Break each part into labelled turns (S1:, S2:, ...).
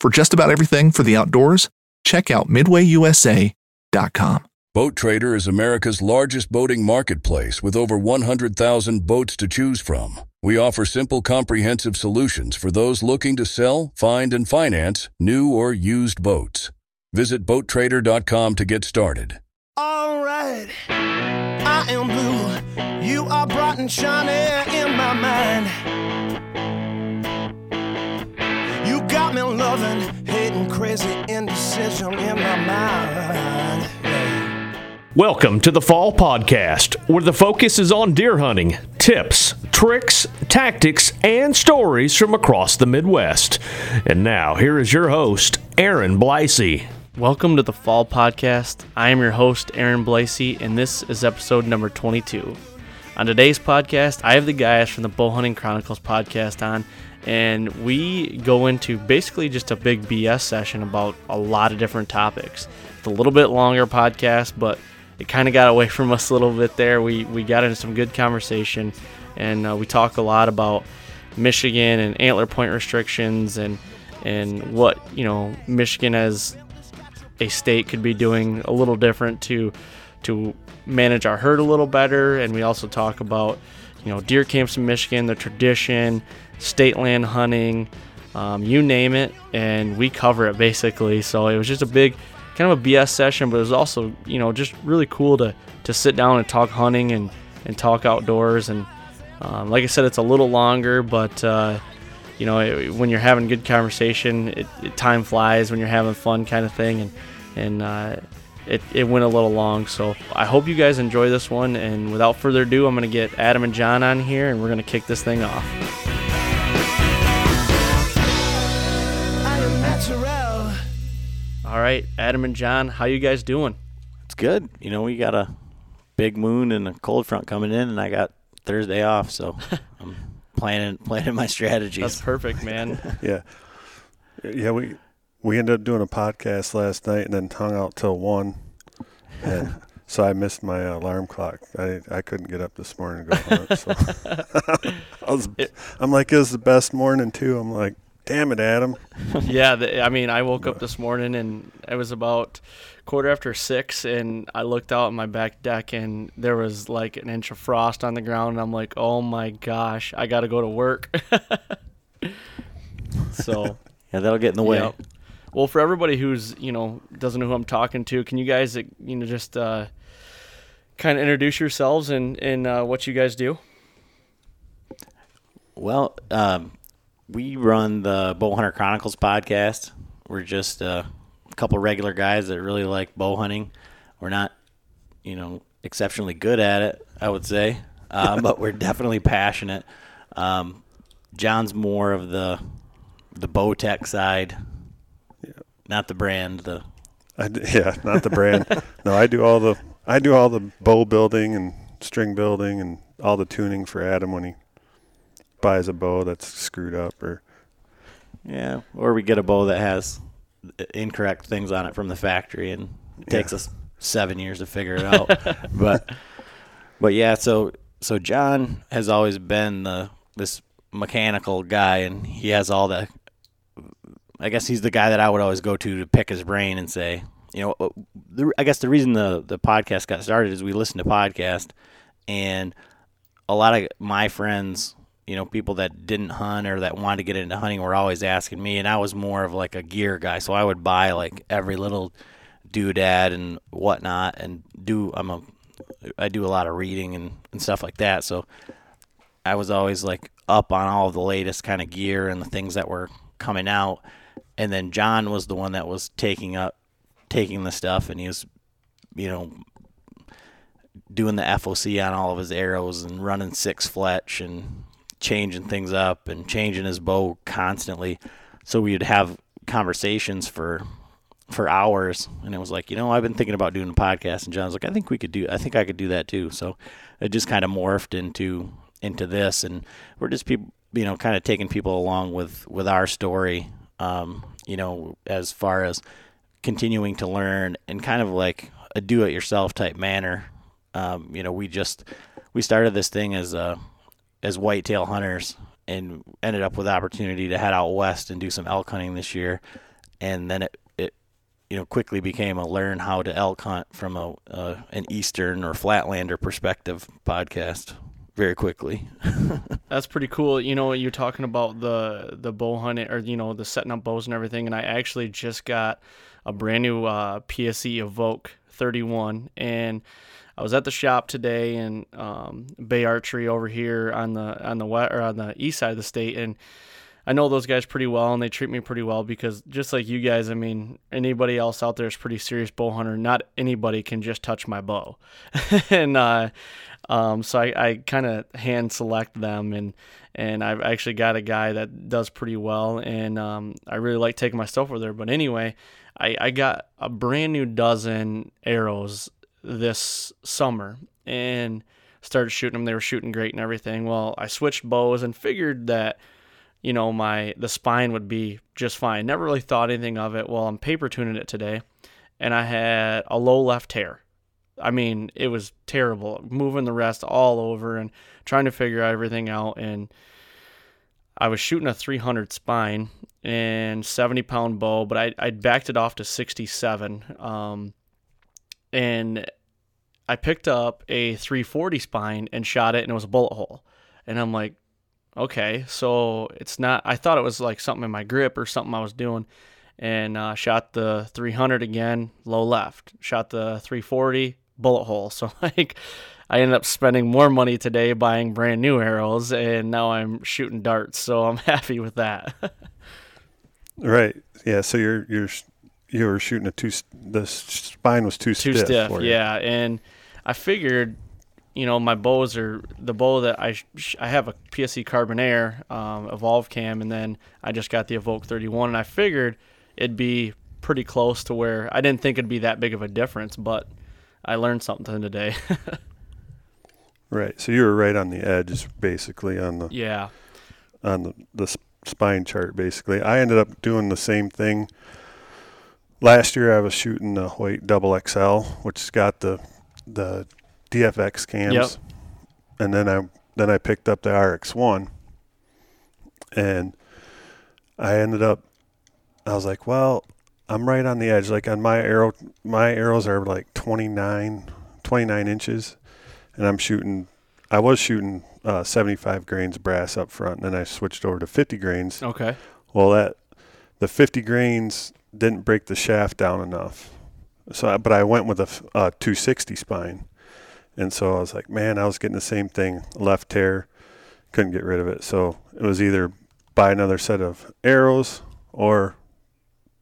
S1: For just about everything for the outdoors, check out midwayusa.com.
S2: Boat Trader is America's largest boating marketplace with over 100,000 boats to choose from. We offer simple, comprehensive solutions for those looking to sell, find, and finance new or used boats. Visit BoatTrader.com to get started.
S3: All right, I am blue. You are bright and shiny in my mind. You got me loving, hating, crazy, indecision in my mind.
S4: Welcome to the Fall Podcast, where the focus is on deer hunting, tips, tricks, tactics, and stories from across the Midwest. And now, here is your host, Aaron Blicey.
S5: Welcome to the Fall Podcast. I am your host, Aaron Blasey, and this is episode number 22. On today's podcast, I have the guys from the Bowhunting Chronicles podcast on, and we go into basically just a big BS session about a lot of different topics. It's a little bit longer podcast, but it kind of got away from us a little bit there. We, we got into some good conversation, and uh, we talk a lot about Michigan and antler point restrictions and and what you know Michigan as a state could be doing a little different to to manage our herd a little better. And we also talk about you know deer camps in Michigan, the tradition, state land hunting, um, you name it, and we cover it basically. So it was just a big kind of a BS session, but it was also you know just really cool to to sit down and talk hunting and and talk outdoors. And um, like I said, it's a little longer, but uh, you know, it, when you're having good conversation, it, it, time flies when you're having fun, kind of thing, and and uh, it it went a little long. So I hope you guys enjoy this one. And without further ado, I'm gonna get Adam and John on here, and we're gonna kick this thing off. All right, Adam and John, how you guys doing?
S6: It's good. You know, we got a big moon and a cold front coming in, and I got Thursday off, so I'm planning planning my strategies.
S5: That's perfect, man.
S7: Yeah, yeah. We we ended up doing a podcast last night and then hung out till one, and so I missed my alarm clock. I I couldn't get up this morning to go hunt. So I was, I'm like, it was the best morning too. I'm like, damn it, Adam.
S5: yeah, the, I mean, I woke up this morning and it was about quarter after six, and I looked out on my back deck and there was like an inch of frost on the ground. And I'm like, oh my gosh, I got to go to work. so
S6: yeah, that'll get in the way.
S5: Yep. Well, for everybody who's you know doesn't know who I'm talking to, can you guys you know just uh, kind of introduce yourselves and and uh, what you guys do?
S6: Well, um, we run the Bow Hunter Chronicles podcast. We're just a couple regular guys that really like bow hunting. We're not, you know, exceptionally good at it, I would say, uh, but we're definitely passionate. Um, John's more of the the bow tech side, yeah. not the brand. The
S7: I d yeah, not the brand. no, I do all the I do all the bow building and string building and all the tuning for Adam when he buys a bow that's screwed up or
S6: yeah, or we get a bow that has incorrect things on it from the factory, and it takes
S7: Yeah.
S6: us seven years to figure it out. but but yeah, so so John has always been the this mechanical guy, and he has all the. I guess he's the guy that I would always go to to pick his brain and say, you know, uh, the, I guess the reason the the podcast got started is we listened to podcast, and a lot of my friends, you know, people that didn't hunt or that wanted to get into hunting were always asking me, and I was more of like a gear guy, so I would buy like every little doodad and whatnot, and do I'm a I do a lot of reading and, and stuff like that, so I was always like up on all the latest kind of gear and the things that were coming out, and then John was the one that was taking up taking the stuff, and he was, you know, doing the FOC on all of his arrows and running six fletch and changing things up and changing his bow constantly. So we'd have conversations for for hours. And it was like you know i've been thinking about doing a podcast. And john's like i think we could do i think i could do that too. So it just kind of morphed into into this. And we're just people you know kind of taking people along with with our story um, you know as far as continuing to learn in kind of like a do it yourself type manner. Um, you know we just we started this thing as uh as whitetail hunters and ended up with opportunity to head out west and do some elk hunting this year and then it, it you know quickly became a learn how to elk hunt from a uh, an eastern or flatlander perspective podcast very quickly.
S5: That's pretty cool. You know, you're talking about the the bow hunting or you know the setting up bows and everything, and I actually just got a brand new uh, PSE Evoke 31, and I was at the shop today in um, Bay Archery over here on the on the west or on the east side of the state, and I know those guys pretty well, and they treat me pretty well because just like you guys, I mean, anybody else out there is pretty serious bow hunter. Not anybody can just touch my bow, and uh, um, so I, I kind of hand select them, and and I've actually got a guy that does pretty well, and um, I really like taking my stuff over there. But anyway, I, I got a brand new dozen arrows this summer, and started shooting them. They were shooting great and everything. Well, I switched bows and figured that you know, my the spine would be just fine. Never really thought anything of it. Well, I'm paper tuning it today, and I had a low left hair. I mean, it was terrible. Moving the rest all over and trying to figure everything out. And I was shooting a 300 spine and 70 pound bow, but I I backed it off to 67. Um, and I picked up a 340 spine and shot it, and it was a bullet hole. And I'm like, okay, so it's not. I thought it was like something in my grip or something I was doing, and uh, shot the 300 again, low left. Shot the 340, bullet hole. So like, I ended up spending more money today buying brand new arrows, and now I'm shooting darts. So I'm happy with that.
S7: right. Yeah. So you're you're you were shooting a two. The spine was too,
S5: too
S7: stiff.
S5: stiff. Yeah, and I figured you know, my bows are the bow that I sh- I have a PSE Carbon Air um, Evolve Cam, and then I just got the Evoke 31, and I figured it'd be pretty close to where I didn't think it'd be that big of a difference, but I learned something today.
S7: right. So you were right on the edge, basically on the
S5: yeah
S7: on the the spine chart. Basically, I ended up doing the same thing. Last year, I was shooting the Hoyt Double XL, which's got the the DFX cams. Yep. And then I then I picked up the RX1 and I ended up I was like, well, I'm right on the edge. Like on my arrow my arrows are like 29 29 inches and I'm shooting I was shooting uh, 75 grains brass up front and then I switched over to 50 grains.
S5: Okay.
S7: Well, that the 50 grains didn't break the shaft down enough. So, but I went with a, a 260 spine. And so I was like, man, I was getting the same thing, left tear, couldn't get rid of it. So it was either buy another set of arrows or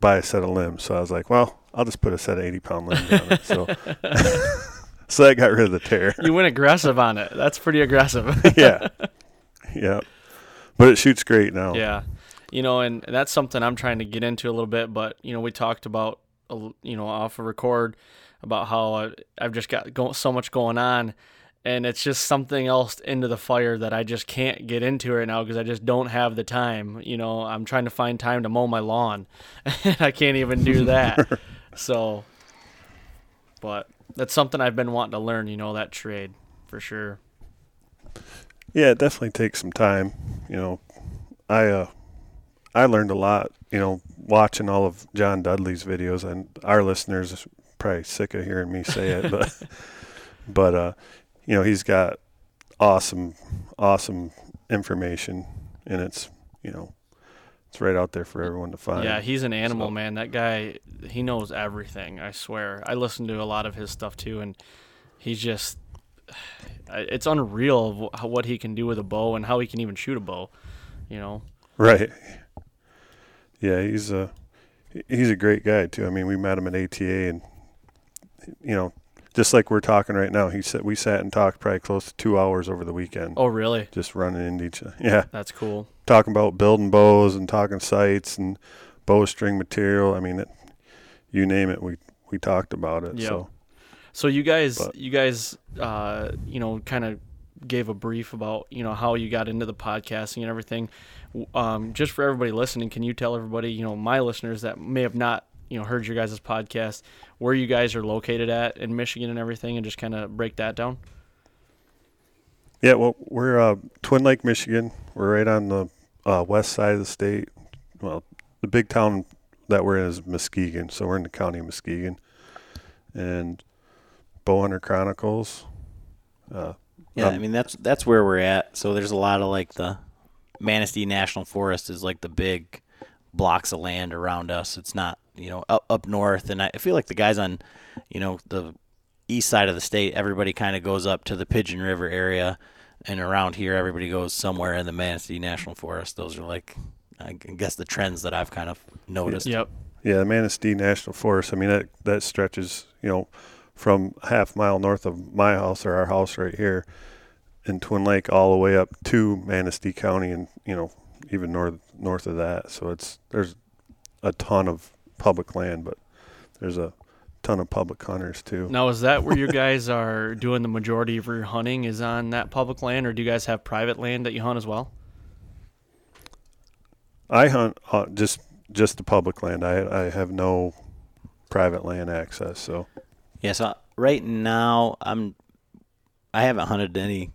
S7: buy a set of limbs. So I was like, well, I'll just put a set of 80 pound limbs on it. So, so that got rid of the tear.
S5: You went aggressive on it. That's pretty aggressive.
S7: yeah. Yeah. But it shoots great now.
S5: Yeah. You know, and that's something I'm trying to get into a little bit. But, you know, we talked about, you know, off a record about how I, have just got go, so much going on and it's just something else into the fire that I just can't get into right now because I just don't have the time. You know, I'm trying to find time to mow my lawn, and I can't even do that. so, but that's something I've been wanting to learn. You know, that trade for sure.
S7: Yeah, it definitely takes some time. You know, I uh, I learned a lot. You know, watching all of John Dudley's videos, and our listeners are probably sick of hearing me say it, but but uh, you know, he's got awesome, awesome information, and it's you know, it's right out there for everyone to find.
S5: Yeah, he's an animal, so. man. That guy, he knows everything. I swear. I listen to a lot of his stuff too, and he's just. It's unreal what he can do with a bow and how he can even shoot a bow, you know.
S7: Right. Yeah, he's a he's a great guy too. I mean, we met him at ATA, and you know, just like we're talking right now, he said we sat and talked probably close to two hours over the weekend.
S5: Oh, really?
S7: Just running into each other. Yeah,
S5: that's cool.
S7: Talking about building bows and talking sights and bowstring material. I mean, it, you name it, we we talked about it.
S5: Yep.
S7: So
S5: So you guys,
S7: But-
S5: you guys, uh, you know, kind of gave a brief about you know how you got into the podcasting and everything. W- Um, just for everybody listening, can you tell everybody, you know, my listeners that may have not, you know, heard your guys' podcast, where you guys are located at in Michigan and everything, and just kind of break that down?
S7: yeah, well, we're uh, Twin Lake, Michigan. We're right on the uh, west side of the state. Well, the big town that we're in is Muskegon, so we're in the county of Muskegon, and Bowhunter Chronicles. Uh,
S6: Yeah,
S7: Um,
S6: I mean that's that's where we're at. So there's a lot of like the Manistee National Forest is like the big blocks of land around us. It's not you know up up north, and I feel like the guys on you know the east side of the state, everybody kind of goes up to the Pigeon River area, and around here everybody goes somewhere in the Manistee National Forest. Those are like I guess the trends that I've kind of noticed.
S5: Yep.
S7: Yeah, the Manistee National Forest. I mean, that that stretches, you know, from half mile north of my house or our house right here in Twin Lake, all the way up to Manistee County, and you know, even north north of that. So it's there's a ton of public land, but there's a ton of public hunters too.
S5: Now, is that where you guys are doing the majority of your hunting? Is on that public land, or do you guys have private land that you hunt as well?
S7: I hunt uh, just just the public land. I I have no private land access. So
S6: Yeah, so right now I'm I haven't hunted any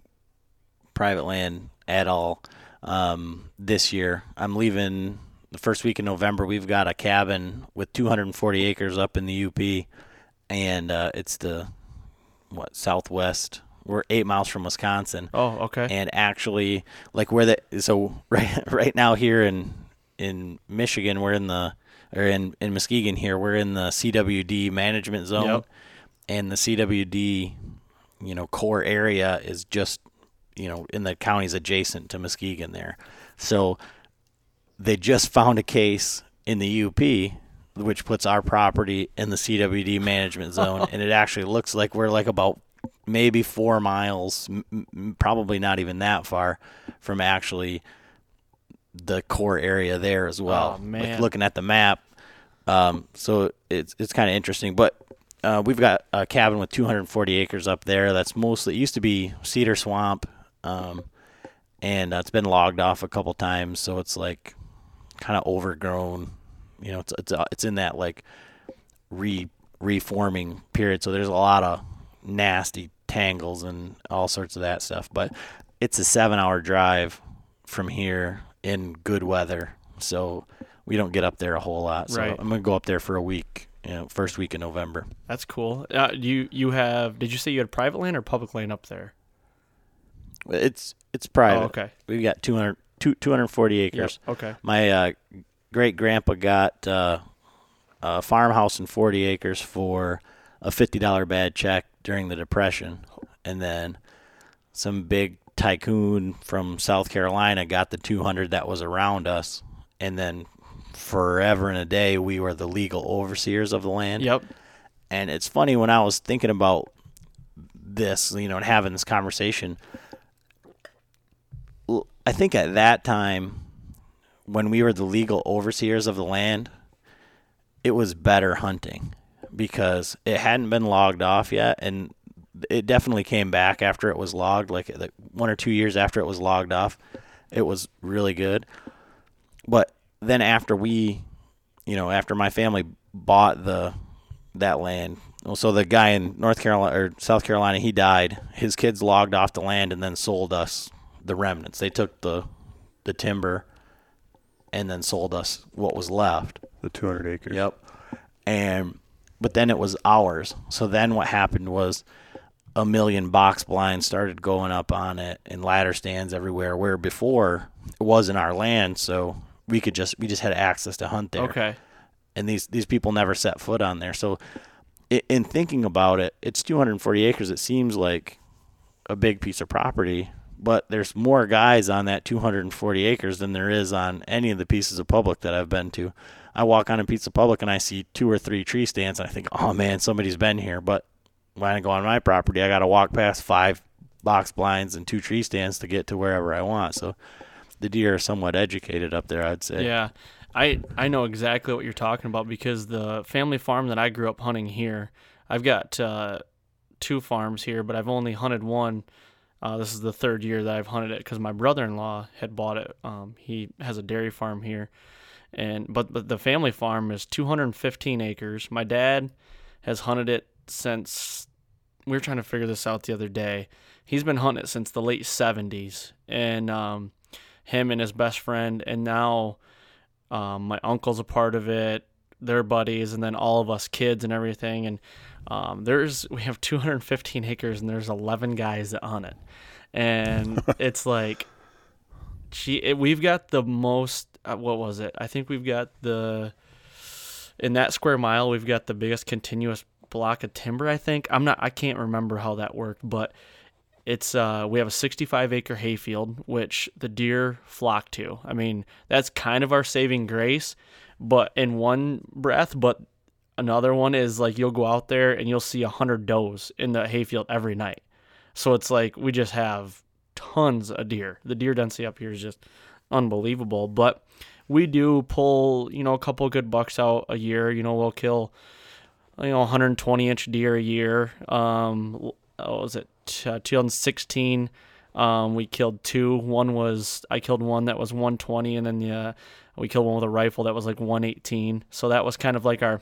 S6: private land at all um, this year. I'm leaving the first week in November. We've got a cabin with 240 acres up in the UP, and uh, it's the what southwest. We're eight miles from Wisconsin,
S5: Oh, okay.
S6: and actually like where the so right right now here in in Michigan we're in the or in in Muskegon here we're in the CWD management zone
S5: Yep.
S6: and the CWD you know core area is just you know in the counties adjacent to Muskegon there. So they just found a case in the UP which puts our property in the CWD management zone and it actually looks like we're like about maybe 4 miles m- probably not even that far from actually the core area there as well
S5: Oh,
S6: like looking at the map. Um, so it's it's kind of interesting but uh, we've got a cabin with 240 acres up there. That's mostly it used to be cedar swamp, um, and uh, it's been logged off a couple times. So it's like kind of overgrown. You know, it's it's uh, it's in that like re reforming period. So there's a lot of nasty tangles and all sorts of that stuff. But it's a seven hour drive from here in good weather. So we don't get up there a whole lot. So
S5: Right.
S6: I'm gonna go up there for a week. You know, first week in November.
S5: That's cool. Uh, you you have? Did you say you had private land or public land up there?
S6: It's it's private.
S5: Oh, okay.
S6: We've got 200, two- 240 acres.
S5: Yep. Okay.
S6: My uh, great grandpa got uh, a farmhouse and 40 acres for a $50 bad check during the Depression. And then some big tycoon from South Carolina got the 200 that was around us. And then forever and a day, we were the legal overseers of the land.
S5: Yep.
S6: And it's funny when I was thinking about this, you know, and having this conversation. I think at that time, when we were the legal overseers of the land, it was better hunting because it hadn't been logged off yet, and it definitely came back after it was logged. Like, one or two years after it was logged off, it was really good. But then after we, you know, after my family bought the that land. So the guy in North Carolina or South Carolina, he died. His kids logged off the land and then sold us the remnants. They took the the timber and then sold us what was left.
S7: the 200 acres.
S6: Yep. And but then it was ours. So then what happened was a million box blinds started going up on it and ladder stands everywhere where before it wasn't our land, so we could just we just had access to hunt there
S5: Okay.
S6: and these these people never set foot on there. So, in thinking about it, it's 240 acres. It seems like a big piece of property, but there's more guys on that 240 acres than there is on any of the pieces of public that I've been to. I walk on a piece of public and I see two or three tree stands, and I think, oh man, somebody's been here. But when I go on my property, I got to walk past five box blinds and two tree stands to get to wherever I want. So. The deer are somewhat educated up there, I'd say.
S5: Yeah. I I know exactly what you're talking about because the family farm that I grew up hunting here, I've got uh, two farms here, but I've only hunted one. Uh, this is the third year that I've hunted it because my brother-in-law had bought it. Um, he has a dairy farm here, and but but the family farm is 215 acres. My dad has hunted it since we were trying to figure this out the other day. He's been hunting it since the late 70s, and um, him and his best friend, and now um, my uncle's a part of it, their buddies, and then all of us kids and everything. And um, there's we have 215 acres, and there's 11 guys on it, and it's like, gee, it, we've got the most. Uh, what was it? I think we've got the in that square mile. We've got the biggest continuous block of timber. I think I'm not. I can't remember how that worked, but it's uh, we have a 65 acre hayfield which the deer flock to. I mean, that's kind of our saving grace, but in one breath, but another one is like you'll go out there and you'll see a hundred does in the hayfield every night. So it's like we just have tons of deer. The deer density up here is just unbelievable. But we do pull, you know, a couple good bucks out a year. You know, we'll kill, you know, 120 inch deer a year. Um, what was it? uh, 2016. Um, we killed two. One was I killed one that was 120, and then the, uh, we killed one with a rifle that was like 118. So that was kind of like our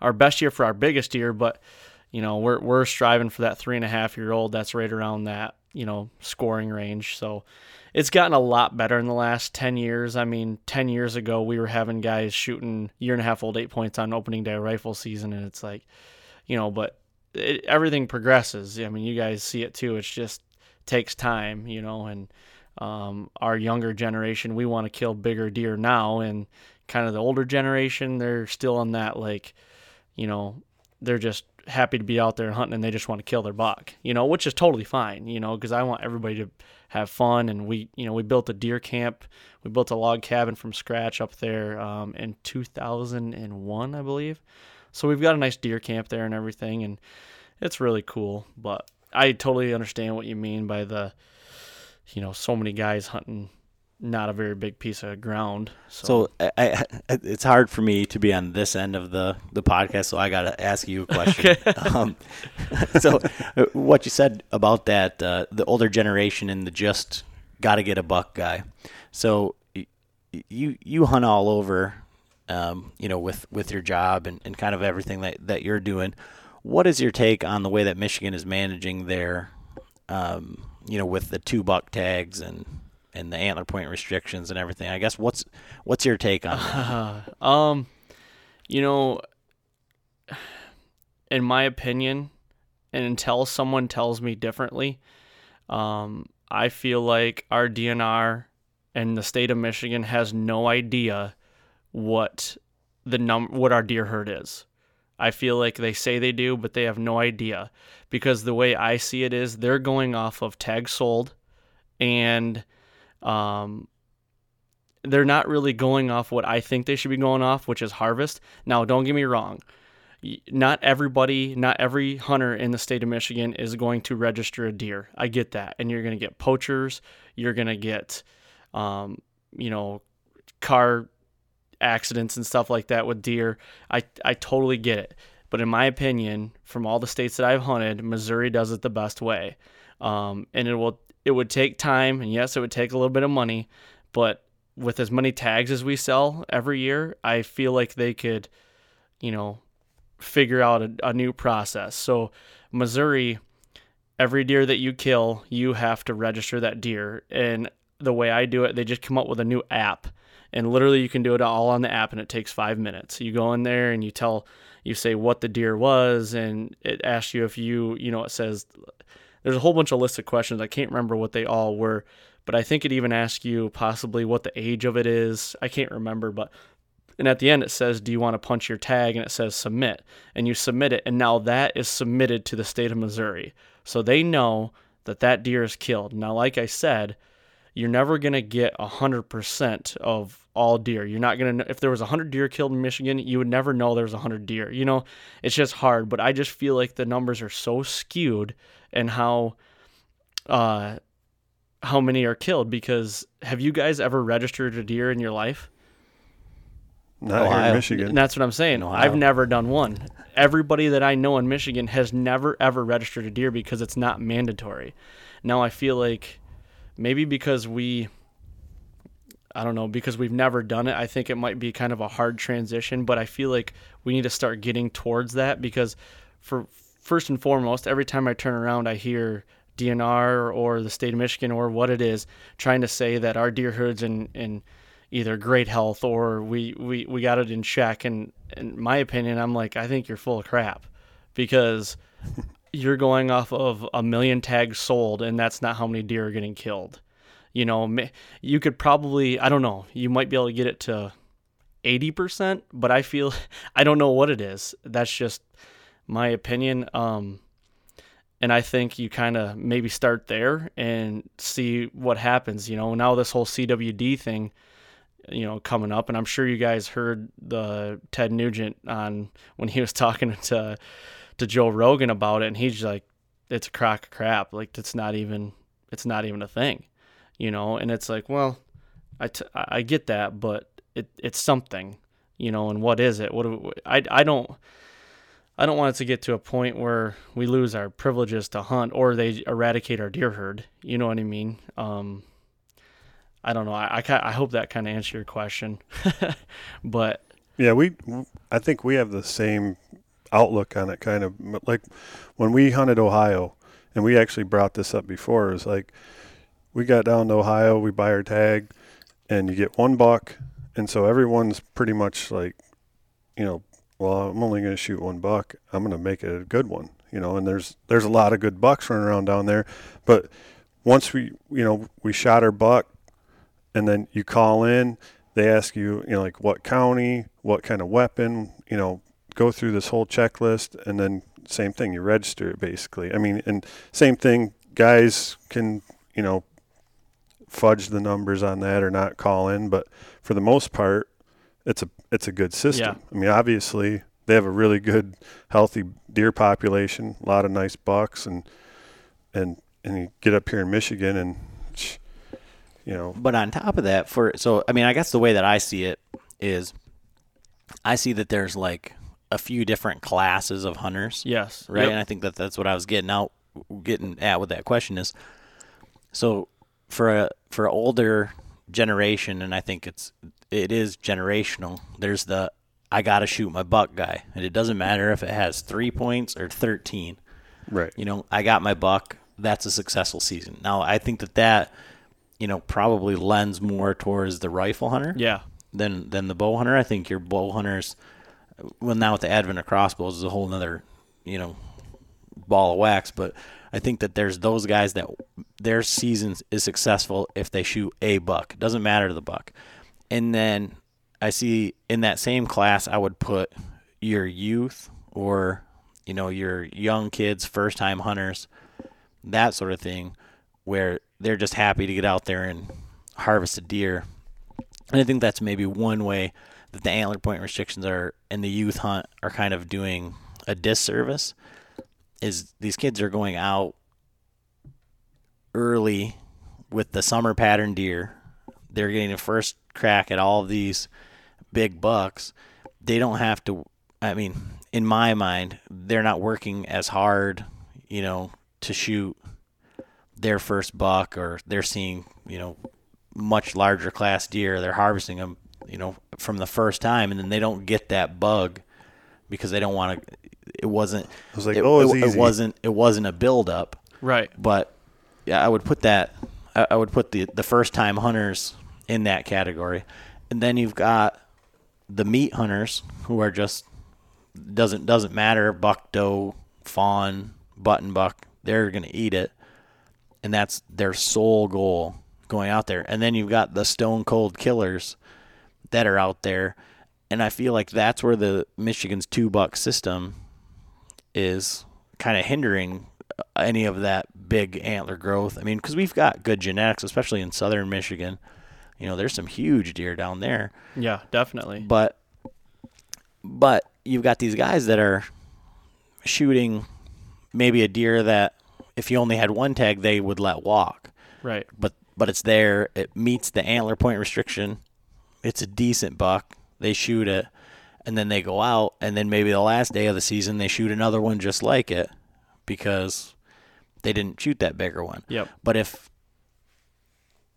S5: our best year for our biggest year. But you know we're we're striving for that three and a half year old. That's right around that you know scoring range. So it's gotten a lot better in the last 10 years. I mean, 10 years ago we were having guys shooting year and a half old eight points on opening day rifle season, and it's like, you know, but it, everything progresses. I mean, you guys see it too. It's just takes time, you know, and um, our younger generation, we want to kill bigger deer now, and kind of the older generation, they're still on that like, you know, they're just happy to be out there hunting and they just want to kill their buck, you know, which is totally fine, you know, because I want everybody to have fun. And we, you know, we built a deer camp, we built a log cabin from scratch up there um, in 2001, I believe. So we've got a nice deer camp there and everything, and it's really cool. But I totally understand what you mean by the, you know, so many guys hunting not a very big piece of ground. So,
S6: so I, I, it's hard for me to be on this end of the, the podcast, so I got to ask you a question. okay. um, so, uh, what you said about that, uh, the older generation and the just got to get a buck guy. So, you you hunt all over um, you know, with, with your job and, and kind of everything that, that you're doing. What is your take on the way that Michigan is managing their, um, you know, with the two buck tags and and the antler point restrictions and everything? I guess what's what's your take on that?
S5: Uh, um, you know, in my opinion, and until someone tells me differently, um, I feel like our DNR and the state of Michigan has no idea what the num what our deer herd is. I feel like they say they do, but they have no idea because the way I see it is they're going off of tags sold, and um, they're not really going off what I think they should be going off, which is harvest. Now, don't get me wrong. Not everybody, not every hunter in the state of Michigan is going to register a deer. I get that. And you're going to get poachers. You're going to get, um, you know, car accidents and stuff like that with deer. I I totally get it. But in my opinion, from all the states that I've hunted, Missouri does it the best way. Um, and it will it would take time, and yes, it would take a little bit of money, but with as many tags as we sell every year, I feel like they could, you know, figure out a, a new process. So Missouri, every deer that you kill, you have to register that deer. And the way I do it, they just come up with a new app and literally you can do it all on the app and it takes five minutes you go in there and you tell you say what the deer was and it asks you if you you know it says there's a whole bunch of lists of questions i can't remember what they all were but i think it even asks you possibly what the age of it is i can't remember but and at the end it says do you want to punch your tag and it says submit and you submit it and now that is submitted to the state of missouri so they know that that deer is killed now like i said you're never going to get 100% of all deer. You're not going to, know if there was 100 deer killed in Michigan, you would never know there was 100 deer. You know, it's just hard. But I just feel like the numbers are so skewed and how, uh, how many are killed because have you guys ever registered a deer in your life?
S7: Not here
S6: Ohio.
S7: in Michigan.
S5: And that's what I'm saying.
S6: Ohio.
S5: I've never done one. Everybody that I know in Michigan has never ever registered a deer because it's not mandatory. Now I feel like maybe because we I don't know, because we've never done it, I think it might be kind of a hard transition, but I feel like we need to start getting towards that because for first and foremost, every time I turn around I hear DNR or the state of Michigan or what it is trying to say that our deer herds in, in either great health or we, we, we got it in check. And in my opinion, I'm like, I think you're full of crap because you're going off of a million tags sold and that's not how many deer are getting killed. You know, you could probably, I don't know, you might be able to get it to 80%, but I feel, I don't know what it is. That's just my opinion. Um, and I think you kind of maybe start there and see what happens. You know, now this whole CWD thing, you know, coming up, and I'm sure you guys heard the Ted Nugent on when he was talking to to Joe Rogan about it, and he's like, "It's a crock of crap. Like it's not even it's not even a thing." You know, and it's like, well, I, t- I get that, but it it's something, you know, and what is it? What do I I don't. I don't want it to get to a point where we lose our privileges to hunt or they eradicate our deer herd. You know what I mean? Um, I don't know. I, I, I hope that kind of answered your question. but
S7: Yeah, we. I think we have the same outlook on it. Kind of like when we hunted Ohio, and we actually brought this up before. Was like we got down to Ohio, we buy our tag, and you get one buck, and so everyone's pretty much like, you know, well, I'm only going to shoot one buck. I'm going to make it a good one, you know. And there's there's a lot of good bucks running around down there, but once we you know we shot our buck, and then you call in they ask you, you know, like what county, what kind of weapon, you know, go through this whole checklist, and then same thing, you register it basically. I mean, and same thing, guys can, you know, fudge the numbers on that or not call in, but for the most part, it's a it's a good system. I mean, obviously they have a really good, healthy deer population, a lot of nice bucks, and and and you get up here in Michigan and. You know,
S6: But on top of that, for so I mean, I guess the way that I see it is, I see that there's like a few different classes of hunters,
S5: yes,
S6: right?
S5: Yep.
S6: And I think that that's what I was getting out, getting at with that question is, so for a for an older generation, and I think it's it is generational. There's the I gotta shoot my buck guy, and it doesn't matter if it has three points or thirteen
S7: right?
S6: you know, I got my buck. That's a successful season. Now, I think that that, you know, probably lends more towards the rifle hunter
S5: yeah,
S6: than than the bow hunter. I think your bow hunters, well, now with the advent of crossbows, is a whole nother, you know, ball of wax. But I think that there's those guys that their season is successful if they shoot a buck. It doesn't matter to the buck. And then I see in that same class, I would put your youth or you know your young kids, first time hunters, that sort of thing, where they're just happy to get out there and harvest a deer. And I think that's maybe one way that the antler point restrictions are in the youth hunt are kind of doing a disservice. Is these kids are going out early with the summer pattern deer. They're getting a first crack at all of these big bucks. They don't have to. I mean, in my mind, they're not working as hard, you know, to shoot their first buck, or they're seeing, you know, much larger class deer. They're harvesting them, you know, from the first time, and then they don't get that bug because they don't want to. It wasn't.
S7: I was like,
S6: it,
S7: oh,
S6: it, it wasn't. It wasn't a build up
S5: right.
S6: but yeah, I would put that. I I would put the the first time hunters in that category, and then you've got the meat hunters who are just doesn't doesn't matter buck doe fawn button buck they're gonna eat it, and that's their sole goal going out there. And then you've got the stone cold killers that are out there, and I feel like that's where the Michigan's two buck system is kind of hindering uh, any of that big antler growth. I mean, because we've got good genetics, especially in southern Michigan. You know, there's some huge deer down there,
S5: Yeah, definitely.
S6: but but you've got these guys that are shooting maybe a deer that if you only had one tag they would let walk.
S5: Right.
S6: But but it's there. It meets the antler point restriction. It's a decent buck. they shoot it, and then they go out, and then maybe the last day of the season they shoot another one just like it because they didn't shoot that bigger one.
S5: Yep.
S6: But if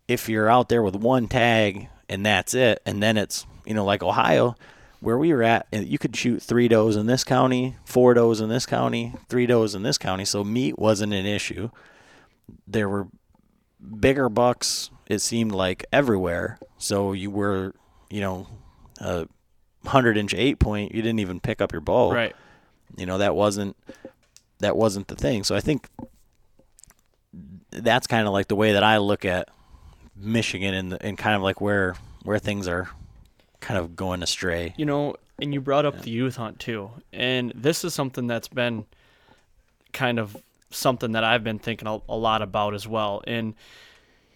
S6: if you're out there with one tag and that's it, and then it's you know like Ohio, where we were at, you could shoot three does in this county, four does in this county, three does in this county, so meat wasn't an issue. There were bigger bucks. It seemed like everywhere, so you were you know a hundred inch eight point, you didn't even pick up your bow.
S5: Right.
S6: You know that wasn't that wasn't the thing. So I think that's kind of like the way that I look at Michigan and and kind of like where where things are kind of going astray.
S5: You know, and you brought up the youth hunt too. And this is something that's been kind of something that I've been thinking a, a lot about as well. And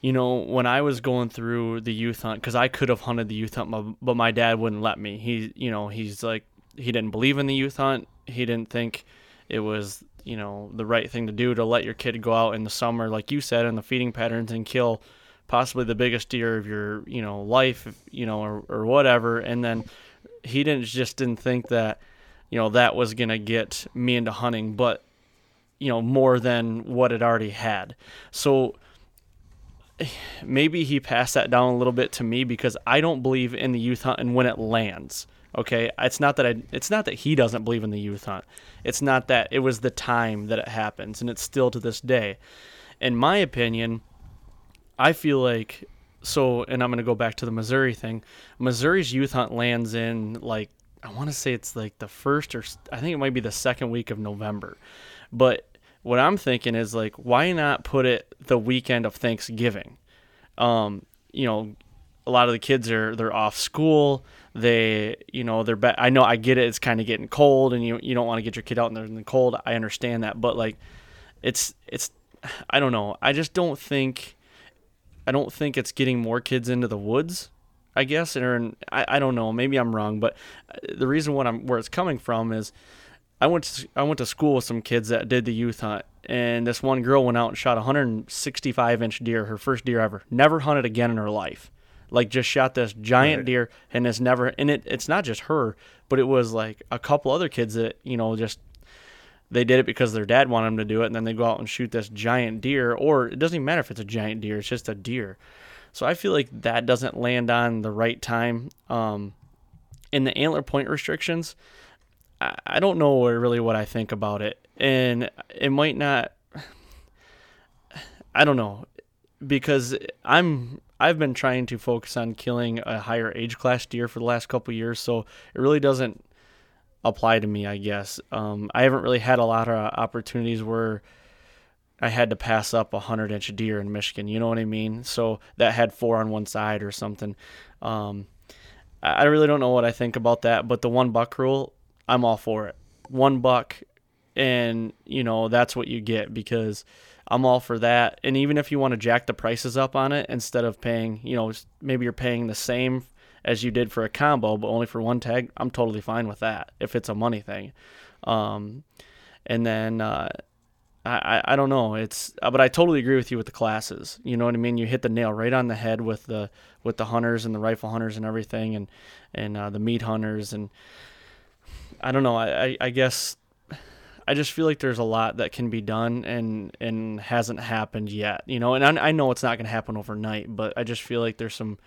S5: you know, when I was going through the youth hunt, because I could have hunted the youth hunt, but my dad wouldn't let me. He, you know, he's like, he didn't believe in the youth hunt. He didn't think it was, you know, the right thing to do to let your kid go out in the summer, like you said, in the feeding patterns and kill possibly the biggest deer of your, you know, life, you know, or, or whatever. And then he didn't just didn't think that, you know, that was gonna get me into hunting, but you know, more than what it already had. So maybe he passed that down a little bit to me because I don't believe in the youth hunt and when it lands. Okay, it's not that I it's not that he doesn't believe in the youth hunt. It's not that it was the time that it happens and it's still to this day. In my opinion, I feel like so and I'm going to go back to the Missouri thing. Missouri's youth hunt lands in like I want to say it's like the first or I think it might be the second week of November. But what I'm thinking is like why not put it the weekend of Thanksgiving? um, you know, a lot of the kids are they're off school. They, you know, they're. Be- I know I get it. It's kind of getting cold, and you you don't want to get your kid out in the, in the cold. I understand that, but like, it's it's. I don't know. I just don't think. I don't think it's getting more kids into the woods. I guess, or in, I I don't know. Maybe I'm wrong, but uh, the reason what I'm where it's coming from is I went to I went to school with some kids that did the youth hunt, and this one girl went out and shot a 165 inch deer, her first deer ever. Never hunted again in her life. Like just shot this giant
S7: Right.
S5: deer, and has never. And it it's not just her, but it was like a couple other kids that you know just they did it because their dad wanted them to do it, and then they go out and shoot this giant deer, or it doesn't even matter if it's a giant deer, it's just a deer. So I feel like that doesn't land on the right time. Um, in the antler point restrictions, I, I don't know really what I think about it, and it might not. I don't know because I'm I've been trying to focus on killing a higher age class deer for the last couple years, so it really doesn't apply to me. I guess um, I haven't really had a lot of opportunities where I had to pass up a hundred inch deer in Michigan. You know what I mean? So that had four on one side or something. Um, I really don't know what I think about that, but the one buck rule, I'm all for it. One buck, and you know that's what you get because I'm all for that. And even if you want to jack the prices up on it instead of paying, you know, maybe you're paying the same as you did for a combo, but only for one tag, I'm totally fine with that if it's a money thing. Um, and then uh, I, I don't know. It's uh, but I totally agree with you with the classes. You know what I mean? You hit the nail right on the head with the with the hunters and the rifle hunters and everything, and and uh, the meat hunters and I don't know. I, I I guess I just feel like there's a lot that can be done and and hasn't happened yet. You know, and I, I know it's not going to happen overnight, but I just feel like there's some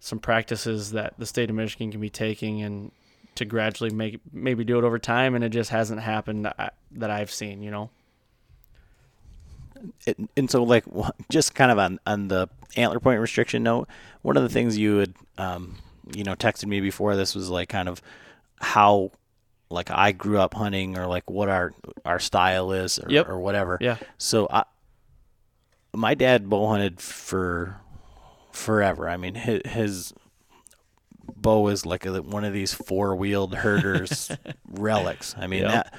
S5: some practices that the state of Michigan can be taking and to gradually make maybe do it over time, and it just hasn't happened that, I've seen. You know.
S6: it, and so like just kind of on on the antler point restriction note, one of the things you had um, you know texted me before this was like kind of how like I grew up hunting or like what our our style is or,
S5: Yep.
S6: or whatever.
S5: Yeah.
S6: So I my dad bow hunted for forever. I mean his, his bow is like a, one of these four wheeled herders relics. I mean
S5: Yep.
S6: that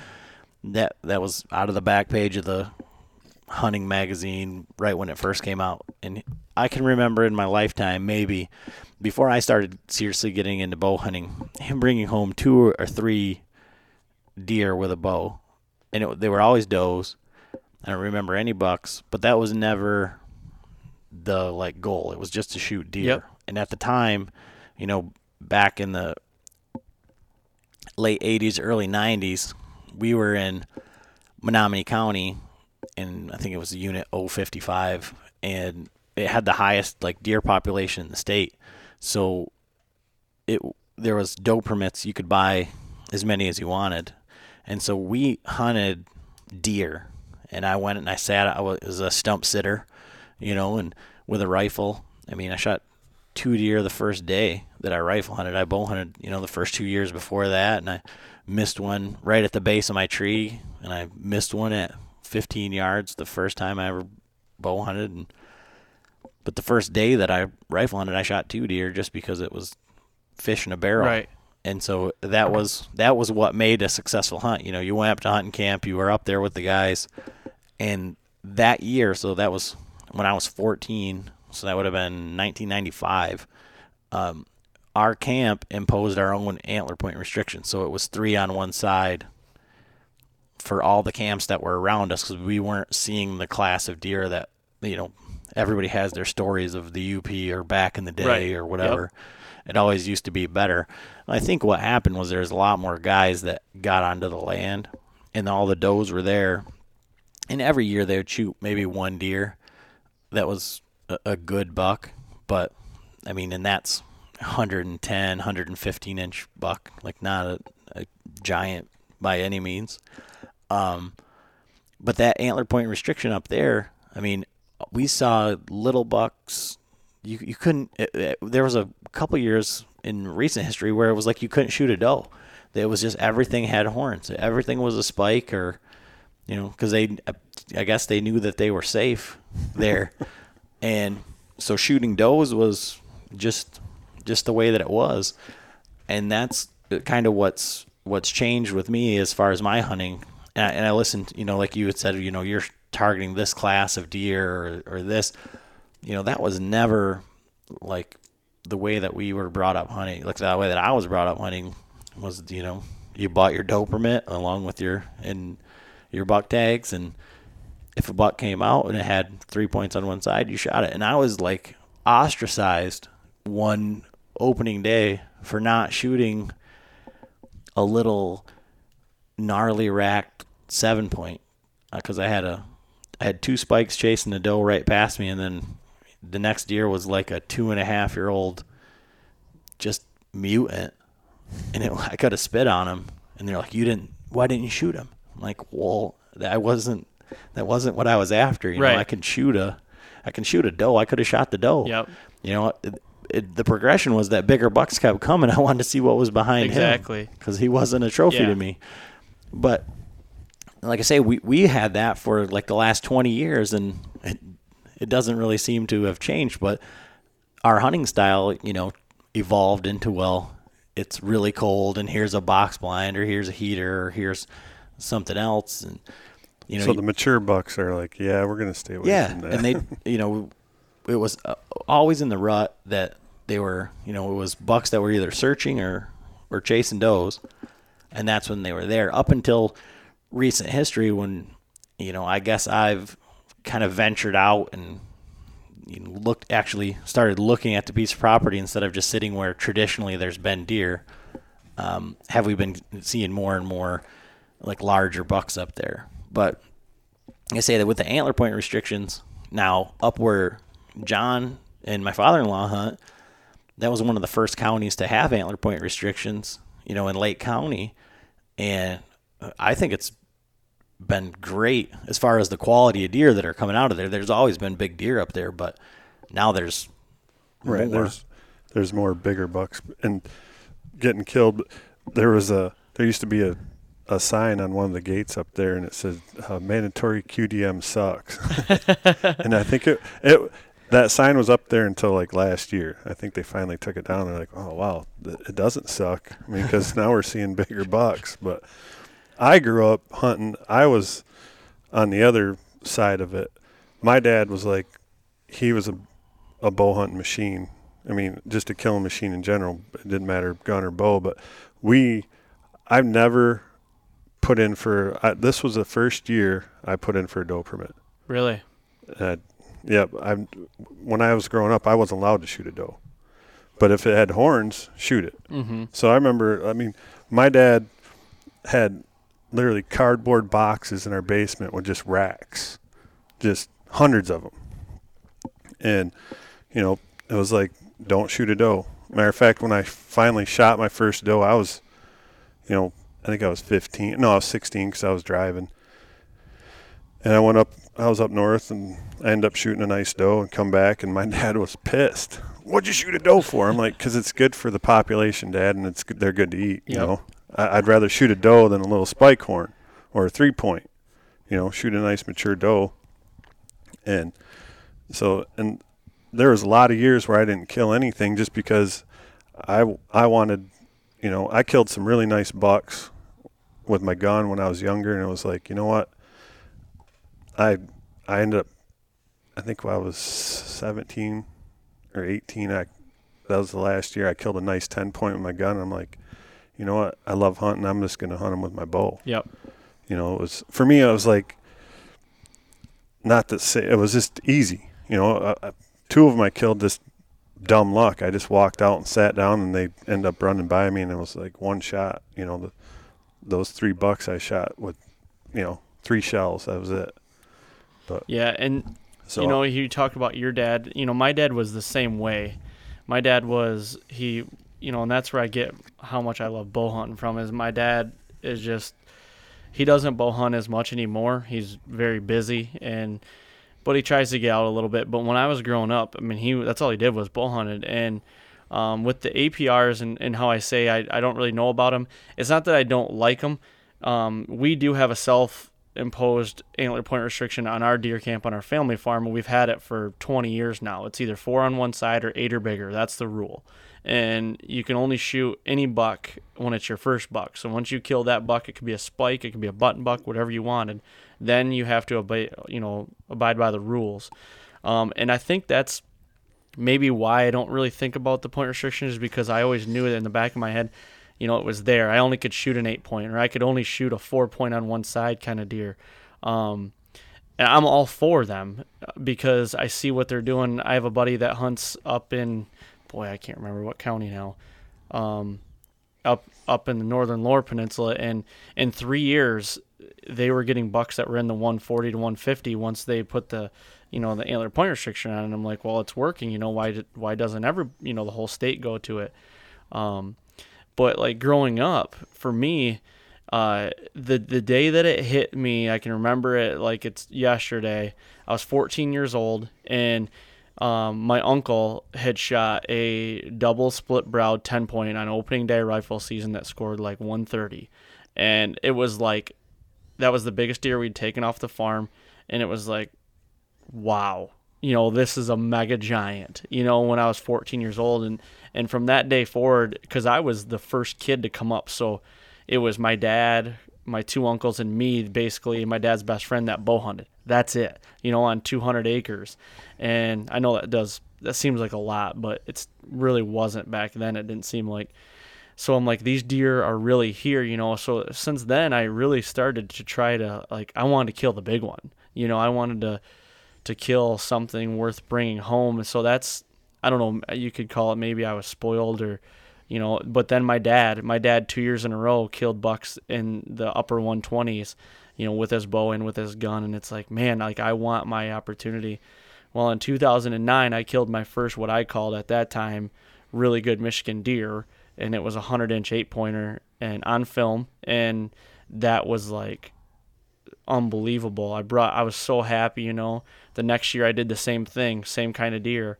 S6: that that was out of the back page of the hunting magazine right when it first came out and I can remember in my lifetime maybe before I started seriously getting into bow hunting him bringing home two or three deer with a bow and it, they were always does I don't remember any bucks but that was never the like goal it was just to shoot deer
S5: Yep.
S6: and at the time you know back in the late 80s, early 90s, we were in Menominee County, and I think it was unit 055, and it had the highest like deer population in the state. So it there was doe permits you could buy as many as you wanted, and so we hunted deer, and I went and I sat. I was a stump sitter, you know, and with a rifle. I mean, I shot two deer the first day that I rifle hunted. I bow hunted, you know, the first two years before that, and I missed one right at the base of my tree, and I missed one at 15 yards the first time I ever bow hunted. And but the first day that I rifle hunted, I shot two deer just because it was fish in a barrel.
S5: Right.
S6: And so that was that was what made a successful hunt. You know, you went up to hunting camp, you were up there with the guys, and that year, so that was when I was 14, so that would have been 1995. Um, our camp imposed our own antler point restriction, so it was three on one side for all the camps that were around us because we weren't seeing the class of deer that you know everybody has their stories of the UP or back in the day
S5: Right.
S6: or whatever. It always used to be better. I think what happened was there's a lot more guys that got onto the land, and all the does were there. And every year they would shoot maybe one deer that was a, a good buck, but I mean, and that's 110, 115 inch buck, like not a, a giant by any means. Um, but that antler point restriction up there, I mean, we saw little bucks. You you couldn't. It, it- there was a couple years in recent history where it was like you couldn't shoot a doe. It was just everything had horns. Everything was a spike, or you know, because they, I guess they knew that they were safe there, and so shooting does was just just the way that it was, and that's kind of what's what's changed with me as far as my hunting. And I, and I listened, you know, like you had said, you know, you're targeting this class of deer or, or this, you know, that was never like the way that we were brought up hunting. Like the way that I was brought up hunting was, you know, you bought your doe permit along with your and your buck tags, and if a buck came out and it had three points on one side, you shot it. And I was like ostracized one opening day for not shooting a little gnarly racked seven point uh, because I had a I had two spikes chasing the doe right past me, and then the next deer was like a two and a half year old, just mutant, and it, I could have spit on him, and they're like, "You didn't? Why didn't you shoot him?" I'm like, "Well, I wasn't that wasn't what I was after. You
S5: Right.
S6: know, I can shoot a I can shoot a doe. I could have shot the doe.
S5: Yep.
S6: You know, it, it, the progression was that bigger bucks kept coming. I wanted to see what was behind
S5: Exactly.
S6: because he wasn't a trophy
S5: Yeah.
S6: to me. But like I say, we, we had that for like the last 20 years, and it, it doesn't really seem to have changed. But our hunting style, you know, evolved into well, it's really cold, and here's a box blind, or here's a heater, or here's something else, and you know,
S7: so the mature bucks are like, yeah, we're gonna stay away
S6: yeah,
S7: from that.
S6: and they, you know, it was uh, always in the rut that they were, you know, it was bucks that were either searching or or chasing does, and that's when they were there. Up until recent history, when you know, I guess I've kind of ventured out and you know, looked actually started looking at the piece of property instead of just sitting where traditionally there's been deer. Um, have we been seeing more and more like larger bucks up there? But I say that with the antler point restrictions now up where John and my father-in-law hunt, that was one of the first counties to have antler point restrictions, you know, in Lake County, and I think it's been great as far as the quality of deer that are coming out of there. There's always been big deer up there, but now there's
S7: right
S6: more.
S7: there's there's more bigger bucks and getting killed. There was a there used to be a a sign on one of the gates up there, and it said uh, "mandatory QDM sucks." and I think it it that sign was up there until like last year. I think they finally took it down. They're like, "Oh wow, it doesn't suck." I mean, because now we're seeing bigger bucks. But I grew up hunting. I was on the other side of it. My dad was like, he was a a bow hunting machine. I mean, just a killing machine in general. It didn't matter gun or bow, but we, I've never put in for. I, this was the first year I put in for a doe permit.
S5: Really?
S7: Uh, yep. I'm when I was growing up, I wasn't allowed to shoot a doe, but if it had horns, shoot it.
S5: Mm-hmm.
S7: So I remember. I mean, my dad had literally cardboard boxes in our basement with just racks, just hundreds of them. And, you know, it was like, don't shoot a doe. Matter of fact, when I finally shot my first doe, I was, you know, I think I was 15. No, I was 16 because I was driving. And I went up, I was up north and I ended up shooting a nice doe and come back, and my dad was pissed. What'd you shoot a doe for? I'm like, because it's good for the population, Dad, and it's they're good to eat. You
S5: Yep.
S7: know, I, I'd rather shoot a doe than a little spike horn or a three point. You know, shoot a nice mature doe. And so, and there was a lot of years where I didn't kill anything just because I I wanted, you know, I killed some really nice bucks with my gun when I was younger, and it was like, you know what, I I ended up, I think when I was 17 or 18, I that was the last year I killed a nice 10 point with my gun. I'm like, you know what, I love hunting. I'm just gonna hunt them with my bow.
S5: Yep.
S7: You know, it was for me. It was like not to say it was just easy. You know, uh, uh, two of them I killed just dumb luck. I just walked out and sat down, and they end up running by me, and it was like one shot. You know, the, those three bucks I shot with, you know, three shells. That was it.
S5: But Yeah, and
S7: So
S5: you know, you talked about your dad. You know, my dad was the same way. My dad was he, you know, and that's where I get how much I love bow hunting from. Is my dad is just he doesn't bow hunt as much anymore. He's very busy and but he tries to get out a little bit. But when I was growing up, I mean, he that's all he did was bow hunted and. Um, with the APRs and, and how I say I, I don't really know about them, it's not that I don't like them. Um, we do have a self imposed antler point restriction on our deer camp on our family farm and we've had it for 20 years now. It's either four on one side or eight or bigger. That's the rule. And you can only shoot any buck when it's your first buck. So once you kill that buck it could be a spike it could be a button buck whatever you wanted then you have to obey you know abide by the rules. Um, and i think that's maybe why i don't really think about the point restriction is because i always knew it in the back of my head you know, it was there. I only could shoot an eight point, or I could only shoot a four point on one side kind of deer. Um, and I'm all for them because I see what they're doing. I have a buddy that hunts up in, boy, I can't remember what county now, um, up up in the northern Lower Peninsula, and in three years they were getting bucks that were in the 140 to 150 once they put the you know the antler point restriction on and I'm like well it's working you know why did, why doesn't ever you know the whole state go to it? Um, but like growing up for me uh, the the day that it hit me i can remember it like it's yesterday. I was 14 years old and um, my uncle had shot a double split browed 10 point on opening day rifle season that scored like 130 and it was like that was the biggest deer we'd taken off the farm and it was like wow you know this is a mega giant you know when i was 14 years old. And and from that day forward because i was the first kid to come up. So it was my dad my two uncles and me basically my dad's best friend that bow hunted. That's it you know on 200 acres. And i know that does that seems like a lot but it's really wasn't back then. It didn't seem like so i'm like these deer are really here you know. So since then i really started to try to like i wanted to kill the big one you know. I wanted to to kill something worth bringing home. So that's i don't know you could call it maybe i was spoiled or you know but then my dad my dad two years in a row killed bucks in the upper 120s you know with his bow and with his gun. And it's like man like i want my opportunity. Well in 2009 i killed my first what i called at that time really good michigan deer. And it was a 100 inch eight pointer and on film. And that was like unbelievable. I brought i was so happy you know. The next year i did the same thing same kind of deer.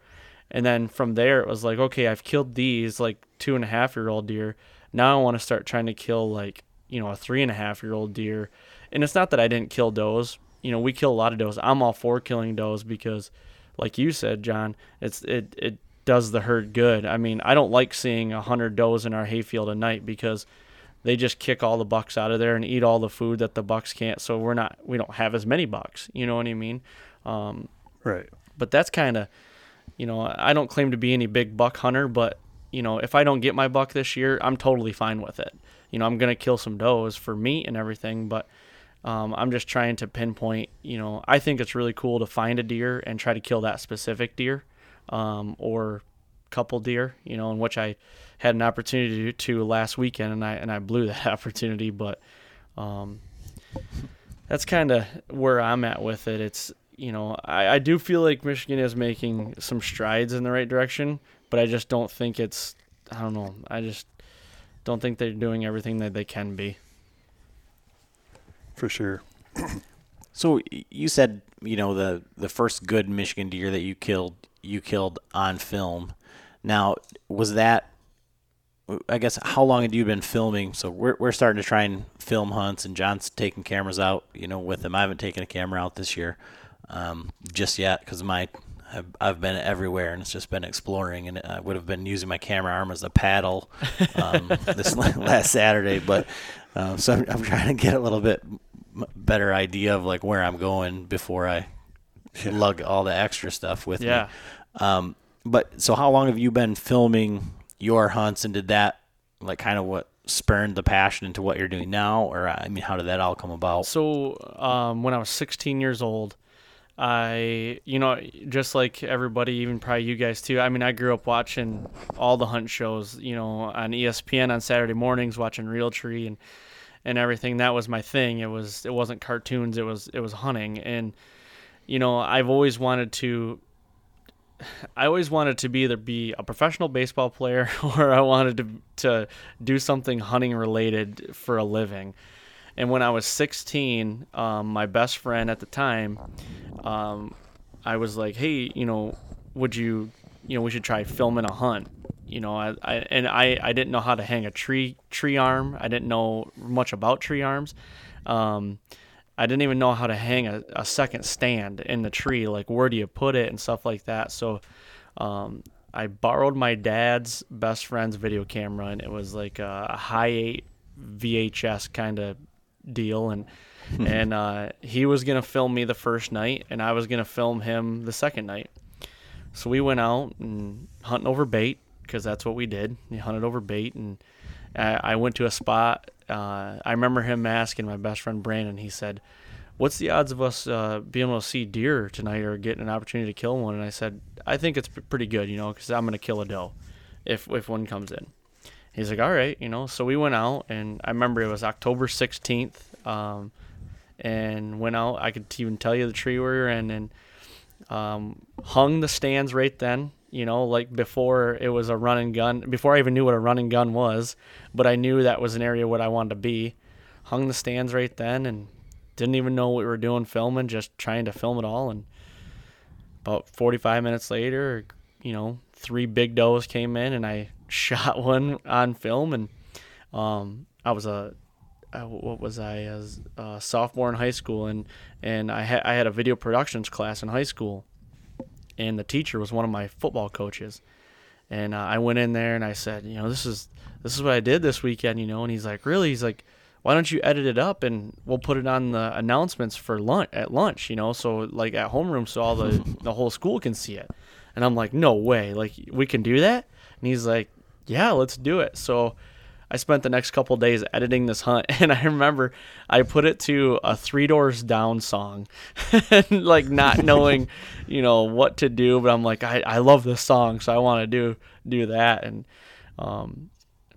S5: And then from there it was like okay i've killed these like two and a half year old deer. Now i want to start trying to kill like you know a three and a half year old deer. And it's not that i didn't kill does. You know we kill a lot of does. I'm all for killing does because like you said john it's it it does the herd good. I mean i don't like seeing a hundred does in our hayfield at night because they just kick all the bucks out of there and eat all the food that the bucks can't so we're not we don't have as many bucks you know what i mean um,
S7: right.
S5: but that's kind of you know i don't claim to be any big buck hunter but you know if i don't get my buck this year i'm totally fine with it you know i'm gonna kill some does for meat and everything but um, i'm just trying to pinpoint you know i think it's really cool to find a deer and try to kill that specific deer um, or couple deer you know in which i had an opportunity to, to last weekend, and I and I blew that opportunity. But um, that's kind of where I'm at with it. It's you know I, I do feel like Michigan is making some strides in the right direction, but I just don't think it's I don't know I just don't think they're doing everything that they can be.
S7: For sure.
S6: So you said you know the the first good Michigan deer that you killed you killed on film. Now was that? I guess how long had you been filming? So we're we're starting to try and film hunts, and John's taking cameras out. You know, with him. I haven't taken a camera out this year, um, just yet because my I've, I've been everywhere and it's just been exploring. And I would have been using my camera arm as a paddle um, this last Saturday, but um, so I'm, I'm trying to get a little bit better idea of like where I'm going before I lug all the extra stuff with
S5: Yeah.
S6: me. Um, but so how long have you been filming your hunts and did that like kind of what spurned the passion into what you're doing now? Or I mean, how did that all come about?
S5: So um, when I was 16 years old, I, you know, just like everybody, even probably you guys too. I mean, I grew up watching all the hunt shows, you know, on ESPN on Saturday mornings, watching Realtree and and everything. That was my thing. It was it wasn't cartoons. It was it was hunting. And you know, I've always wanted to. I always wanted to be either be a professional baseball player or I wanted to to do something hunting related for a living. And when I was 16, um, my best friend at the time, um, I was like, "Hey, you know, would you, you know, we should try filming a hunt." You know, I, I and I, I didn't know how to hang a tree tree arm. I didn't know much about tree arms. Um, I didn't even know how to hang a, a second stand in the tree. Like, where do you put it and stuff like that. So, um, I borrowed my dad's best friend's video camera, and it was like a, high eight VHS kind of deal, and and uh, he was gonna film me the first night, and I was gonna film him the second night. So we went out and hunting over bait because that's what we did. We hunted over bait, and I, I went to a spot. Uh, I remember him asking my best friend Brandon. He said, "What's the odds of us uh, being able to see deer tonight or getting an opportunity to kill one?" And I said, "I think it's pretty good, you know, because I'm gonna kill a doe if if one comes in." He's like, "All right, you know." So we went out, and I remember it was October 16th, um, and went out. I could even tell you the tree we were in, and um, hung the stands right then. You know, like before it was a run and gun. Before I even knew what a run and gun was, but I knew that was an area what I wanted to be. Hung the stands right then, and didn't even know what we were doing filming, just trying to film it all. And about 45 minutes later, you know, three big does came in, and I shot one on film. And um, I was a uh, what was I as a sophomore in high school, and and I had I had a video productions class in high school, and the teacher was one of my football coaches, and uh, I went in there and I said, you know, this is this is what I did this weekend, you know, and he's like, really? He's like, why don't you edit it up and we'll put it on the announcements for lunch at lunch, you know, so like at homeroom, so all the the whole school can see it, and I'm like, no way, like we can do that, and he's like, yeah, let's do it, so. I spent the next couple days editing this hunt, and I remember I put it to a Three Doors Down song, and like not knowing, you know, what to do. But I'm like, I, I love this song, so I want to do do that, and um,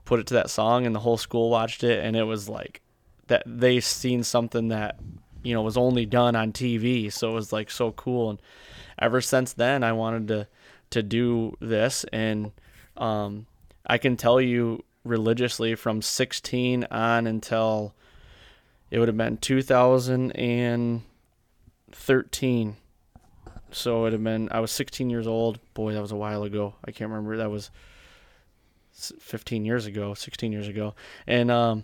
S5: put it to that song, and the whole school watched it, and it was like that they seen something that you know was only done on TV, so it was like so cool, and ever since then I wanted to to do this, and um, I can tell you religiously from 16 on until it would have been 2013. So it would have been I was 16 years old. Boy, that was a while ago. I can't remember. That was 15 years ago, 16 years ago, and um,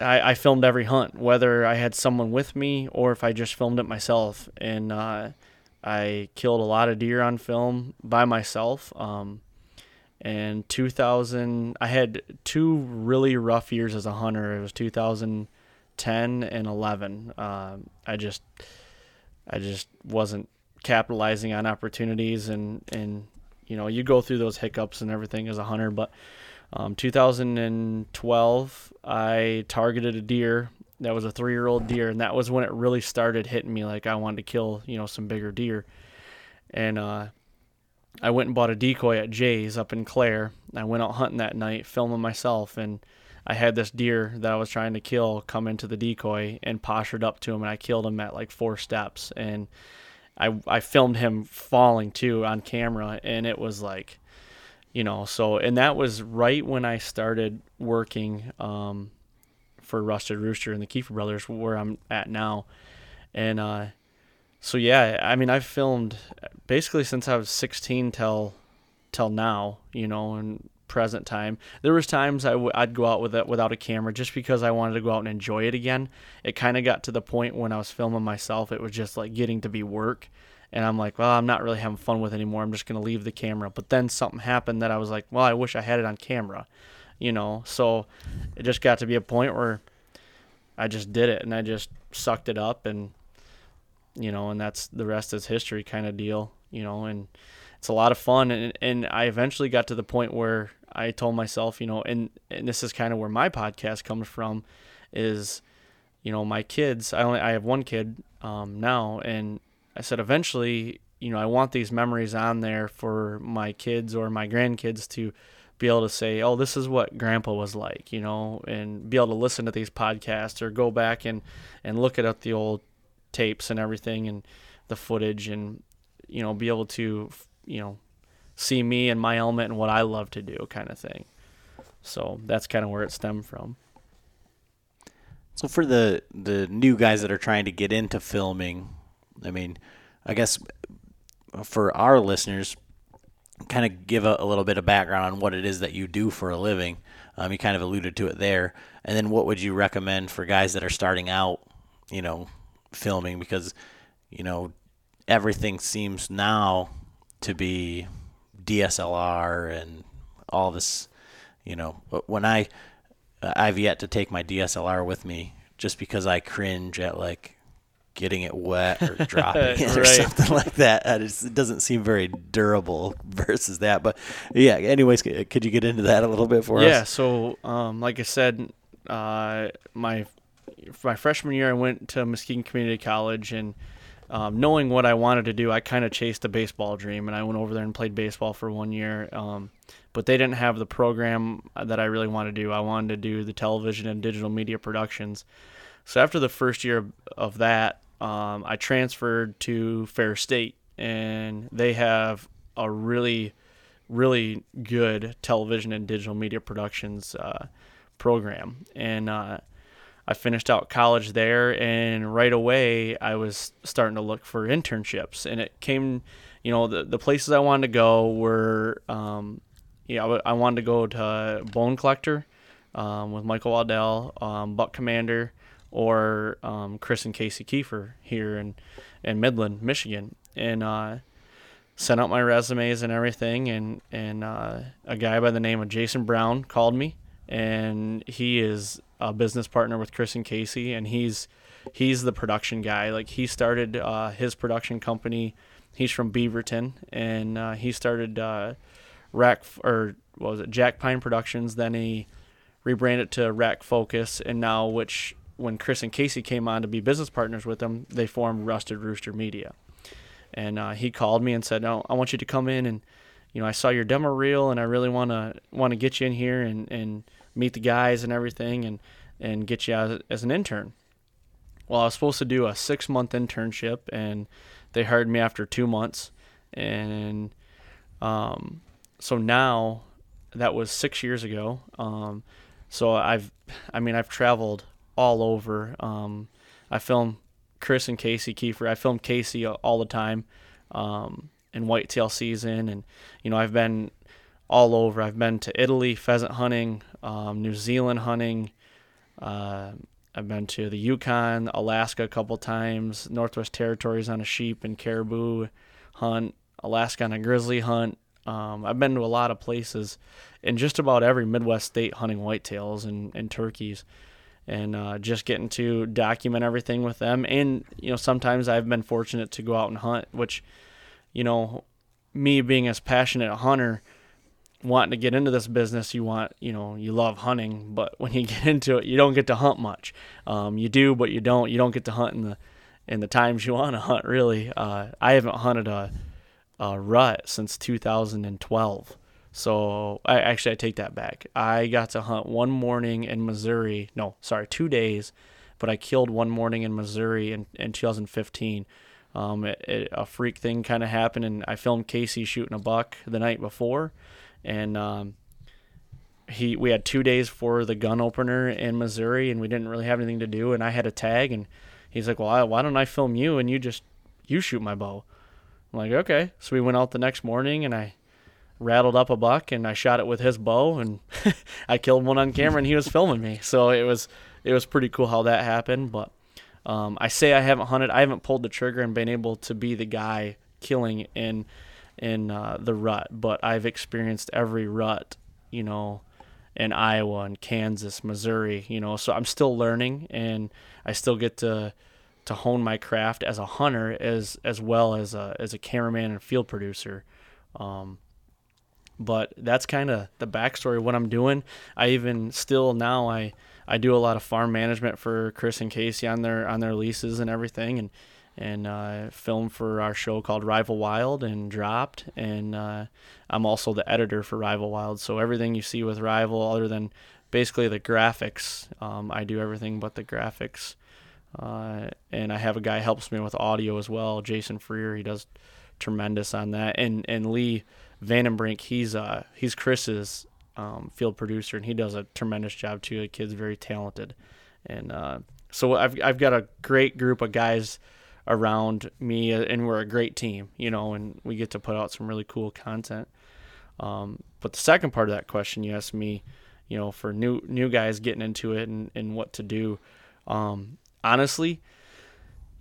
S5: I, I filmed every hunt, whether I had someone with me or if I just filmed it myself. And uh, I killed a lot of deer on film by myself. Um, and 2000 i had two really rough years as a hunter. It was 2010 and 11 um, i just i just wasn't capitalizing on opportunities and and you know you go through those hiccups and everything as a hunter but um, 2012 i targeted a deer that was a three year old deer and that was when it really started hitting me like i wanted to kill you know some bigger deer. And uh I went and bought a decoy at Jay's up in Clare. I went out hunting that night, filming myself, and I had this deer that I was trying to kill come into the decoy and postured up to him, and I killed him at like four steps. And I I filmed him falling too on camera, and it was like, you know, so and that was right when I started working um, for Rusted Rooster and the Keefer Brothers, where I'm at now, and uh, so yeah, I mean I've filmed basically since I was 16 till till now, you know, and present time. There was times I w- I'd go out with it without a camera just because I wanted to go out and enjoy it again. It kind of got to the point when I was filming myself, it was just like getting to be work. And I'm like, well, I'm not really having fun with it anymore. I'm just to leave the camera. But then something happened that I was like, well, I wish I had it on camera, you know? So it just got to be a point where I just did it and I just sucked it up and, you know, and that's the rest is history kind of deal, you know, and it's a lot of fun. And, and I eventually got to the point where I told myself, you know, and, and this is kind of where my podcast comes from is, you know, my kids, I only, I have one kid um, now. And I said, eventually, you know, I want these memories on there for my kids or my grandkids to be able to say, oh, this is what grandpa was like, you know, and be able to listen to these podcasts or go back and, and look at the old tapes and everything and the footage and, you know, be able to, you know, see me and my element and what I love to do kind of thing. So that's kind of where it stemmed from.
S6: So for the the new guys that are trying to get into filming, I mean, I guess for our listeners, kind of give a, a little bit of background on what it is that you do for a living. Um, you kind of alluded to it there, and then what would you recommend for guys that are starting out, you know, filming because, you know, everything seems now to be DSLR and all this, you know, when I I've yet to take my DSLR with me just because I cringe at like getting it wet or dropping it or
S5: Right.
S6: something like that. Just, it doesn't seem very durable versus that. But yeah, anyways, could you get into that a little bit for
S5: yeah,
S6: us? Yeah.
S5: So um, like I said, uh, my my freshman year I went to Muskegon Community College and um, knowing what I wanted to do, I kind of chased the baseball dream and I went over there and played baseball for one year. Um, but they didn't have the program that I really wanted to do. I wanted to do the television and digital media productions. So after the first year of, that, um, I transferred to Ferris State, and they have a really, really good television and digital media productions uh, program. And uh, I finished out college there, and right away I was starting to look for internships. And it came, you know, the, the places I wanted to go were, um, yeah, I, w- I wanted to go to Bone Collector um, with Michael Waddell, um, Buck Commander, or um, Chris and Casey Keefer here in, in Midland, Michigan. And uh, sent out my resumes and everything, and and uh, a guy by the name of Jason Brown called me, and he is a business partner with Chris and Casey, and he's he's the production guy. Like he started uh, his production company. He's from Beaverton, and uh, he started uh, Rack or what was it Jack Pine Productions. Then he rebranded to Rack Focus, and now which when Chris and Casey came on to be business partners with them, they formed Rusted Rooster Media and uh, he called me and said, "No, I want you to come in and, you know, I saw your demo reel and I really want to want to get you in here and, and meet the guys and everything and and get you as, as an intern." Well, I was supposed to do a six month internship and they hired me after two months, and um, so now that was six years ago. Um, so I've, I mean, I've traveled all over. Um, I film Chris and Casey Keefer. I film Casey all the time um, in whitetail season, and you know I've been all over. I've been to Italy pheasant hunting, um, New Zealand hunting. Uh, I've been to the Yukon, Alaska a couple times, Northwest Territories on a sheep and caribou hunt, Alaska on a grizzly hunt. Um, I've been to a lot of places in just about every Midwest state hunting whitetails and, and turkeys and uh, just getting to document everything with them. And you know, sometimes I've been fortunate to go out and hunt, which, you know, me being as passionate a hunter, wanting to get into this business, you want, you know, you love hunting, but when you get into it, you don't get to hunt much. Um, you do, but you don't. You don't get to hunt in the in the times you want to hunt. Really, uh, I haven't hunted a uh, rut since 2012. So I actually I take that back. I got to hunt one morning in Missouri. No, sorry, two days, but I killed one morning in Missouri in, in 2015. Um, it, it, a freak thing kind of happened, and I filmed Casey shooting a buck the night before, and um, he we had two days for the gun opener in Missouri, and we didn't really have anything to do, and I had a tag, and he's like, "Well, why don't I film you and you just you shoot my bow?" I'm like, "Okay." So we went out the next morning, and I rattled up a buck and I shot it with his bow and I killed one on camera and he was filming me. So it was it was pretty cool how that happened. But um, I say I haven't hunted, I haven't pulled the trigger and been able to be the guy killing in in uh, the rut, but I've experienced every rut, you know, in Iowa and Kansas, Missouri, you know. So I'm still learning and I still get to to hone my craft as a hunter as as well as a as a cameraman and field producer. Um, but that's kind of the backstory of what I'm doing. I even still now I I do a lot of farm management for Chris and Casey on their on their leases and everything, and and uh, film for our show called Rival Wild and Dropped, and uh, I'm also the editor for Rival Wild. So everything you see with Rival, other than basically the graphics, um, I do everything but the graphics. Uh, and I have a guy helps me with audio as well, Jason Freer. He does tremendous on that, and and Lee Vandenbrink, he's uh he's Chris's um, field producer, and he does a tremendous job too. The kid's very talented, and uh, so I've I've got a great group of guys around me, uh, and we're a great team, you know, and we get to put out some really cool content. Um, but the second part of that question you asked me, you know, for new new guys getting into it and, and what to do. Um, honestly,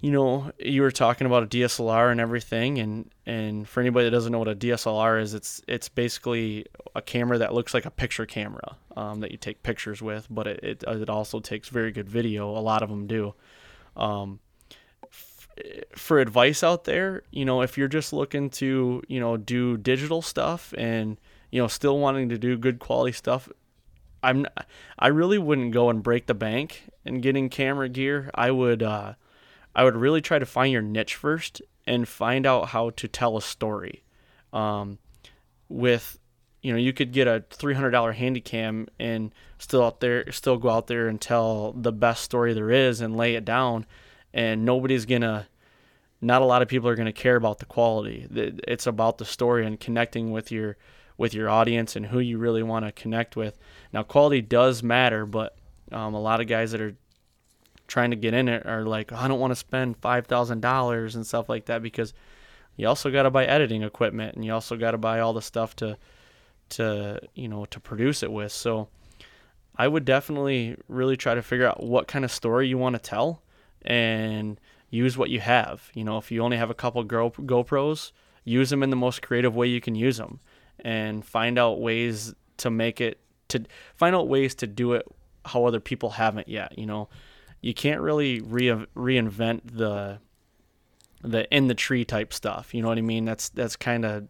S5: you know, you were talking about a DSLR and everything, and and for anybody that doesn't know what a DSLR is, it's it's basically a camera that looks like a picture camera um, that you take pictures with, but it, it, it also takes very good video. A lot of them do. Um, for advice out there, you know, if you're just looking to you know do digital stuff and you know still wanting to do good quality stuff, I'm I really wouldn't go and break the bank in getting camera gear. I would. Uh, I would really try to find your niche first and find out how to tell a story. Um, with, you know, you could get a $300 handycam and still out there, still go out there and tell the best story there is and lay it down, and nobody's gonna. Not a lot of people are going to care about the quality. It's about the story and connecting with your with your audience and who you really want to connect with. Now, quality does matter, but um, a lot of guys that are trying to get in it are like, oh, I don't want to spend five thousand dollars and stuff like that because you also got to buy editing equipment and you also got to buy all the stuff to to you know to produce it with. So I would definitely really try to figure out what kind of story you want to tell and use what you have. You know, if you only have a couple Go GoPros, use them in the most creative way you can use them and find out ways to make it to find out ways to do it how other people haven't yet, you know you can't really re- reinvent the the in the tree type stuff. You know what I mean? That's that's kind of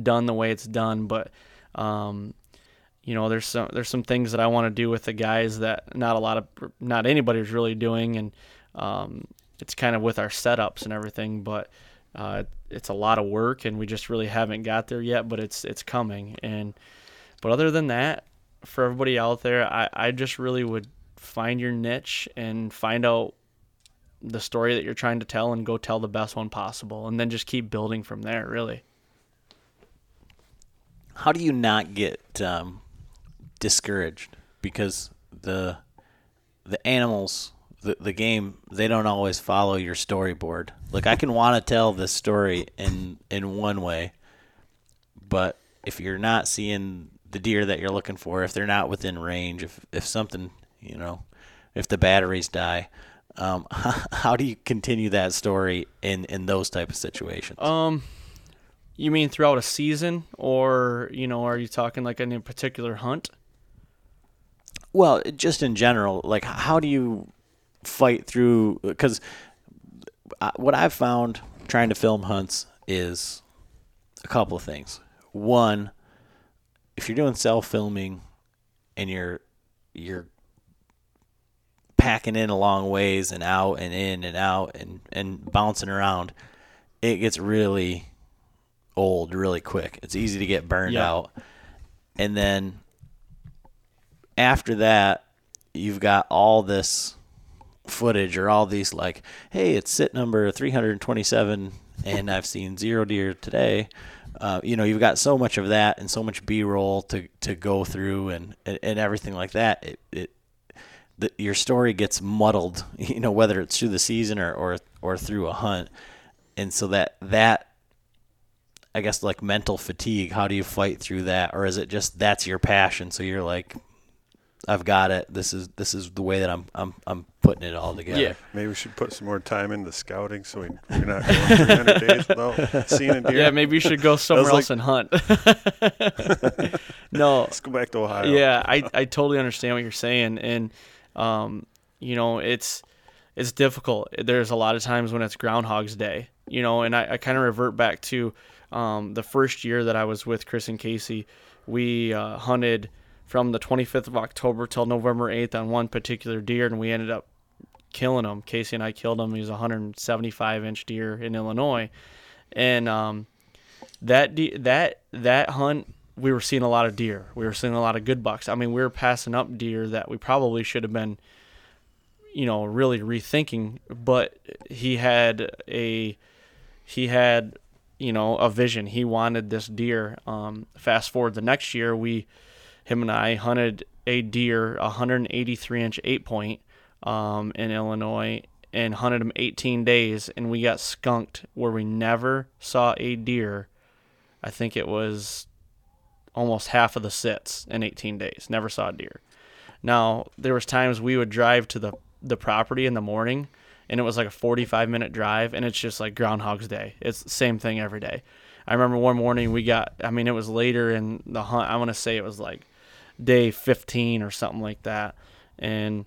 S5: done the way it's done, but um, you know, there's some there's some things that I want to do with the guys that not a lot of not anybody's really doing, and um, it's kind of with our setups and everything, but. Uh, it's a lot of work, and we just really haven't got there yet. But it's it's coming, and but other than that, for everybody out there, I, I just really would find your niche and find out the story that you're trying to tell and go tell the best one possible and then just keep building from there really
S6: how do you not get um, discouraged because the the animals the, the game they don't always follow your storyboard like i can want to tell this story in in one way but if you're not seeing the deer that you're looking for if they're not within range if if something you know, if the batteries die. Um, how do you continue that story in, in those type of situations?
S5: Um, you mean throughout a season, or you know, are you talking like in a particular hunt?
S6: Well, just in general, like how do you fight through? Because uh, what I've found trying to film hunts is a couple of things. One, if you're doing self filming and you're you're packing in a long ways and out and in and out and, and bouncing around, it gets really old really quick. It's easy to get burned
S5: Yeah.
S6: out. And then after that, you've got all this footage or all these like, hey, it's sit number 327 and I've seen zero deer today. Uh, you know, you've got so much of that and so much B-roll to, to go through and, and, and everything like that. It, it the, your story gets muddled, you know, whether it's through the season or, or, or through a hunt. And so that, that, I guess like mental fatigue, how do you fight through that? Or is it just, that's your passion. So you're like, I've got it. This is, this is the way that I'm, I'm, I'm putting it all together.
S5: Yeah.
S7: Maybe we should put some more time into scouting so we, we're not going 300 days without seeing a deer.
S5: Yeah, maybe you should go somewhere
S7: like-
S5: else and hunt. no,
S7: Let's go back to Ohio.
S5: yeah, I, I totally understand what you're saying, and um, you know, it's it's difficult. There's a lot of times when it's Groundhog's Day, you know, and I, I kind of revert back to um, the first year that I was with Chris and Casey. We uh, hunted from the 25th of October till November 8th on one particular deer, and we ended up killing him. Casey and I killed him. He was a 175 inch deer in Illinois, and um, that de- that that hunt we were seeing a lot of deer. We were seeing a lot of good bucks. I mean, we were passing up deer that we probably should have been, you know, really rethinking. But he had a he had you know a vision. He wanted this deer. Um, fast forward the next year, we him and I hunted a deer, 183 inch eight point um, in Illinois, and hunted him 18 days, and we got skunked where we never saw a deer. I think it was almost half of the sits in 18 days. Never saw a deer. Now there was times we would drive to the the property in the morning, and it was like a 45 minute drive, and it's just like Groundhog's Day. It's the same thing every day. I remember one morning we got. I mean, it was later in the hunt. I want to say it was like day 15 or something like that, and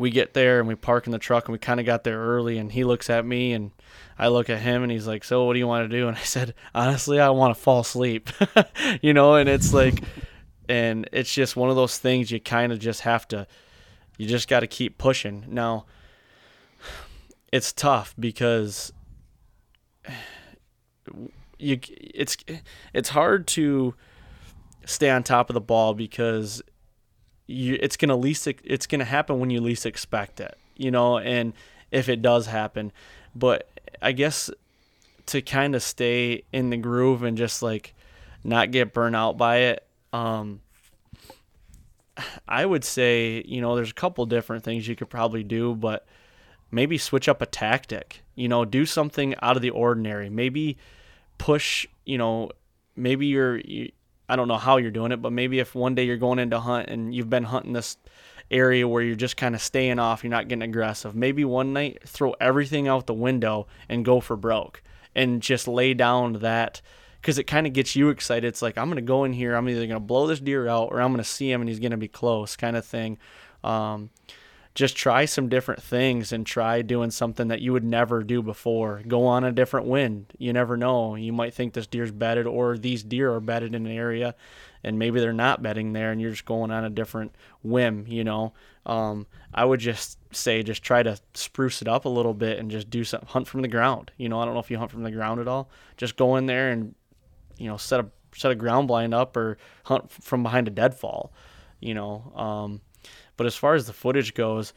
S5: we get there and we park in the truck and we kind of got there early and he looks at me and I look at him and he's like, "So what do you want to do?" And I said, "Honestly, I want to fall asleep." you know, and it's like and it's just one of those things you kind of just have to you just got to keep pushing. Now it's tough because you it's it's hard to stay on top of the ball because you it's gonna least it's gonna happen when you least expect it, you know, and if it does happen, but I guess to kind of stay in the groove and just like not get burnt out by it, um, I would say you know there's a couple different things you could probably do, but maybe switch up a tactic. You know, do something out of the ordinary. Maybe push. You know, maybe you're. You, I don't know how you're doing it, but maybe if one day you're going into hunt and you've been hunting this area where you're just kind of staying off, you're not getting aggressive. Maybe one night throw everything out the window and go for broke and just lay down that because it kind of gets you excited. It's like I'm gonna go in here, I'm either gonna blow this deer out or I'm gonna see him and he's gonna be close, kind of thing. Um, just try some different things and try doing something that you would never do before. Go on a different wind. You never know. You might think this deer's bedded or these deer are bedded in an area and maybe they're not bedding there and you're just going on a different whim, you know. Um, I would just say just try to spruce it up a little bit and just do some hunt from the ground. You know, I don't know if you hunt from the ground at all. Just go in there and you know, set a set a ground blind up or hunt from behind a deadfall, you know. Um, but as far as the footage goes,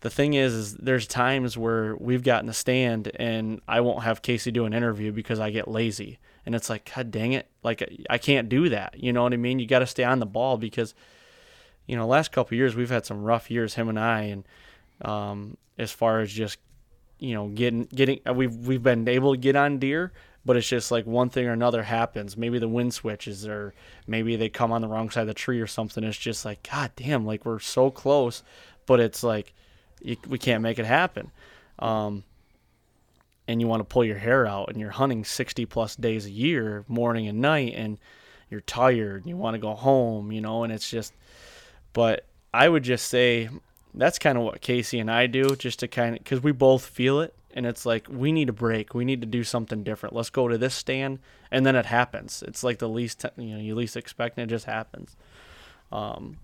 S5: the thing is, is there's times where we've gotten the stand and I won't have Casey do an interview because I get lazy. And it's like, God dang it. Like, I can't do that. You know what I mean? You got to stay on the ball because, you know, last couple of years, we've had some rough years, him and I. And um, as far as just, you know, getting, getting, we've, we've been able to get on deer, but it's just like one thing or another happens. Maybe the wind switches or maybe they come on the wrong side of the tree or something. It's just like, God damn, like we're so close, but it's like, you, we can't make it happen. Um, and you want to pull your hair out and you're hunting 60 plus days a year, morning and night, and you're tired and you want to go home, you know, and it's just, but I would just say that's kind of what Casey and I do just to kind of, because we both feel it. And it's like, we need a break. We need to do something different. Let's go to this stand. And then it happens. It's like the least, you know, you least expect and it just happens. Um,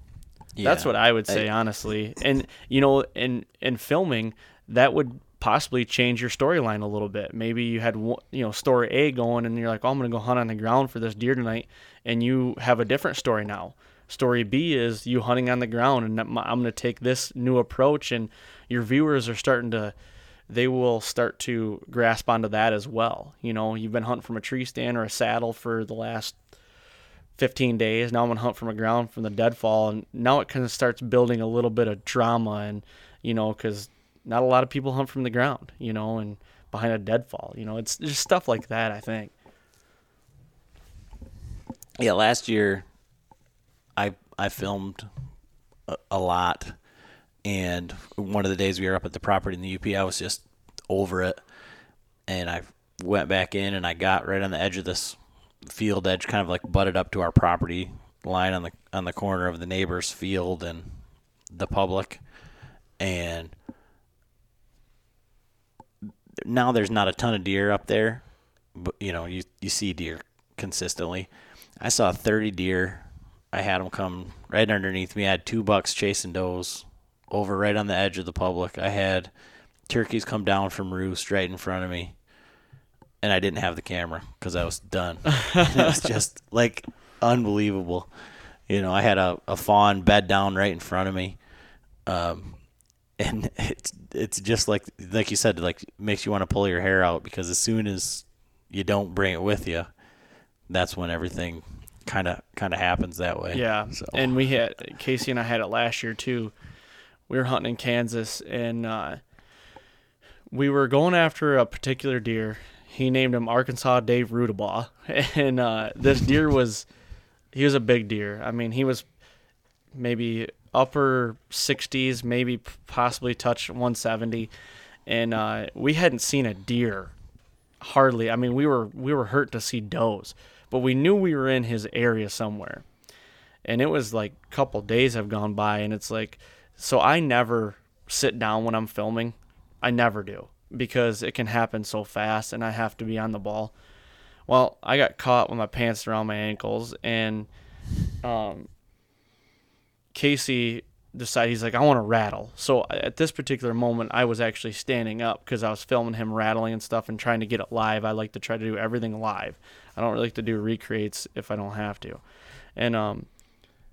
S5: that's what I would say, honestly. And you know, in in filming, that would possibly change your storyline a little bit. Maybe you had you know story A going, and you're like, oh, I'm gonna go hunt on the ground for this deer tonight, and you have a different story now. Story B is you hunting on the ground, and I'm I'm gonna take this new approach, and your viewers are starting to, they will start to grasp onto that as well. You know, you've been hunting from a tree stand or a saddle for the last 15 days. Now I'm gonna hunt from a ground from the deadfall, and now it kind of starts building a little bit of drama, and you know, because not a lot of people hunt from the ground, you know, and behind a deadfall, you know, it's just stuff like that. I think.
S6: Yeah, last year I I filmed a, a lot, and one of the days we were up at the property in the UP, I was just over it, and I went back in and I got right on the edge of this field edge, kind of like butted up to our property line on the on the corner of the neighbor's field and the public, and now there's not a ton of deer up there, but you know you you see deer consistently. I saw 30 deer. I had them come right underneath me. I had two bucks chasing does over right on the edge of the public. I had turkeys come down from roost right in front of me, and I didn't have the camera because I was done. it was just like unbelievable. You know, I had a, a fawn bed down right in front of me. Um, and it's it's just like like you said, like makes you want to pull your hair out because as soon as you don't bring it with you, that's when everything kind of kind of happens that way.
S5: Yeah,
S6: So
S5: and we had Casey and I had it last year too. We were hunting in Kansas, and uh, we were going after a particular deer. He named him Arkansas Dave Rudabaugh, and uh, this deer was he was a big deer. I mean, he was maybe upper 60s, maybe possibly touch 170, and uh, we hadn't seen a deer hardly. I mean, we were we were hurt to see does, but we knew we were in his area somewhere. And it was like a couple days have gone by, and it's like, so I never sit down when I'm filming. I never do because it can happen so fast, and I have to be on the ball. Well, I got caught with my pants around my ankles, and um, Casey decided he's like, I want to rattle. So at this particular moment, I was actually standing up because I was filming him rattling and stuff and trying to get it live. I like to try to do everything live. I don't really like to do recreates if I don't have to. And um,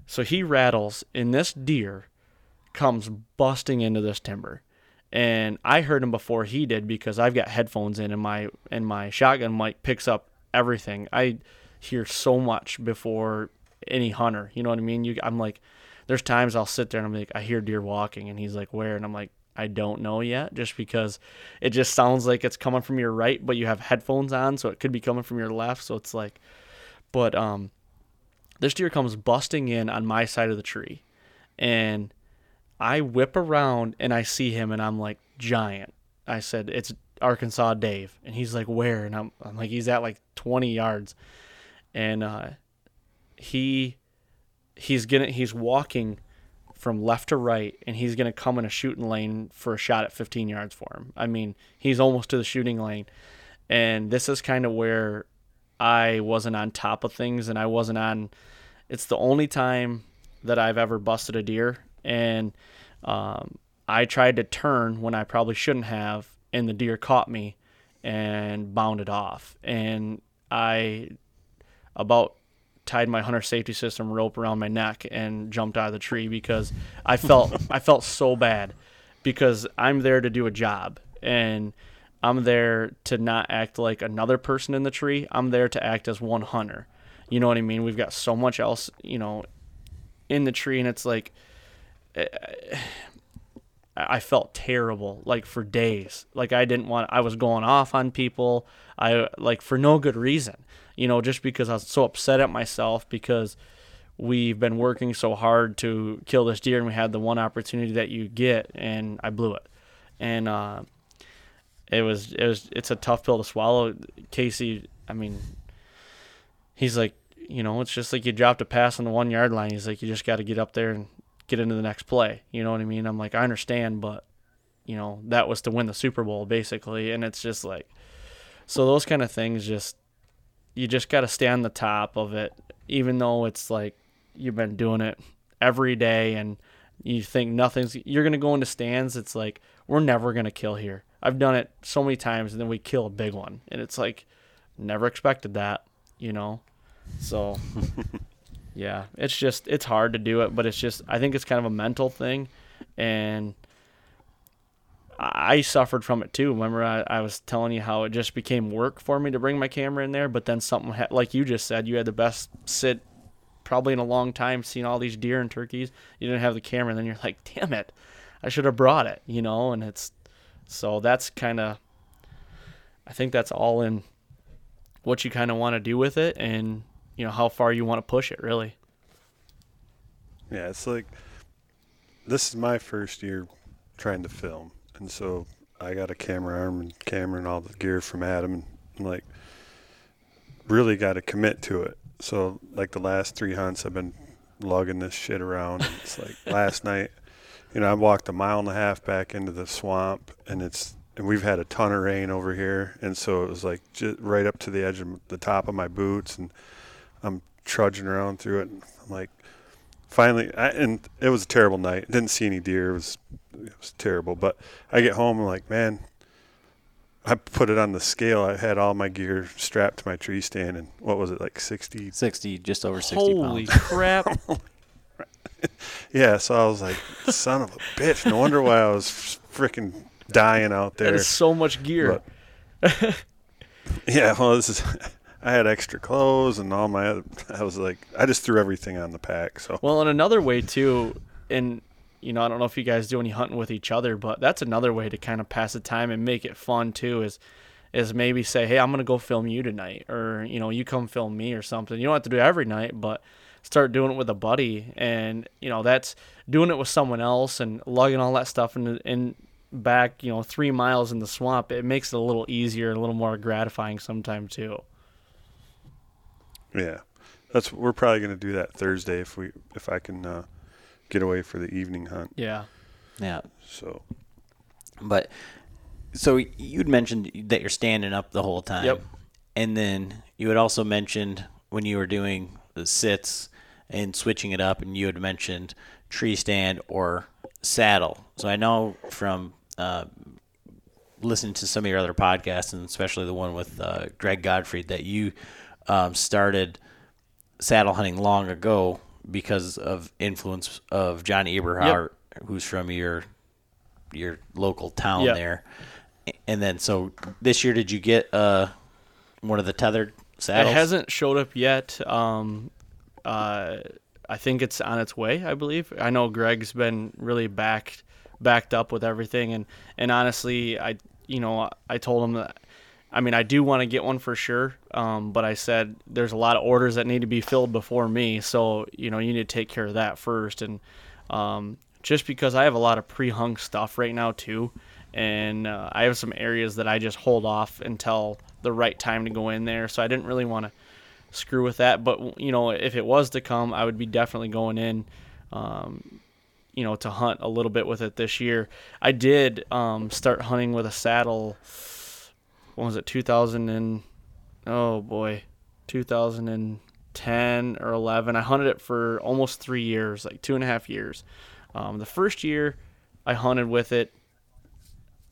S5: so he rattles, in this deer comes busting into this timber. And I heard him before he did because I've got headphones in and my and my shotgun mic picks up everything. I hear so much before any hunter. You know what I mean? You I'm like there's times I'll sit there and I'm like, I hear deer walking, and he's like, where? And I'm like, I don't know yet, just because it just sounds like it's coming from your right, but you have headphones on, so it could be coming from your left. So it's like, but um, this deer comes busting in on my side of the tree, and I whip around and I see him, and I'm like, giant. I said, it's Arkansas Dave, and he's like, where? And I'm, I'm like, he's at like 20 yards, and uh, he he's gonna he's walking from left to right and he's gonna come in a shooting lane for a shot at 15 yards for him. I mean, he's almost to the shooting lane, and this is kind of where I wasn't on top of things and I wasn't on. It's the only time that I've ever busted a deer, and um, I tried to turn when I probably shouldn't have, and the deer caught me and bounded off, and I about tied my hunter safety system rope around my neck and jumped out of the tree because I felt I felt so bad because I'm there to do a job and I'm there to not act like another person in the tree. I'm there to act as one hunter. You know what I mean? We've got so much else, you know, in the tree and it's like I felt terrible like for days. Like I didn't want I was going off on people. I like for no good reason. You know, just because I was so upset at myself because we've been working so hard to kill this deer and we had the one opportunity that you get and I blew it. And uh it was it was it's a tough pill to swallow. Casey, I mean he's like, you know, it's just like you dropped a pass on the 1 yard line. He's like you just got to get up there and get into the next play. You know what I mean? I'm like, I understand, but you know, that was to win the Super Bowl basically, and it's just like so those kind of things just you just got to stay on the top of it even though it's like you've been doing it every day and you think nothing's you're going to go into stands it's like we're never going to kill here. I've done it so many times, and then we kill a big one, and it's like never expected that, you know. So yeah, it's just it's hard to do it, but it's just I think it's kind of a mental thing, and I suffered from it too. Remember, I, I was telling you how it just became work for me to bring my camera in there, but then something ha- like you just said, you had the best sit probably in a long time, seeing all these deer and turkeys. You didn't have the camera, and then you're like, damn it, I should have brought it, you know. And it's so that's kind of, I think that's all in what you kind of want to do with it, and you know how far you want to push it, really.
S7: Yeah, it's like this is my first year trying to film, and so I got a camera arm and camera and all the gear from Adam, and I'm like really got to commit to it. So like the last three hunts, I've been lugging this shit around. And it's like last night, you know, I walked a mile and a half back into the swamp, and it's and we've had a ton of rain over here, and so it was like just right up to the edge of the top of my boots, and I'm trudging around through it. And I'm like, finally, I, and it was a terrible night. Didn't see any deer. It was it was terrible. But I get home I'm like, man, I put it on the scale. I had all my gear strapped to my tree stand, and what was it like sixty?
S6: 60, just over 60
S5: Holy
S6: pounds.
S5: crap!
S7: Yeah. So I was like, son of a bitch. No wonder why I was freaking dying out there.
S5: that is so much gear.
S7: But- yeah. Well, this is. I had extra clothes and all my other. I was like, I just threw everything on the pack. So
S5: Well, and another way too, and you know, I don't know if you guys do any hunting with each other, but that's another way to kind of pass the time and make it fun too. Is is maybe say, hey, I'm gonna go film you tonight, or you know, you come film me or something. You don't have to do it every night, but start doing it with a buddy, and you know, that's doing it with someone else and lugging all that stuff in in back, you know, three miles in the swamp. It makes it a little easier, a little more gratifying sometimes too.
S7: Yeah, that's we're probably gonna do that Thursday if we if I can uh, get away for the evening hunt.
S5: Yeah.
S6: Yeah.
S7: So
S6: But so you'd mentioned that you're standing up the whole time.
S5: Yep.
S6: And then you had also mentioned when you were doing the sits and switching it up, and you had mentioned tree stand or saddle. So I know from uh, listening to some of your other podcasts, and especially the one with uh, Greg Godfrey, that you um, started saddle hunting long ago because of influence of John Eberhart, who's from your your local town
S5: Yep.
S6: there. And then, so this year, did you get uh, one of the tethered saddles?
S5: It hasn't showed up yet. Um, uh, I think it's on its way. I believe. I know Greg's been really backed backed up with everything, and and honestly, I you know I told him that. I mean, I do want to get one for sure, um, but I said there's a lot of orders that need to be filled before me, so you know you need to take care of that first. And um, just because I have a lot of pre-hung stuff right now too, and uh, I have some areas that I just hold off until the right time to go in there, so I didn't really want to screw with that. But you know, if it was to come, I would be definitely going in. Um, you know, to hunt a little bit with it this year. I did um, start hunting with a saddle. When was it? 2000 and oh boy, 2010 or 11. I hunted it for almost three years, like two and a half years. Um, the first year I hunted with it,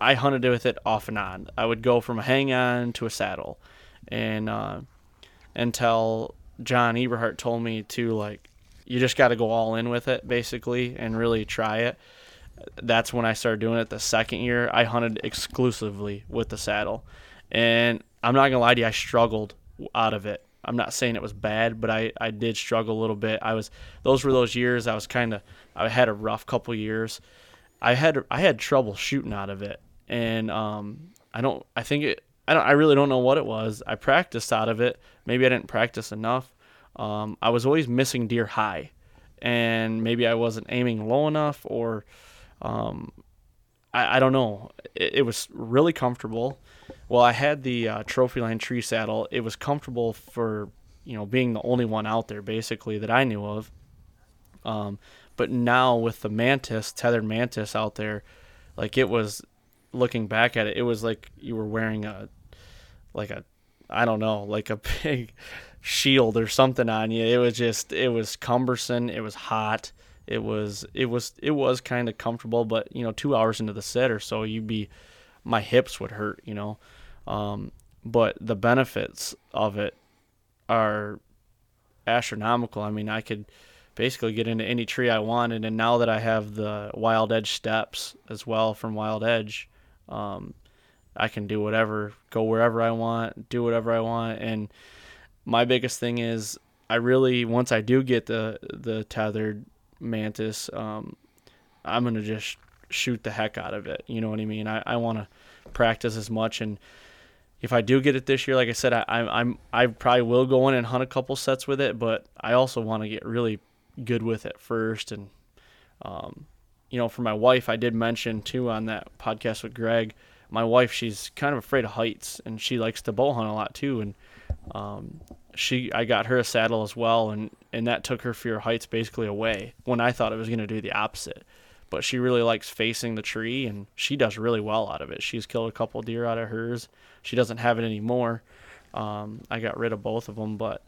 S5: I hunted with it off and on. I would go from a hang on to a saddle, and uh, until John Eberhart told me to like, you just got to go all in with it basically and really try it. That's when I started doing it. The second year, I hunted exclusively with the saddle, and I'm not gonna lie to you, I struggled out of it. I'm not saying it was bad, but I, I did struggle a little bit. I was those were those years I was kind of I had a rough couple years. I had I had trouble shooting out of it, and um, I don't I think it I don't I really don't know what it was. I practiced out of it. Maybe I didn't practice enough. Um, I was always missing deer high, and maybe I wasn't aiming low enough, or um, I, I don't know. It, it was really comfortable. Well, I had the uh, trophy line tree saddle. It was comfortable for you know being the only one out there basically that I knew of. Um, but now with the mantis Tethrd Mantis out there, like it was looking back at it, it was like you were wearing a like a I don't know like a big shield or something on you. It was just it was cumbersome. It was hot. It was it was it was kind of comfortable, but you know, two hours into the set or so, you'd be my hips would hurt, you know. Um, but the benefits of it are astronomical. I mean, I could basically get into any tree I wanted, and now that I have the Wild Edge steps as well from Wild Edge, um, I can do whatever, go wherever I want, do whatever I want, and my biggest thing is I really once I do get the the Tethrd Mantis, um, I'm gonna just shoot the heck out of it. You know what I mean? I, I want to practice as much and if I do get it this year, like I said, I, I'm I probably will go in and hunt a couple sets with it, but I also want to get really good with it first. And um, you know, for my wife, I did mention too on that podcast with Greg. My wife, she's kind of afraid of heights, and she likes to bow hunt a lot too. And um, she, I got her a saddle as well, and and that took her fear of heights basically away. When I thought it was going to do the opposite but she really likes facing the tree and she does really well out of it. She's killed a couple deer out of hers. She doesn't have it anymore. Um, I got rid of both of them, but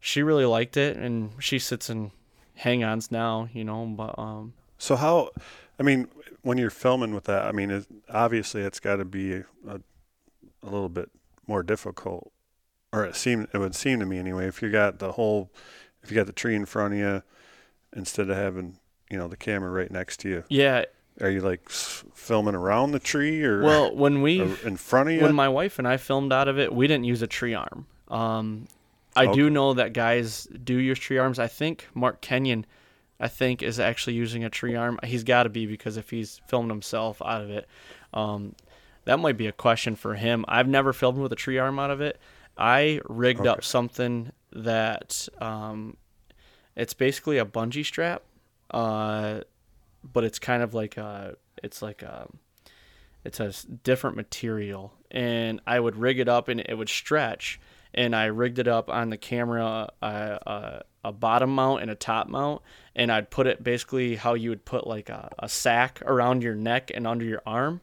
S5: she really liked it and she sits in hang-ons now, you know, but um
S7: So how I mean when you're filming with that, I mean it, obviously it's got to be a, a, a little bit more difficult or it seemed it would seem to me anyway if you got the whole if you got the tree in front of you instead of having you know the camera right next to you.
S5: Yeah.
S7: Are you like filming around the tree or
S5: well when we
S7: in front of you?
S5: when my wife and I filmed out of it, we didn't use a tree arm. Um, I
S7: Okay.
S5: do know that guys do use tree arms. I think Mark Kenyon, I think, is actually using a tree arm. He's got to be because if he's filmed himself out of it, um, that might be a question for him. I've never filmed with a tree arm out of it. I rigged up something that um, it's basically a bungee strap, uh, but it's kind of like a it's like a it's a different material. And i would rig it up and it would stretch. And i rigged it up on the camera uh, uh, a bottom mount and a top mount. And i'd put it basically how you would put like a, a sack around your neck and under your arm.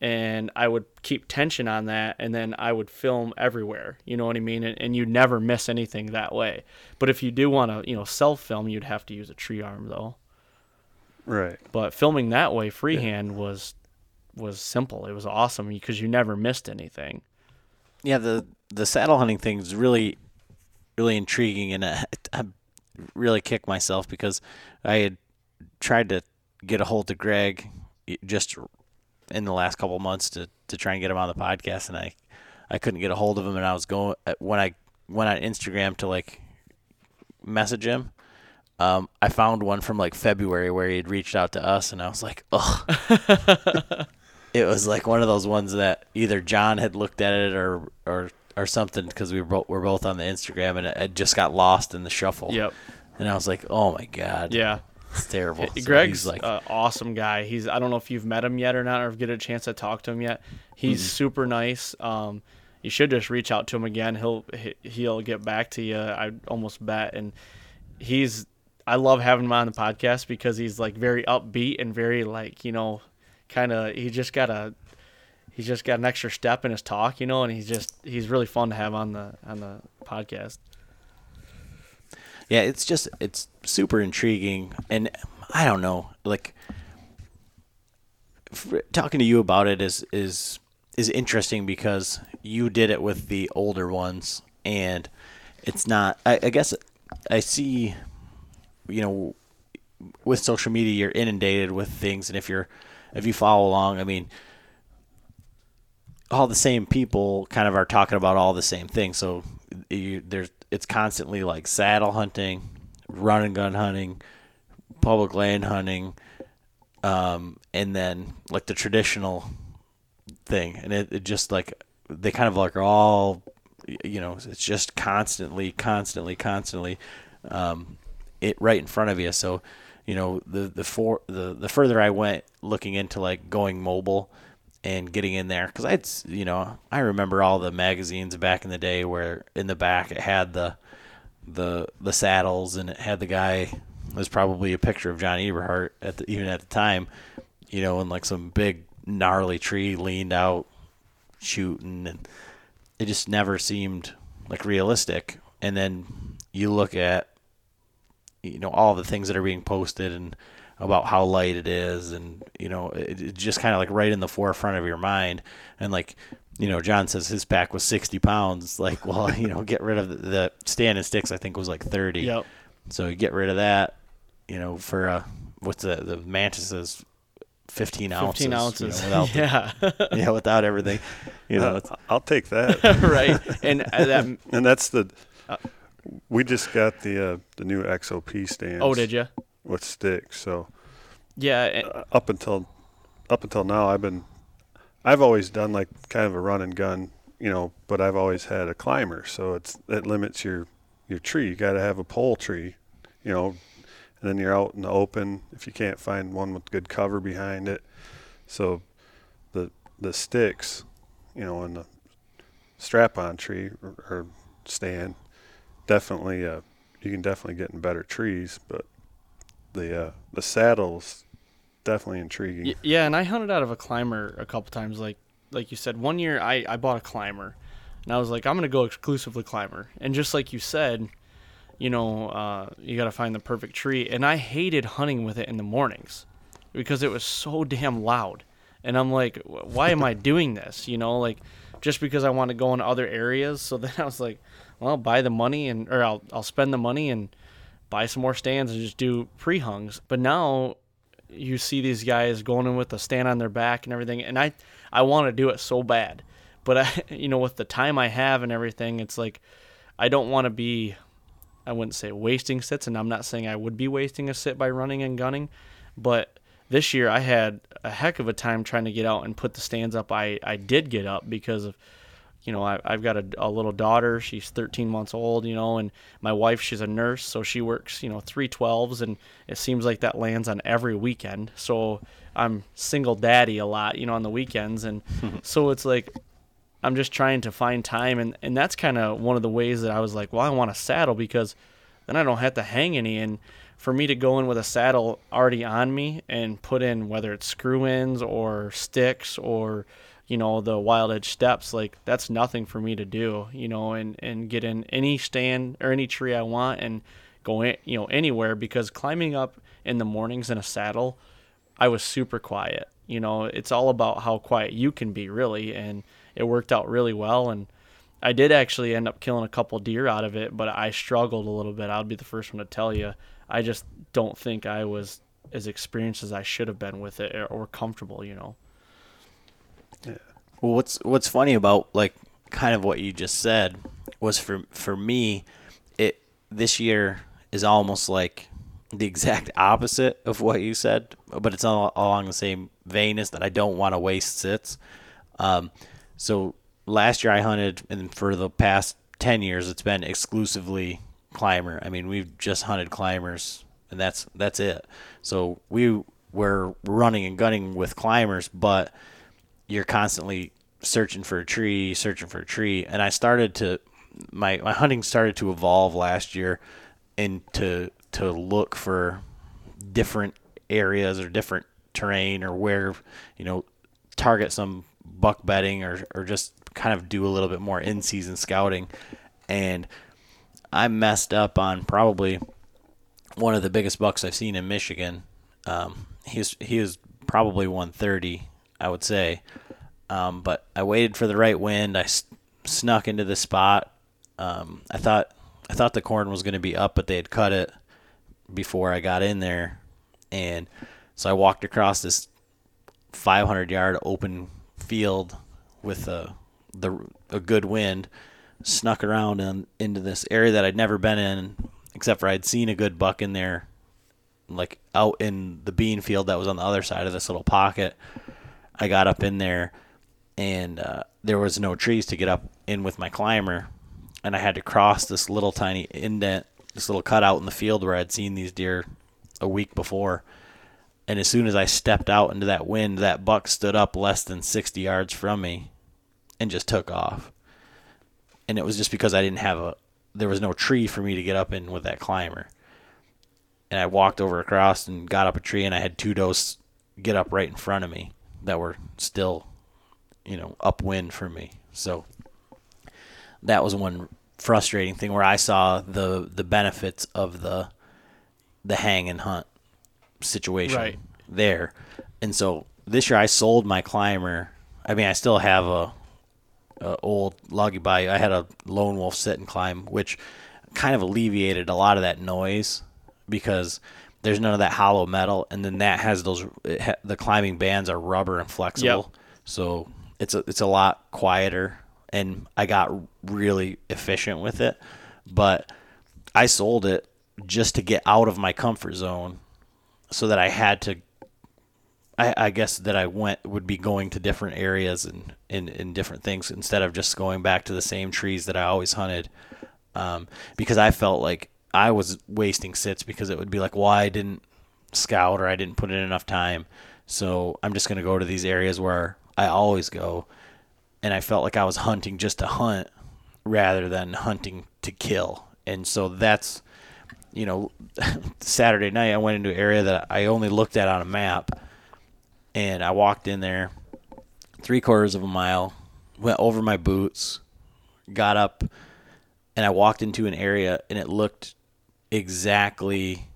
S5: And i would keep tension on that. And then i would film everywhere. You know what i mean? And, and you'd never miss anything that way. But if you do want to you know self film you'd have to use a tree arm though
S7: right.
S5: but filming that way freehand was was simple. It was awesome because you never missed anything.
S6: Yeah, the the saddle hunting thing is really, really intriguing, and I, I really kicked myself because I had tried to get a hold of Greg just in the last couple months to, to try and get him on the podcast, and I I couldn't get a hold of him, and I was going uh, when I went on Instagram to like message him. Um, I found one from like February where he had reached out to us, and I was like, "Ugh." it was like one of those ones that either John had looked at it or or or something because we were both, were both on the Instagram, and it, it just got lost in the shuffle.
S5: Yep.
S6: And I was like, "Oh my god,
S5: Yeah.
S6: it's terrible." So
S5: Greg's
S6: like,
S5: an awesome guy. He's I don't know if you've met him yet or not, or if you get a chance to talk to him yet. He's
S6: Mm-hmm.
S5: super nice. Um, you should just reach out to him again. He'll he'll get back to you. I almost bet. And he's I love having him on the podcast because he's like very upbeat and very like you know, kind of he just got a he's just got an extra step in his talk, you know, and he's just he's really fun to have on the on the podcast.
S6: Yeah, it's just it's super intriguing, and I don't know, like talking to you about it is is is interesting because you did it with the older ones, and it's not. I, I guess I see, you know, with social media, you're inundated with things, and if you're if you follow along, I mean, all the same people kind of are talking about all the same things. So you, there's it's constantly like saddle hunting, run and gun hunting, public land hunting, um, and then like the traditional thing, and it, it just like they kind of like are all you know it's just constantly, constantly, constantly um, it right in front of you. So you know the the for the the further I went looking into like going mobile and getting in there because I'd you know I remember all the magazines back in the day where in the back it had the the the saddles and it had the guy it was probably a picture of John Eberhart at the, even at the time you know in like some big gnarly tree leaned out shooting and it just never seemed like realistic and then you look at you know all the things that are being posted and about how light it is, and you know, it, it's just kind of like right in the forefront of your mind. And like, you know, John says his pack was 60 pounds. Like, well, you know, get rid of the, the stand and sticks. I think was like 30.
S5: Yep.
S6: So you get rid of that. You know, for uh, what's the the mantis is 15 ounces.
S5: 15
S6: you know,
S5: ounces.
S6: without the-
S5: yeah.
S6: yeah, without everything. You know,
S7: Uh,
S6: it's,
S7: I'll take that.
S5: right. And uh, that.
S7: and that's the. We just got the uh, the new XOP stands.
S5: Oh, did you?
S7: With sticks. So
S5: Yeah. and-
S7: uh, up until up until now, I've been I've always done like kind of a run and gun, you know, but I've always had a climber, so it's it limits your your tree. You got to have a pole tree, you know, and then you're out in the open if you can't find one with good cover behind it. So the the sticks, you know, and the strap-on tree or, or stand, definitely uh, you can definitely get in better trees, but the uh, the saddles definitely intriguing.
S5: Y- yeah, and I hunted out of a climber a couple times. Like like you said, one year I, I bought a climber, and I was like, I'm gonna go exclusively climber. And just like you said, you know, uh, you got to find the perfect tree. And I hated hunting with it in the mornings because it was so damn loud. And I'm like, why am I doing this? You know, like just because I want to go in other areas. So then I was like, well, buy the money and or I'll I'll spend the money and buy some more stands and just do pre-hungs. But now you see these guys going in with a stand on their back and everything, and I I want to do it so bad, but I you know with the time I have and everything, it's like I don't want to be I wouldn't say wasting sits, and I'm not saying I would be wasting a sit by running and gunning, but this year I had a heck of a time trying to get out and put the stands up. I I did get up because of you know, I, I've got a, a little daughter. She's 13 months old, you know, and my wife, she's a nurse, so she works, you know, three 12s, and it seems like that lands on every weekend. So I'm single daddy a lot, you know, on the weekends. And so it's like, I'm just trying to find time. And, and that's kind of one of the ways that I was like, well, I want a saddle because then I don't have to hang any. And for me to go in with a saddle already on me and put in whether it's screw ins or sticks or, you know the wild edge steps like that's nothing for me to do you know and and get in any stand or any tree i want and go in you know anywhere because climbing up in the mornings in a saddle i was super quiet you know. It's all about how quiet you can be really and it worked out really well and i did actually end up killing a couple deer out of it but i struggled a little bit. I'll be the first one to tell you i just don't think i was as experienced as i should have been with it or, or comfortable you know
S6: Well, what's what's funny about like kind of what you just said was for for me, it this year is almost like the exact opposite of what you said, but it's all along the same vein as that I don't want to waste sits. Um, so last year I hunted, and for the past ten years it's been exclusively climber. I mean, we've just hunted climbers, and that's that's it. So we were running and gunning with climbers, but you're constantly searching for a tree, searching for a tree. And I started to my my hunting started to evolve last year and to to look for different areas or different terrain or where, you know, target some buck bedding or or just kind of do a little bit more in season scouting. And I messed up on probably one of the biggest bucks I've seen in Michigan. Um, he he was probably 130, I would say. Um, but I waited for the right wind. I s- snuck into the spot. Um, I thought I thought the corn was going to be up, but they had cut it before I got in there, and so I walked across this 500 yard open field with a the a good wind, snuck around and into this area that I'd never been in, except for I'd seen a good buck in there, like out in the bean field that was on the other side of this little pocket. I got up in there, and uh, there was no trees to get up in with my climber, and I had to cross this little tiny indent, this little cutout in the field where I'd seen these deer a week before. And as soon as I stepped out into that wind, that buck stood up less than 60 yards from me and just took off. And it was just because I didn't have a, there was no tree for me to get up in with that climber. And I walked over across and got up a tree, and I had two does get up right in front of me that were still, you know, upwind for me. So that was one frustrating thing where I saw the the benefits of the the hang and hunt situation
S5: Right.
S6: there. And so this year I sold my climber. I mean, I still have a, a old Loggy Bayou. I had a lone wolf sit and climb, which kind of alleviated a lot of that noise because there's none of that hollow metal, and then that has those. Ha, the climbing bands are rubber and flexible, so it's a it's a lot quieter, and I got really efficient with it. But I sold it just to get out of my comfort zone, so that I had to I, I guess that I went would be going to different areas and in, in different things instead of just going back to the same trees that I always hunted. Um, because I felt like I was wasting sits because it would be like, well, I didn't scout or I didn't put in enough time. So I'm just going to go to these areas where I always go. And I felt like I was hunting just to hunt rather than hunting to kill. And so that's, you know, Saturday night I went into an area that I only looked at on a map and I walked in there three quarters of a mile, went over my boots, got up, and I walked into an area and it looked exactly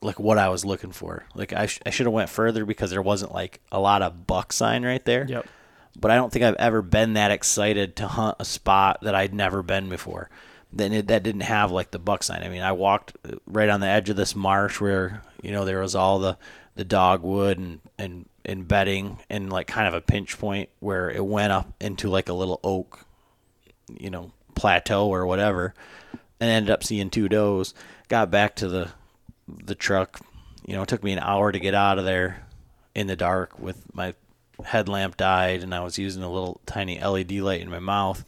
S6: like what I was looking for. Like I, sh- I should have went further because there wasn't like a lot of buck sign right there.
S5: Yep.
S6: But I don't think I've ever been that excited to hunt a spot that I'd never been before. Then it, that didn't have like the buck sign. I mean, I walked uh, right on the edge of this marsh where you know there was all the the dogwood and and and bedding and like kind of a pinch point where it went up into like a little oak, you know, plateau or whatever, and ended up seeing two does. Got back to the the truck. You know, it took me an hour to get out of there in the dark with my headlamp died and I was using a little tiny LED light in my mouth.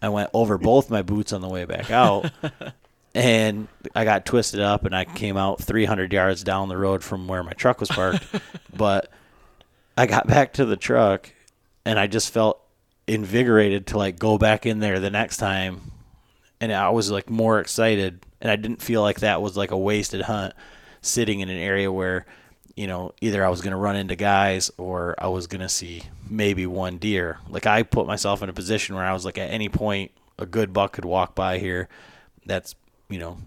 S6: I went over both my boots on the way back out. and I got twisted up and I came out 300 yards down the road from where my truck was parked. but I got back to the truck and I just felt invigorated to like go back in there the next time. And I was like more excited and I didn't feel like that was like a wasted hunt sitting in an area where you know, either I was going to run into guys or I was going to see maybe one deer. Like I put myself in a position where I was like, at any point, a good buck could walk by here. That's you know,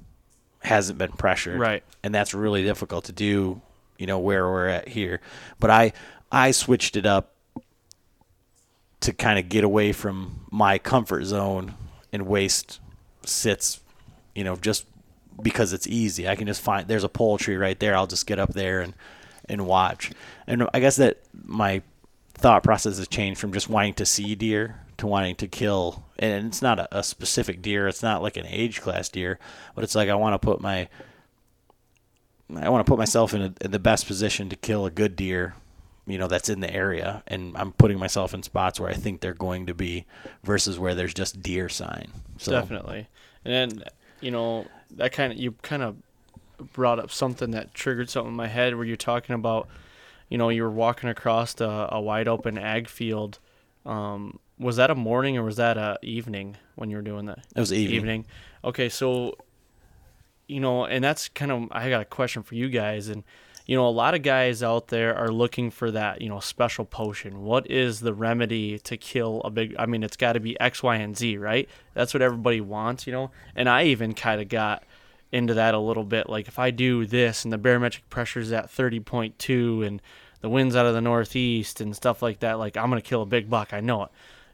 S6: hasn't been pressured,
S5: Right.
S6: And that's really difficult to do. You know where we're at here, but I I switched it up to kind of get away from my comfort zone and waste sits. You know, just because it's easy. I can just find there's a pole tree right there. I'll just get up there and and watch. And I guess that my thought process has changed from just wanting to see deer to wanting to kill. And it's not a, a specific deer. It's not like an age class deer, but it's like I want to put my I want to put myself in, a, in the best position to kill a good deer, you know, that's in the area, and I'm putting myself in spots where I think they're going to be, versus where there's just deer sign. So
S5: Definitely. And then, you know, that kind of, you kind of brought up something that triggered something in my head where you're talking about, you know, you were walking across a, a wide open ag field. Um, was that a morning or was that a evening when you were doing that?
S6: it was evening.
S5: Okay, so you know, and that's kind of I got a question for you guys and you know, a lot of guys out there are looking for that, you know, special potion. What is the remedy to kill a big I mean, it's got to be X, Y, and Z, right? That's what everybody wants, you know. And I even kind of got into that a little bit like if I do this and the barometric pressure is at 30.2 and the winds out of the northeast and stuff like that, like I'm going to kill a big buck. I know it.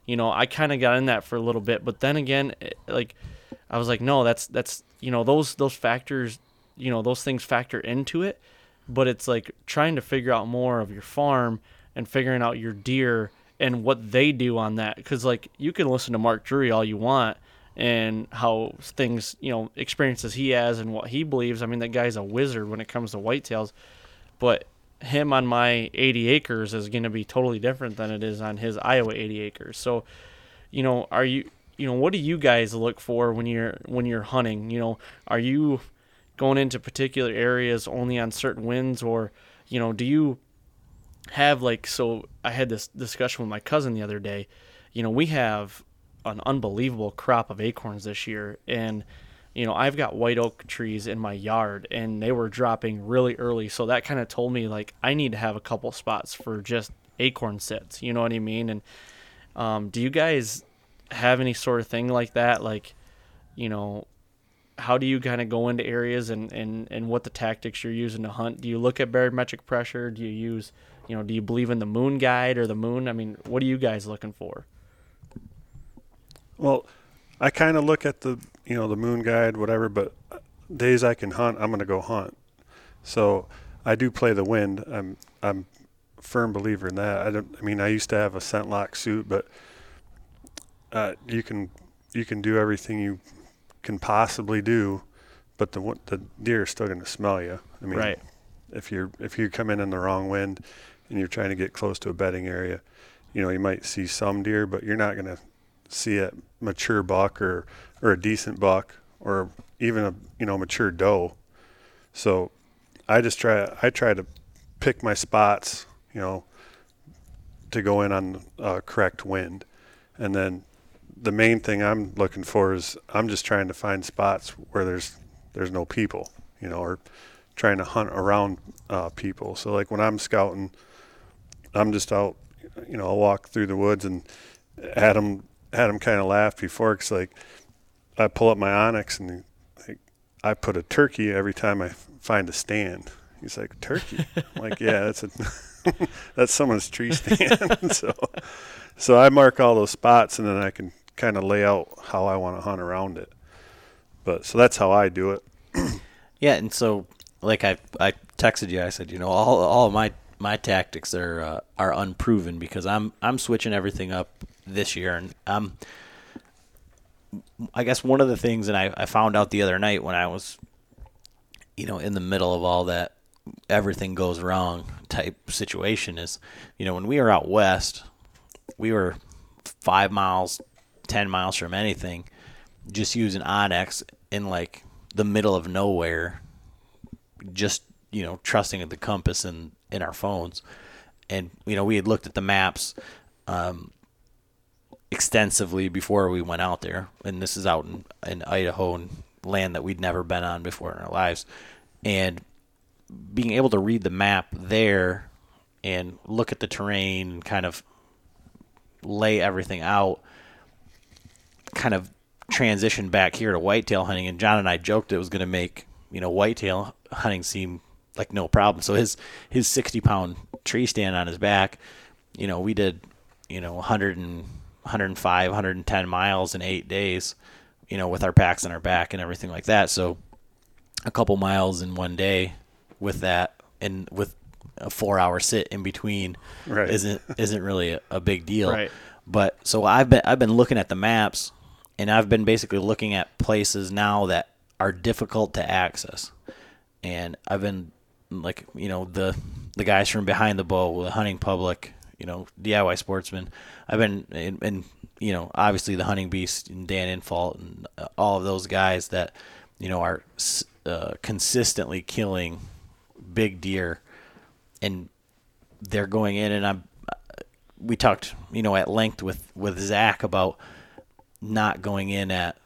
S5: You know, I kind of got in that for a little bit, but then again, it- like I was like, no, that's that's you know those those factors, you know those things factor into it, but it's like trying to figure out more of your farm and figuring out your deer and what they do on that because like you can listen to Mark Drury all you want and how things you know experiences he has and what he believes. I mean that guy's a wizard when it comes to whitetails, but him on my 80 acres is going to be totally different than it is on his Iowa 80 acres. So, you know, are you you know, what do you guys look for when you're when you're hunting? You know, are you going into particular areas only on certain winds or, you know, do you have like so I had this discussion with my cousin the other day. You know, we have an unbelievable crop of acorns this year and you know, I've got white oak trees in my yard and they were dropping really early. So that kind of told me like I need to have a couple spots for just acorn sits. You know what I mean? And um, do you guys have any sort of thing like that? Like, you know, how do you kind of go into areas and, and, and what the tactics you're using to hunt? Do you look at barometric pressure? Do you use, you know, do you believe in the moon guide or the moon? I mean, what are you guys looking for?
S7: Well, I kind of look at the you know the moon guide, whatever. But days I can hunt, I'm going to go hunt. So I do play the wind. I'm I'm firm believer in that. I don't. I mean, I used to have a scent lock suit, but uh, you can you can do everything you can possibly do, but the the deer is still going to smell you. I mean,
S5: Right.
S7: if you're if you come in in the wrong wind and you're trying to get close to a bedding area, you know you might see some deer, but you're not going to see a mature buck or or a decent buck or even a you know mature doe. So I just try I try to pick my spots, you know, to go in on uh, correct wind, and then the main thing I'm looking for is I'm just trying to find spots where there's there's no people, you know, or trying to hunt around uh, people. So like when I'm scouting, I'm just out, you know, I'll walk through the woods and had him had him kind of laugh before because like I pull up my onX and like I put a turkey every time I find a stand. He's like turkey. I'm like yeah, that's a that's someone's tree stand. so so I mark all those spots and then I can kind of lay out how I want to hunt around it. But so that's how I do it.
S6: Yeah, and so like I I texted you, I said, you know, all all my my tactics are uh, are unproven because I'm I'm switching everything up this year, and I'm. I guess one of the things that I, I found out the other night when I was, you know, in the middle of all that everything goes wrong type situation is, you know, when we were out west, we were five miles, ten miles from anything, just using onX in like the middle of nowhere, just you know, trusting the compass and in our phones, and you know, we had looked at the maps. Um, extensively before we went out there, and this is out in, in Idaho and land that we'd never been on before in our lives, and being able to read the map there and look at the terrain and kind of lay everything out, kind of transition back here to whitetail hunting. And John and I joked it was going to make you know whitetail hunting seem like no problem. So his his sixty pound tree stand on his back, you know, we did you know 100 and 105, 110 miles in eight days, you know, with our packs on our back and everything like that. So a couple miles in one day with that and with a four hour sit in between
S7: Right.
S6: isn't isn't really a, a big deal.
S5: Right.
S6: But so I've been I've been looking at the maps and I've been basically looking at places now that are difficult to access. And I've been like, you know, the the guys from behind the bow, the hunting public, you know, DIY sportsmen. I've been and, and you know, obviously the hunting beast and Dan Infalt and uh, all of those guys that you know are uh, consistently killing big deer and they're going in and I'm we talked you know at length with with Zach about not going in at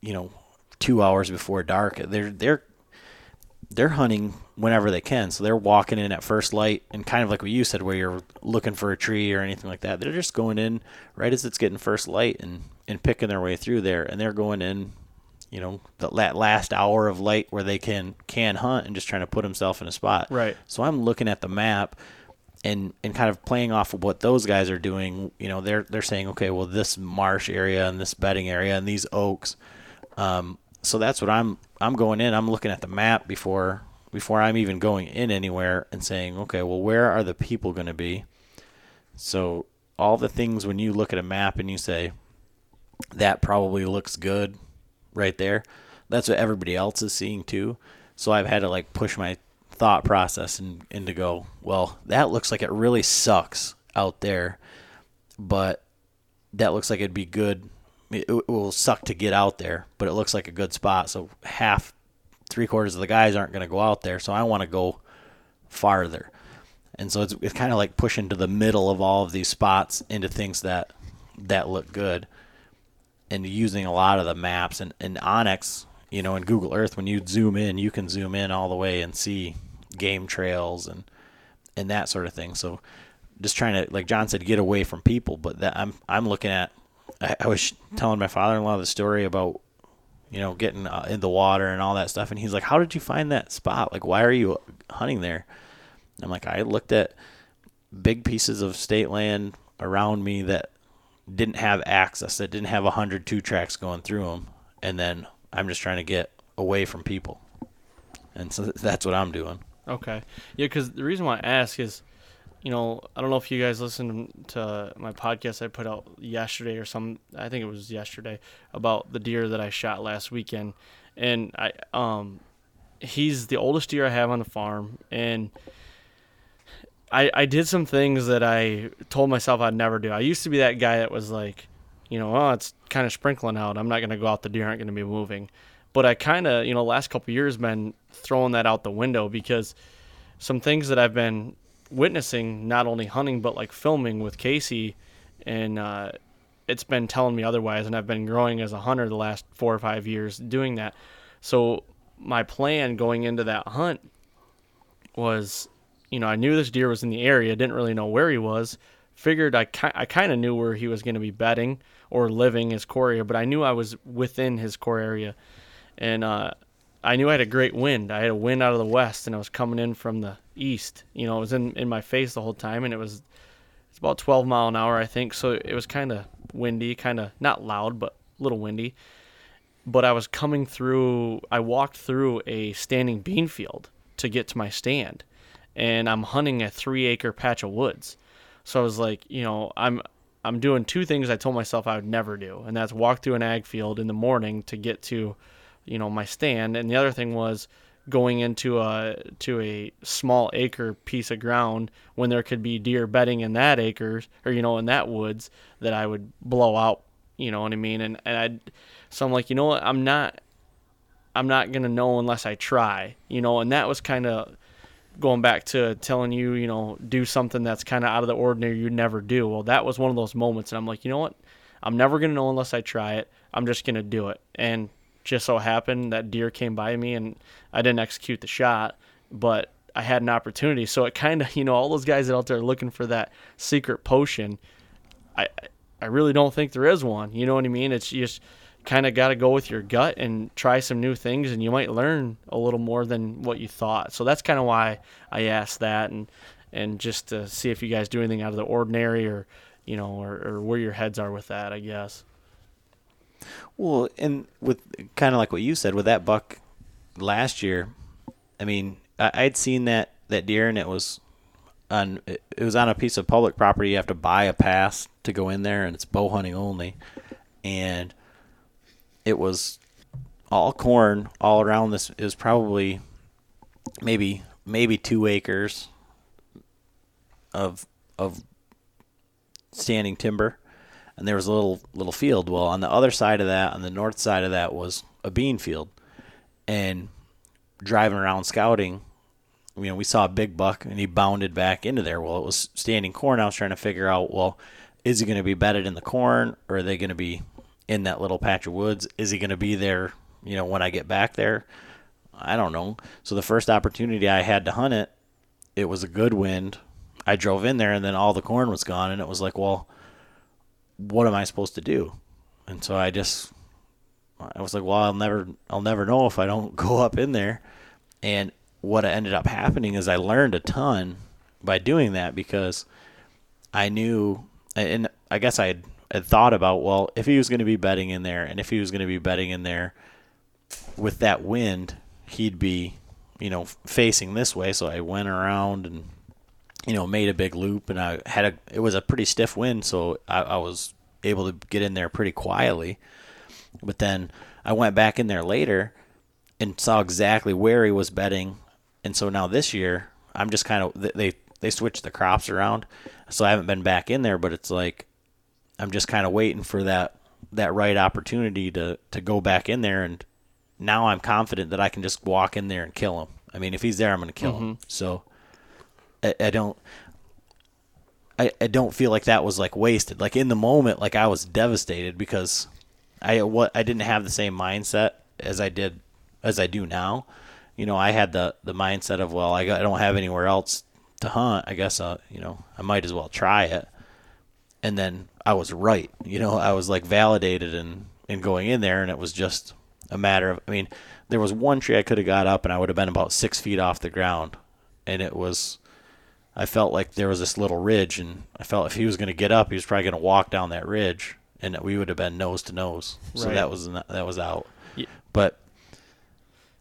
S6: you know two hours before dark. They're they're they're hunting whenever they can. So they're walking in at first light and kind of like what you said where you're looking for a tree or anything like that. They're just going in right as it's getting first light and and picking their way through there. And they're going in you know the that last hour of light where they can can hunt and just trying to put himself in a spot.
S5: Right.
S6: so i'm looking at the map and and kind of playing off of what those guys are doing you know they're they're saying okay well this marsh area and this bedding area and these oaks um, so that's what i'm i'm going in. I'm looking at the map before before i'm even going in anywhere and saying okay well where are the people going to be? So all the things when you look at a map and you say that probably looks good right there that's what everybody else is seeing too. So i've had to like push my thought process and, and to go well that looks like it really sucks out there but that looks like it'd be good. It, will suck to get out there but it looks like a good spot. So half three quarters of the guys aren't going to go out there so i want to go farther. And so it's, it's kind of like pushing to the middle of all of these spots into things that that look good and using a lot of the maps and, and onX, you know, in Google Earth, when you zoom in, you can zoom in all the way and see game trails and and that sort of thing. So just trying to, like John said, get away from people. But that I'm I'm looking at. I, I was telling my father-in-law the story about you know, getting uh, in the water and all that stuff. And he's like, "How did you find that spot? Like, why are you hunting there?" I'm like, "I looked at big pieces of state land around me that didn't have access, that didn't have a hundred two tracks going through them, and then I'm just trying to get away from people, and so that's what I'm doing."
S5: Okay. Yeah, because the reason why I ask is, you know, I don't know if you guys listened to my podcast I put out yesterday or some. I think it was yesterday about the deer that I shot last weekend, and I um, he's the oldest deer I have on the farm, and I I did some things that I told myself I'd never do. I used to be that guy that was like, you know, oh, it's kind of sprinkling out. I'm not gonna go out. The deer aren't gonna be moving. But I kind of, you know, last couple years been throwing that out the window because some things that I've been witnessing, not only hunting but like filming with Casey, and uh, it's been telling me otherwise. And I've been growing as a hunter the last four or five years doing that. So my plan going into that hunt was, you know, I knew this deer was in the area, didn't really know where he was. Figured I, ki- I kind of knew where he was going to be bedding or living his core area, but I knew I was within his core area and uh, I knew I had a great wind. I had a wind out of the west, and I was coming in from the east. You know, it was in, in my face the whole time, and it was it's about 12 mile an hour, I think. So it was kind of windy, kind of not loud, but a little windy. But I was coming through. I walked through a standing bean field to get to my stand, and I'm hunting a three acre patch of woods. So I was like, you know, I'm I'm doing two things I told myself I would never do, and that's walk through an ag field in the morning to get to you know my stand. And the other thing was going into a to a small acre piece of ground when there could be deer bedding in that acres or you know in that woods that I would blow out you know what I mean? And and I so I'm like you know what? I'm not I'm not to know unless I try you know? And that was kind of going back to telling you you know do something that's kind of out of the ordinary you never do. Well that was one of those moments and I'm like you know what? I'm never to know unless I try it. I'm just to do it. And just so happened that deer came by me and I didn't execute the shot, but I had an opportunity. So it kind of, you know, all those guys that out there looking for that secret potion, I I really don't think there is one. You know what I mean? It's just kind of got to go with your gut and try some new things and you might learn a little more than what you thought. So that's kind of why I asked that and and just to see if you guys do anything out of the ordinary or you know or, or where your heads are with that, I guess.
S6: Well, and with kind of like what you said with that buck last year, I mean, I, I'd seen that that deer and it was on it was on a piece of public property. You have to buy a pass to go in there, and it's bow hunting only. And it was all corn all around this. Was probably maybe maybe two acres of of standing timber and there was a little little field. Well, on the other side of that, on the north side of that, was a bean field, and driving around scouting, you know, we saw a big buck, and he bounded back into there. Well, it was standing corn. I was trying to figure out, well, is he going to be bedded in the corn, or are they going to be in that little patch of woods? Is he going to be there, you know, when I get back there? I don't know. So the first opportunity I had to hunt it, it was a good wind. I drove in there, and then all the corn was gone, and it was like, well what am I supposed to do? And so I just I was like, well, I'll never I'll never know if I don't go up in there. And what ended up happening is I learned a ton by doing that because I knew and I guess I had, had thought about well, if he was going to be bedding in there and if he was going to be bedding in there with that wind, he'd be, you know, facing this way, so I went around and you know, made a big loop, and I had a. It was a pretty stiff wind, so I, I was able to get in there pretty quietly. But then I went back in there later and saw exactly where he was bedding, and so now this year I'm just kind of they they switched the crops around, so I haven't been back in there. But it's like I'm just kind of waiting for that that right opportunity to to go back in there, and now I'm confident that I can just walk in there and kill him. I mean, if he's there, I'm going to kill mm-hmm. him. So I, I don't. I, I don't feel like that was like wasted. Like in the moment, like I was devastated because I what I didn't have the same mindset as I did as I do now. You know, I had the the mindset of well, I, got, I don't have anywhere else to hunt. I guess uh, you know, I might as well try it. And then I was right. You know, I was like validated in in going in there, and it was just a matter of. I mean, there was one tree I could have got up, and I would have been about six feet off the ground, and it was. I felt like there was this little ridge, and I felt if he was going to get up, he was probably going to walk down that ridge, and we would have been nose to nose. So
S5: Right.
S6: that was that was out.
S5: Ye-
S6: But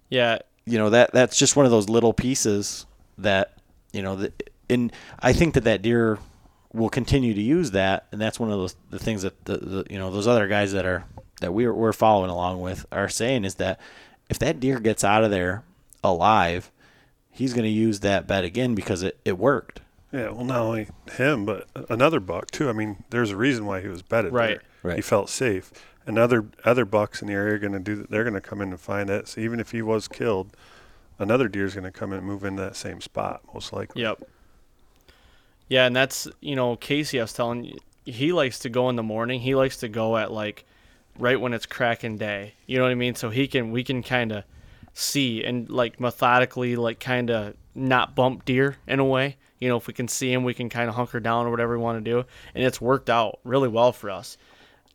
S5: Yeah,
S6: you know that that's just one of those little pieces that you know that and I think that that deer will continue to use that and that's one of those the things that the, the you know those other guys that are that we're we're following along with are saying is that if that deer gets out of there alive he's going to use that bed again because it, it worked
S7: Yeah, well, not only him, but another buck too. I mean, there's a reason why he was bedded
S5: Right.
S7: there.
S6: Right.
S7: He felt safe, and other other bucks in the area are going to do. They're going to come in and find that. So even if he was killed, another deer is going to come in and move into that same spot, most likely.
S5: Yep. Yeah, and that's you know Casey. I was telling you, he likes to go in the morning. He likes to go at like right when it's cracking day. You know what I mean? So he can we can kind of see and like methodically like kind of not bump deer in a way. You know, if we can see him, we can kind of hunker down or whatever we want to do, and it's worked out really well for us.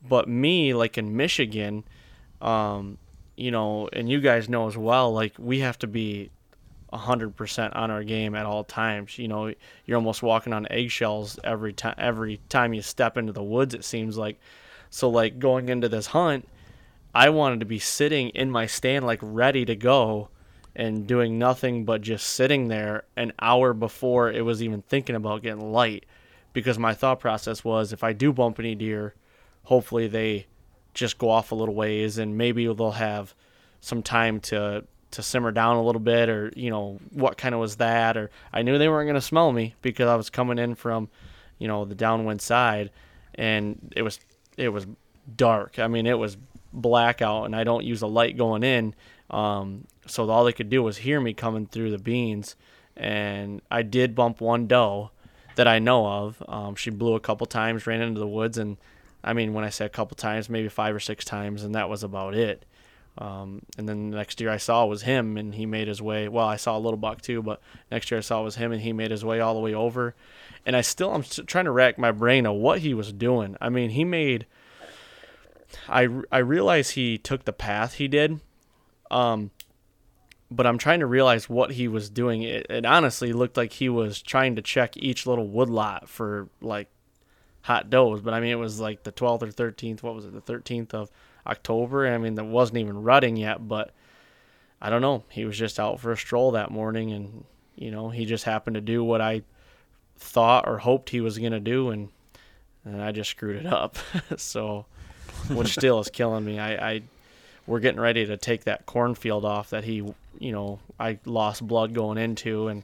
S5: But me, like in Michigan, um, you know, and you guys know as well, like we have to be 100% on our game at all times. You know, you're almost walking on eggshells every time every time you step into the woods it seems like. So like going into this hunt, I wanted to be sitting in my stand like ready to go and doing nothing but just sitting there an hour before it was even thinking about getting light. Because my thought process was if I do bump any deer, hopefully they just go off a little ways and maybe they'll have some time to to simmer down a little bit or you know what kind of was that? Or I knew they weren't going to smell me because I was coming in from you know the downwind side and it was it was dark. I mean it was blackout and I don't use a light going in um, so all they could do was hear me coming through the beans and I did bump one doe that I know of um, she blew a couple times ran into the woods and I mean when I say a couple times maybe five or six times and that was about it um, and then the next year I saw was him, and he made his way. Well, I saw a little buck too, but next year I saw was him, and he made his way all the way over. And I still, I'm trying to rack my brain of what he was doing. I mean, he made. I I realize he took the path he did, um, but I'm trying to realize what he was doing. It, it honestly looked like he was trying to check each little woodlot for like hot does, but I mean it was like the 12th or 13th. What was it? The 13th of October. I mean that wasn't even rutting yet, but I don't know. He was just out for a stroll that morning, and you know he just happened to do what I thought or hoped he was gonna do, and and I just screwed it up. so, which still is killing me. I, I we're getting ready to take that cornfield off that he, you know, I lost blood going into, and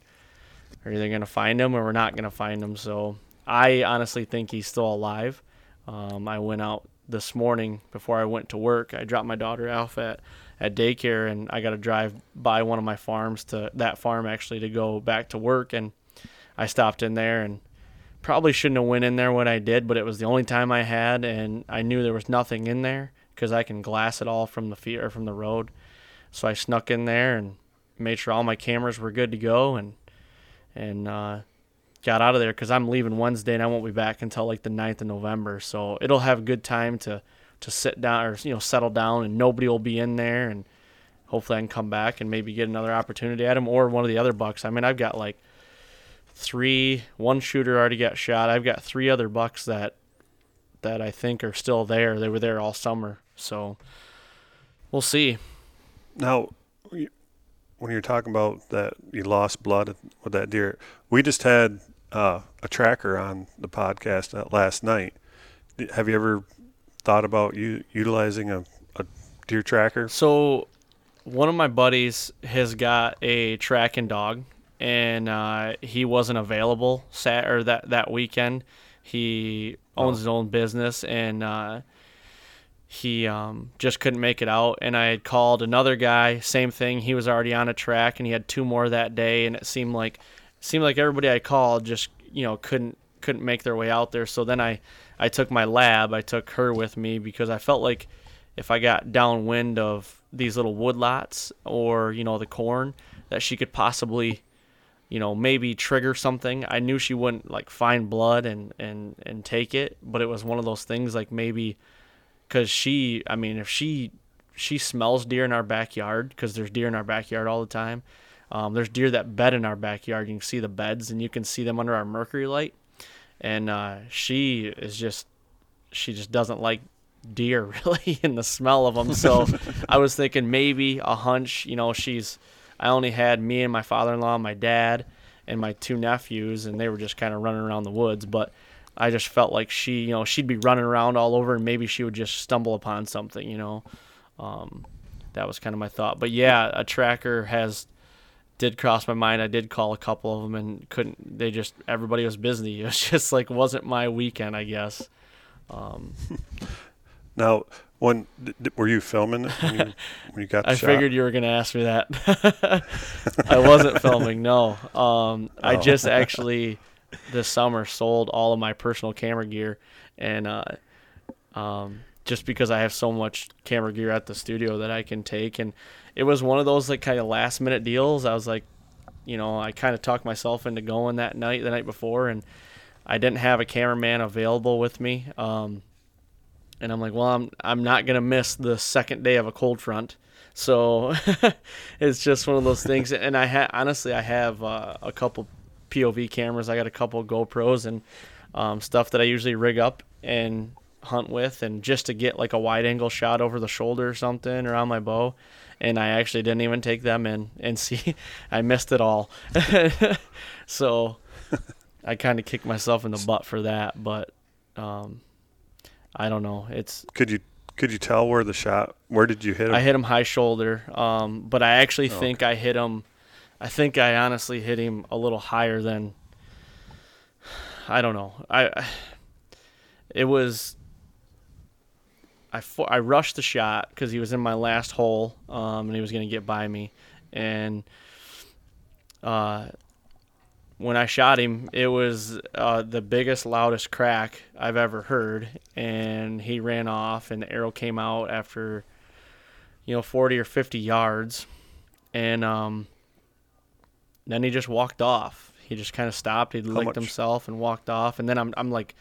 S5: are either gonna find him or we're not gonna find him. So I honestly think he's still alive. Um, I went out this morning before I went to work. I dropped my daughter off at, at daycare, and I got to drive by one of my farms to that farm actually to go back to work. And I stopped in there and probably shouldn't have went in there when I did, but it was the only time I had, and I knew there was nothing in there because I can glass it all from the feet or from the road. So I snuck in there and made sure all my cameras were good to go, and and uh, got out of there because I'm leaving Wednesday and I won't be back until like the 9th of November. So it'll have good time to to sit down or you know settle down and nobody will be in there and hopefully I can come back and maybe get another opportunity at him or one of the other bucks. I mean I've got like three one shooter already got shot. I've got three other bucks that that I think are still there. They were there all summer. So we'll see.
S7: Now, when you're talking about that you lost blood with that deer, we just had uh, a tracker on the podcast uh, last night. Have you ever thought about u- utilizing a, a deer tracker?
S5: So, one of my buddies has got a tracking dog, and uh, he wasn't available sat or that that weekend. He owns his own business, and uh, he um, just couldn't make it out. And I had called another guy, same thing. He was already on a track, and he had two more that day. And it seemed like seemed like everybody I called just you know couldn't couldn't make their way out there. So then I I took my lab, I took her with me because I felt like if I got downwind of these little woodlots or you know the corn, that she could possibly you know maybe trigger something. I knew she wouldn't like find blood and and and take it, but it was one of those things like maybe because she, I mean, if she she smells deer in our backyard because there's deer in our backyard all the time. Um, there's deer that bed in our backyard. You can see the beds and you can see them under our mercury light. And uh, she is just, she just doesn't like deer really in the smell of them. So I was thinking maybe a hunch. You know, she's. I only had me and my father-in-law, my dad, and my two nephews, and they were just kind of running around the woods. But I just felt like she, you know, she'd be running around all over, and maybe she would just stumble upon something. You know, um, that was kind of my thought. But yeah, a tracker has did cross my mind. I did call a couple of them and couldn't. They just everybody was busy. It was just like wasn't my weekend, I guess. Um,
S7: Now, when were you filming when you, when you got
S5: I
S7: shot?
S5: figured you were gonna ask me that. I wasn't filming. No, um, I
S7: Oh.
S5: just actually this summer sold all of my personal camera gear, and uh, um, just because I have so much camera gear at the studio that I can take, and it was one of those like kind of last minute deals. I was like, you know, I kind of talked myself into going that night, the night before, and I didn't have a cameraman available with me. Um, and I'm like, well, I'm I'm not gonna miss the second day of a cold front, so it's just one of those things. And I ha- honestly, I have uh, a couple POV cameras. I got a couple GoPros and um, stuff that I usually rig up and hunt with, and just to get like a wide angle shot over the shoulder or something or on my bow. And I actually didn't even take them in, and see, I missed it all. so I kind of kicked myself in the butt for that, but. Um, I don't know. It's
S7: Could you could you tell where the shot? Where did you hit him?
S5: I hit him high shoulder, um, but I actually
S7: Oh,
S5: think I hit him. I think I honestly hit him a little higher than. I don't know. I. It was. I fo- I rushed the shot because he was in my last hole, um, and he was going to get by me, and. Uh, when I shot him, it was uh, the biggest, loudest crack I've ever heard, and he ran off, and the arrow came out after, you know, 40 or 50 yards, and um, then he just walked off. He just kind of stopped. He licked himself and walked off, and then I'm, I'm like,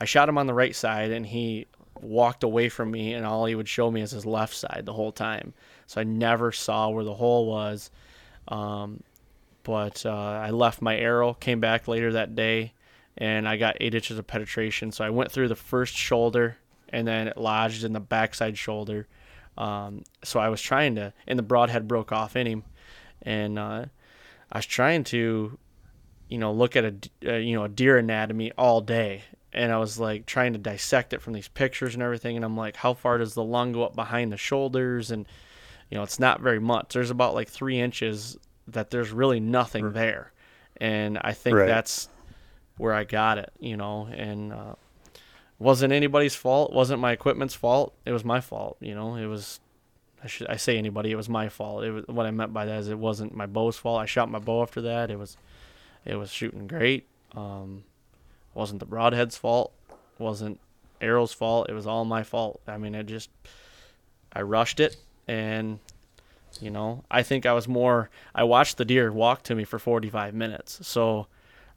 S5: I shot him on the right side, and he walked away from me, and all he would show me is his left side the whole time. So I never saw where the hole was. Um, but uh, I left my arrow, came back later that day, and I got eight inches of penetration. So I went through the first shoulder, and then it lodged in the backside shoulder. Um, so I was trying to, and the broadhead broke off in him, and uh, I was trying to, you know, look at a, d- uh, you know, a deer anatomy all day, and I was like trying to dissect it from these pictures and everything, and I'm like, how far does the lung go up behind the shoulders, and you know, it's not very much. There's about like three inches that there's really nothing there, and I think
S7: Right.
S5: that's where I got it, you know, and uh, wasn't anybody's fault. wasn't my equipment's fault. It was my fault, you know. It was. I should I say anybody? It was my fault. It was what I meant by that is it wasn't my bow's fault. I shot my bow after that. It was, it was shooting great. Um, wasn't the broadhead's fault. wasn't arrow's fault. It was all my fault. I mean, I just I rushed it and you know, I think I was more I watched the deer walk to me for 45 minutes. So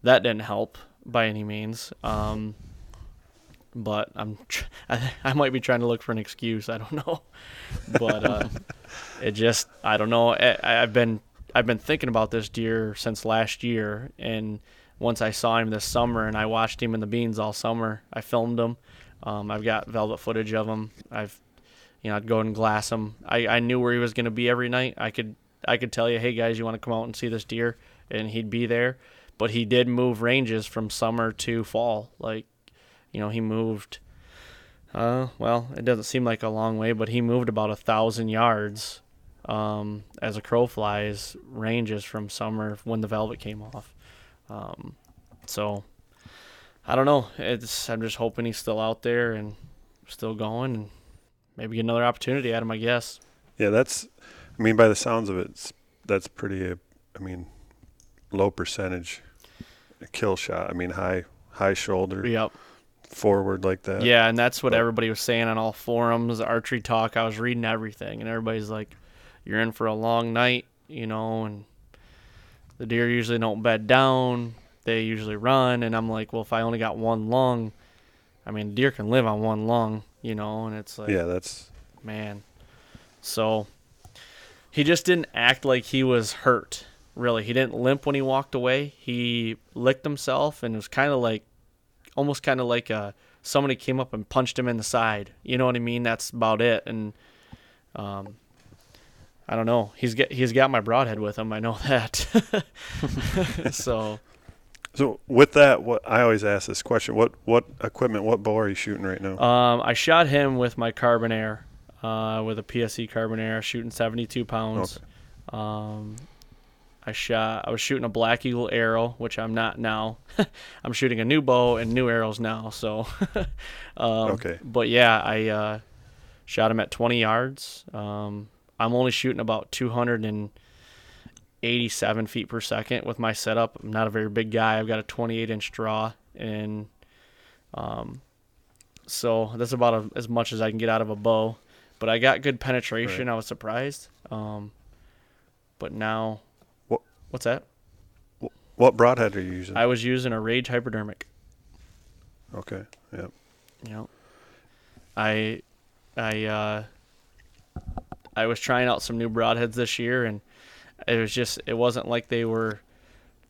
S5: that didn't help by any means. Um but I'm tr- I, I might be trying to look for an excuse. I don't know. But uh it just I don't know. I, I've been I've been thinking about this deer since last year and once I saw him this summer and I watched him in the beans all summer. I filmed him. Um, I've got velvet footage of him. I've you know, I'd go and glass him. I, I knew where he was going to be every night. I could I could tell you, hey guys, you want to come out and see this deer, and he'd be there. But he did move ranges from summer to fall. Like, you know, he moved. Uh, well, it doesn't seem like a long way, but he moved about a thousand yards, um, as a crow flies ranges from summer when the velvet came off. Um, so I don't know. It's I'm just hoping he's still out there and still going and maybe get another opportunity at him. I guess.
S7: Yeah, that's. I mean, by the sounds of it, that's pretty. uh, I mean, low percentage kill shot. I mean, high high shoulder
S5: Yep.
S7: forward like that.
S5: Yeah, and that's what
S7: But-
S5: everybody was saying on all forums, ArcheryTalk. I was reading everything, and everybody's like, "You're in for a long night," you know, and the deer usually don't bed down. They usually run, and I'm like, "Well, if I only got one lung, I mean, deer can live on one lung, you know." And it's like,
S7: Yeah, that's
S5: man, So he just didn't act like he was hurt. Really, he didn't limp when he walked away. He licked himself and it was kind of like, almost kind of like uh, somebody came up and punched him in the side. You know what I mean? That's about it. And um, I don't know. He's get he's got my broadhead with him. I know that. so
S7: So with that, what I always ask this question: what what equipment, what bow are you shooting right now?
S5: Um, I shot him with my Carbon Air, uh, with a PSE Carbon Air, shooting 72 pounds. Um, I shot. I was shooting a Black Eagle arrow, which I'm not now. I'm shooting a new bow and new arrows now. So, um,
S7: Okay.
S5: But yeah, I uh, shot him at 20 yards. Um, I'm only shooting about 287 feet per second with my setup. I'm not a very big guy. I've got a 28 inch draw, and um, so that's about a, as much as I can get out of a bow. But I got good penetration. I was surprised. Um, but now,
S7: What-
S5: what's that?
S7: what broadhead are you using?
S5: I was using a Rage hypodermic.
S7: okay,
S5: Yep. Yep. I, I, uh, I was trying out some new broadheads this year, and it was just it wasn't like they were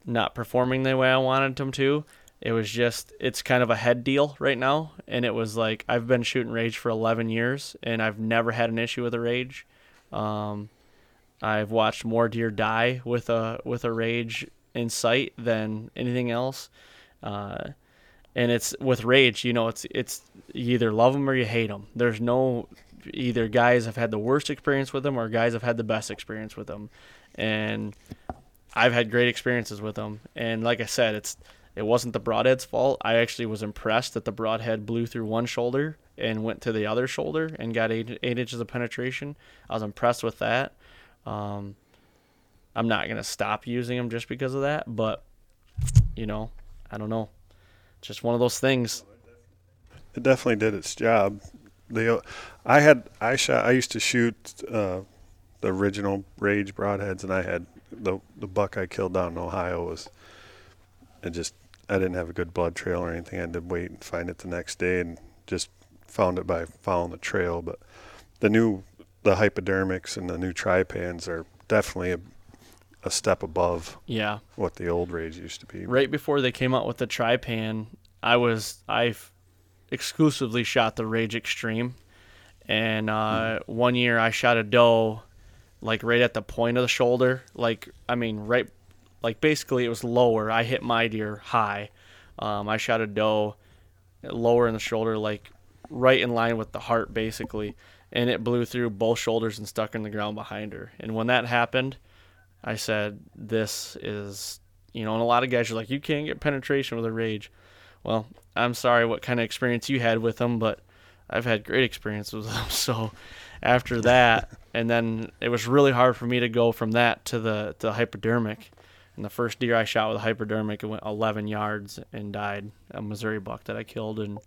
S5: not performing the way I wanted them to. It was just it's kind of a head deal right now, and it was like I've been shooting Rage for 11 years, and I've never had an issue with a Rage. Um, I've watched more deer die with a with a Rage in sight than anything else. Uh, and it's with rage you know it's it's you either love them or you hate them there's no either guys have had the worst experience with them or guys have had the best experience with them and i've had great experiences with them. And like i said it's it wasn't the broadhead's fault. I actually was impressed that the broadhead blew through one shoulder and went to the other shoulder and got eight, eight inches of penetration. I was impressed with that. Um, i'm not to stop using them just because of that but you know i don't know. Just one of those things.
S7: It definitely did its job. The I had I shot I used to shoot uh, the original Rage broadheads, and I had the the buck I killed down in Ohio was it just I didn't have a good blood trail or anything. I had to wait and find it the next day, and just found it by following the trail. But the new the hypodermics and the new Trypans are definitely a, a step above
S5: Yeah.
S7: what the old Rage used to be.
S5: Right before they came out with the Trypan, I was I exclusively shot the Rage Extreme, and uh, one year I shot a doe, like right at the point of the shoulder, like I mean right, like basically it was lower. I hit my deer high. Um, I shot a doe lower in the shoulder, like right in line with the heart, basically, and it blew through both shoulders and stuck in the ground behind her. And when that happened, I said, "This is." You know, and a lot of guys are like, you can't get penetration with a rage. Well, I'm sorry what kind of experience you had with them, but I've had great experience with them. So after that, and then it was really hard for me to go from that to the to the hypodermic. And the first deer I shot with a hypodermic, it went 11 yards and died. A Missouri buck that I killed, and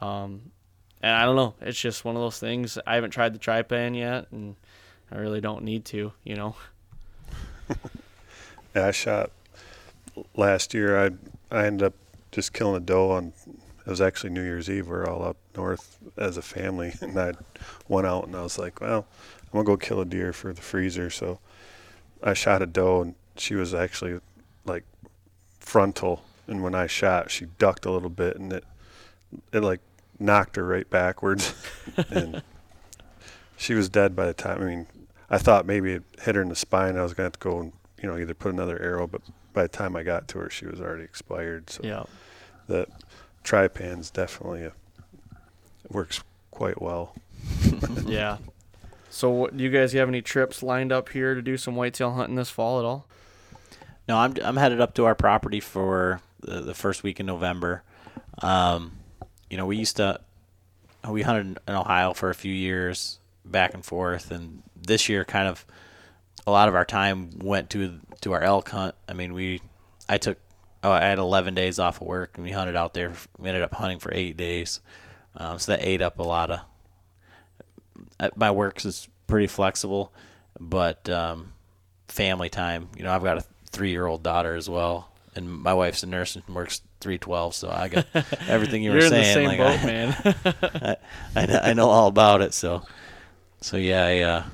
S5: um, and I don't know. It's just one of those things. I haven't tried the Trypan yet, and I really don't need to. You know.
S7: Yeah, I shot last year. I I ended up just killing a doe on. It was actually New Year's Eve. We are all up north as a family, and I went out and I was like, well, I'm gonna go kill a deer for the freezer. So I shot a doe, and she was actually like frontal. And when I shot, she ducked a little bit, and it it like knocked her right backwards, and she was dead by the time. I mean, I thought maybe it hit her in the spine. I was gonna have to go and you know either put another arrow, but by the time I got to her, she was already expired. So
S5: Yeah.
S7: the Trypan's definitely a, it works quite well.
S5: yeah. So, what, do you guys have any trips lined up here to do some whitetail hunting this fall at all?
S6: No, I'm I'm headed up to our property for the, the first week in November. Um, you know, we used to we hunted in Ohio for a few years, back and forth, and this year kind of a lot of our time went to to our elk hunt. I mean, we I took oh, I had 11 days off of work, and we hunted out there. We ended up hunting for eight days, um, so that ate up a lot of. uh, My work is pretty flexible, but um, family time. You know, I've got a three year old daughter as well, and my wife's a nurse and works three twelve. So I got everything you
S5: You're
S6: were
S5: in the
S6: saying.
S5: same
S6: like
S5: boat,
S6: I,
S5: man.
S6: I, I, know, I know all about it. So, so yeah, I, uh,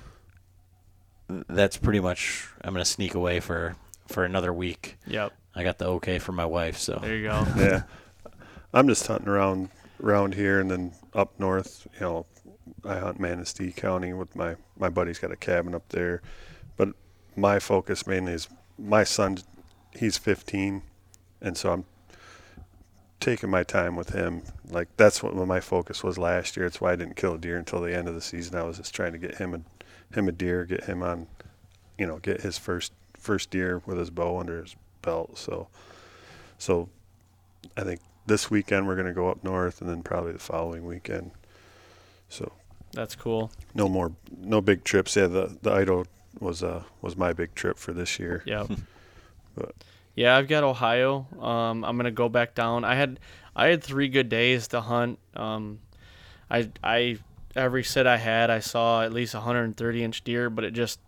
S6: that's pretty much. I'm gonna sneak away for for another week.
S5: Yep.
S6: I got the okay from my wife, so
S5: There you go.
S7: Yeah, I'm just hunting around around here and then up north. You know, I hunt Manistee County with my my buddy's got a cabin up there, but my focus mainly is my son. He's 15, and so I'm taking my time with him. Like that's what my focus was last year. It's why I didn't kill a deer until the end of the season. I was just trying to get him a him a deer, get him on, you know, get his first first deer with his bow under his belt. So, so I think this weekend we're going to go up north, and then probably the following weekend. So
S5: That's cool.
S7: no more, no big trips. Yeah, the the Idaho was uh was my big trip for this year.
S5: Yeah.
S7: But-
S5: yeah, I've got Ohio. Um, I'm gonna go back down. I had I had three good days to hunt. Um, I I every sit I had, I saw at least 130 inch deer, but it just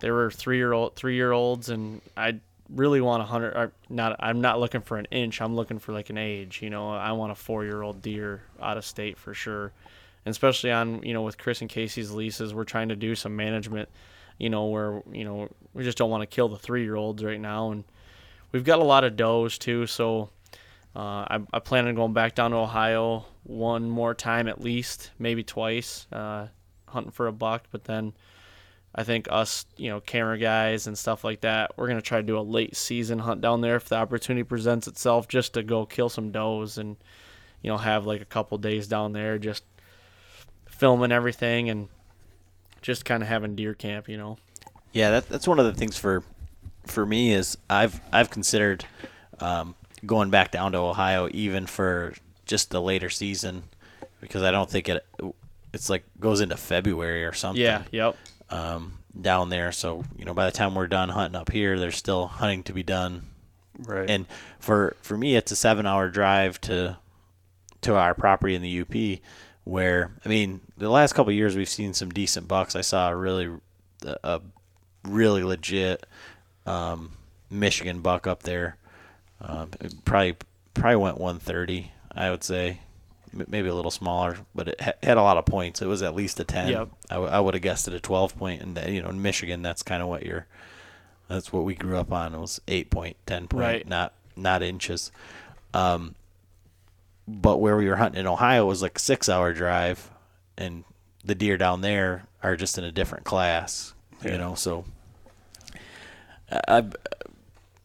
S5: they were three year old three year olds, and I really want a hundred. Not I'm not looking for an inch. I'm looking for like an age. You know, I want a four year old deer out of state for sure, and especially on you know with Chris and Casey's leases, we're trying to do some management. You know, where you know we just don't want to kill the three year olds right now, and we've got a lot of does too. So uh, I, I plan on going back down to Ohio one more time at least, maybe twice, uh, hunting for a buck. But then I think us, you know, camera guys and stuff like that, we're gonna try to do a late season hunt down there if the opportunity presents itself, just to go kill some does and you know have like a couple days down there just filming everything and just kind of having deer camp, you know.
S6: Yeah, that, that's one of the things for for me is I've I've considered um, going back down to Ohio even for just the later season because I don't think it it's like goes into February or something.
S5: Yeah. Yep.
S6: Um, down there, so you know by the time we're done hunting up here, there's still hunting to be done.
S7: Right.
S6: And for for me, it's a seven hour drive to to our property in the UP. Where I mean, the last couple of years we've seen some decent bucks. I saw a really a really legit um, Michigan buck up there. Um, it probably probably went 130. I would say maybe a little smaller, but it ha- had a lot of points. It was at least a 10.
S5: Yep.
S6: I, w- I would have guessed it a 12 point, and that, you know in Michigan that's kind of what you're. That's what we grew up on. It was eight point, ten point,
S5: Right.
S6: not not inches. Um, but where we were hunting in Ohio was like a six hour drive, and the deer down there are just in a different class, you know. So I-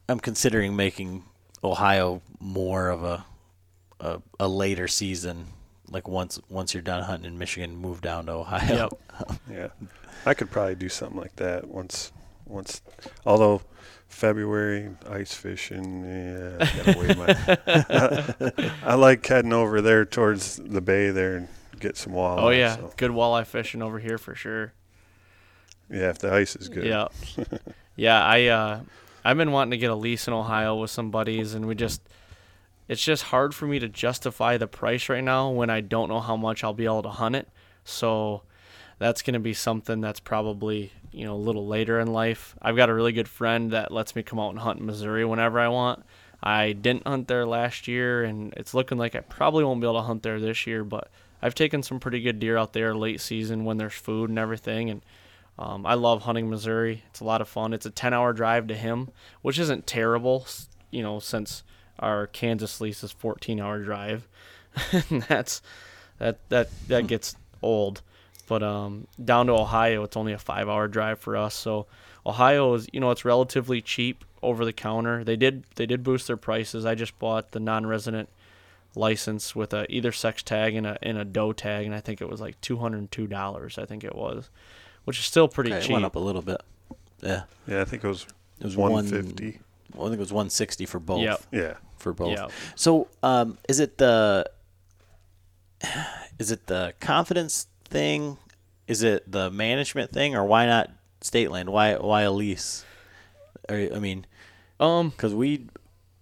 S6: I'm considering making Ohio more of a, a a later season. Like once once you're done hunting in Michigan, move down to Ohio.
S5: Yep.
S7: Yeah, I could probably do something like that once. Once, although February ice fishing, yeah, I gotta wait my. I like heading over there towards the bay there and get some walleye.
S5: Oh yeah,
S7: so,
S5: good walleye fishing over here for sure.
S7: yeah. If the ice is good.
S5: Yeah, yeah. I uh, I've been wanting to get a lease in Ohio with some buddies, and we just it's just hard for me to justify the price right now when I don't know how much I'll be able to hunt it. So that's going to be something that's probably you know a little later in life. I've got a really good friend that lets me come out and hunt in Missouri whenever I want. I didn't hunt there last year, and it's looking like I probably won't be able to hunt there this year. But I've taken some pretty good deer out there late season when there's food and everything, and um, I love hunting Missouri. It's a lot of fun. It's a 10 hour drive to him, which isn't terrible, you know, since our Kansas lease is 14 hour drive. and that's that that that gets old. But um, down to Ohio, it's only a five hour drive for us. So Ohio is, you know, it's relatively cheap over the counter. They did they did boost their prices. I just bought the non-resident license with a either sex tag and a and a doe tag, and I think it was like two hundred and two dollars. I think it was, which is still pretty
S6: Okay, it
S5: cheap.
S6: went up a little bit. Yeah,
S7: Yeah, I think it was.
S6: it was
S7: one
S6: one
S7: fifty.
S6: Well, I think it was 160 for both.
S5: Yep.
S7: Yeah.
S6: For both.
S5: Yep.
S6: So, um, is it the is it the confidence thing? Is it the management thing, or why not state land? Why why a lease? Or, I mean,
S5: Um,
S6: because we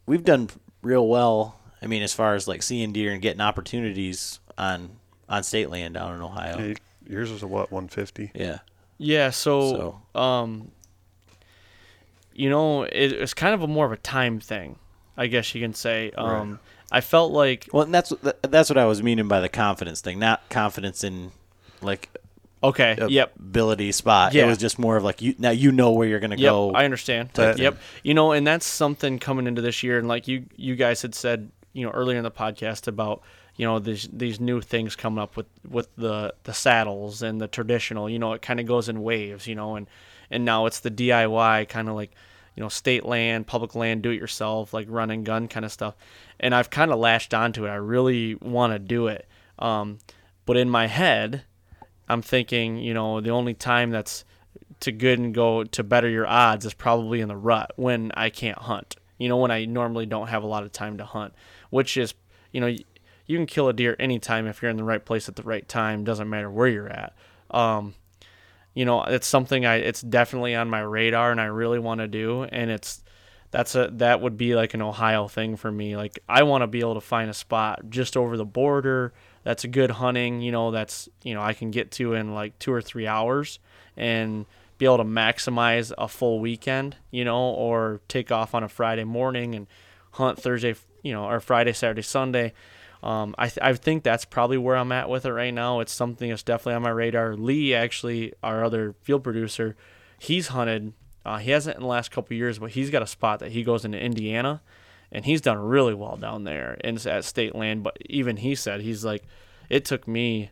S6: we've done real well. I mean, as far as like seeing deer and getting opportunities on on state land down in Ohio.
S7: Hey, yours was a what? One fifty.
S6: Yeah.
S5: yeah. So, um, you know, it, it's kind of a more of a time thing, I guess you can say. Um, I felt like
S6: Well, and that's what- that's what I was meaning by the confidence thing. Not confidence in like
S5: Okay. Yep.
S6: ability spot.
S5: Yeah.
S6: It was just more of like you now you know where you're gonna
S5: Yep,
S6: go.
S5: I understand. Yep. You know, and that's something coming into this year, and like you you guys had said, you know, earlier in the podcast about you know these these new things coming up with with the the saddles and the traditional. You know, it kind of goes in waves. You know, and and now it's the DIY kind of like you know state land, public land, do it yourself, like run and gun kind of stuff. And I've kind of latched onto it. I really want to do it. Um, but in my head, I'm thinking, you know, the only time that's to good and go to better your odds is probably in the rut when I can't hunt. You know, when I normally don't have a lot of time to hunt, which is, you know, you can kill a deer anytime if you're in the right place at the right time. Doesn't matter where you're at. Um, you know, it's something I it's definitely on my radar and I really want to do. And it's that's a that would be like an Ohio thing for me. Like I want to be able to find a spot just over the border that's a good hunting. You know, that's you know I can get to in like two or three hours and be able to maximize a full weekend. You know, or take off on a Friday morning and hunt Thursday. You know, or Friday, Saturday, Sunday. Um, I, th- I think that's probably where I'm at with it right now. It's something that's definitely on my radar. Lee, actually, our other field producer, he's hunted. Uh, he hasn't in the last couple years, but he's got a spot that he goes into Indiana, and he's done really well down there in at state land. But even he said he's like, it took me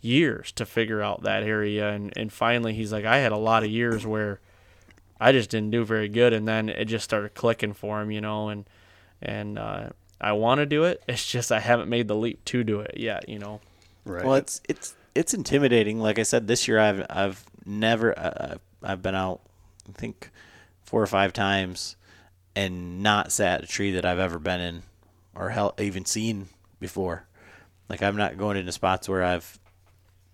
S5: years to figure out that area, and and finally he's like, I had a lot of years where I just didn't do very good, and then it just started clicking for him, you know, and and uh, I want to do it. It's just I haven't made the leap to do it yet, you know.
S7: Right.
S6: Well, it's it's it's intimidating. Like I said, this year I've I've never uh, I've been out, I think, four or five times, and not sat a tree that I've ever been in, or hell, even seen before. Like I'm not going into spots where I've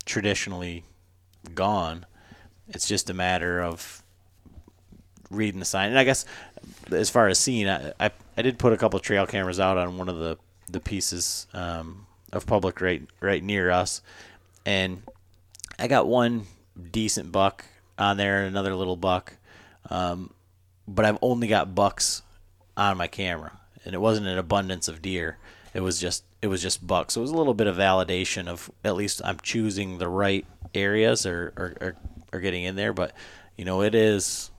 S6: traditionally gone. It's just a matter of reading the sign. And I guess as far as seeing, I, I, I did put a couple trail cameras out on one of the the pieces um, of public right right near us, and I got one decent buck on there and another little buck, um, but I've only got bucks on my camera, and it wasn't an abundance of deer. It was just it was just bucks. So it was a little bit of validation of at least I'm choosing the right areas or or, or, or getting in there. But you know it is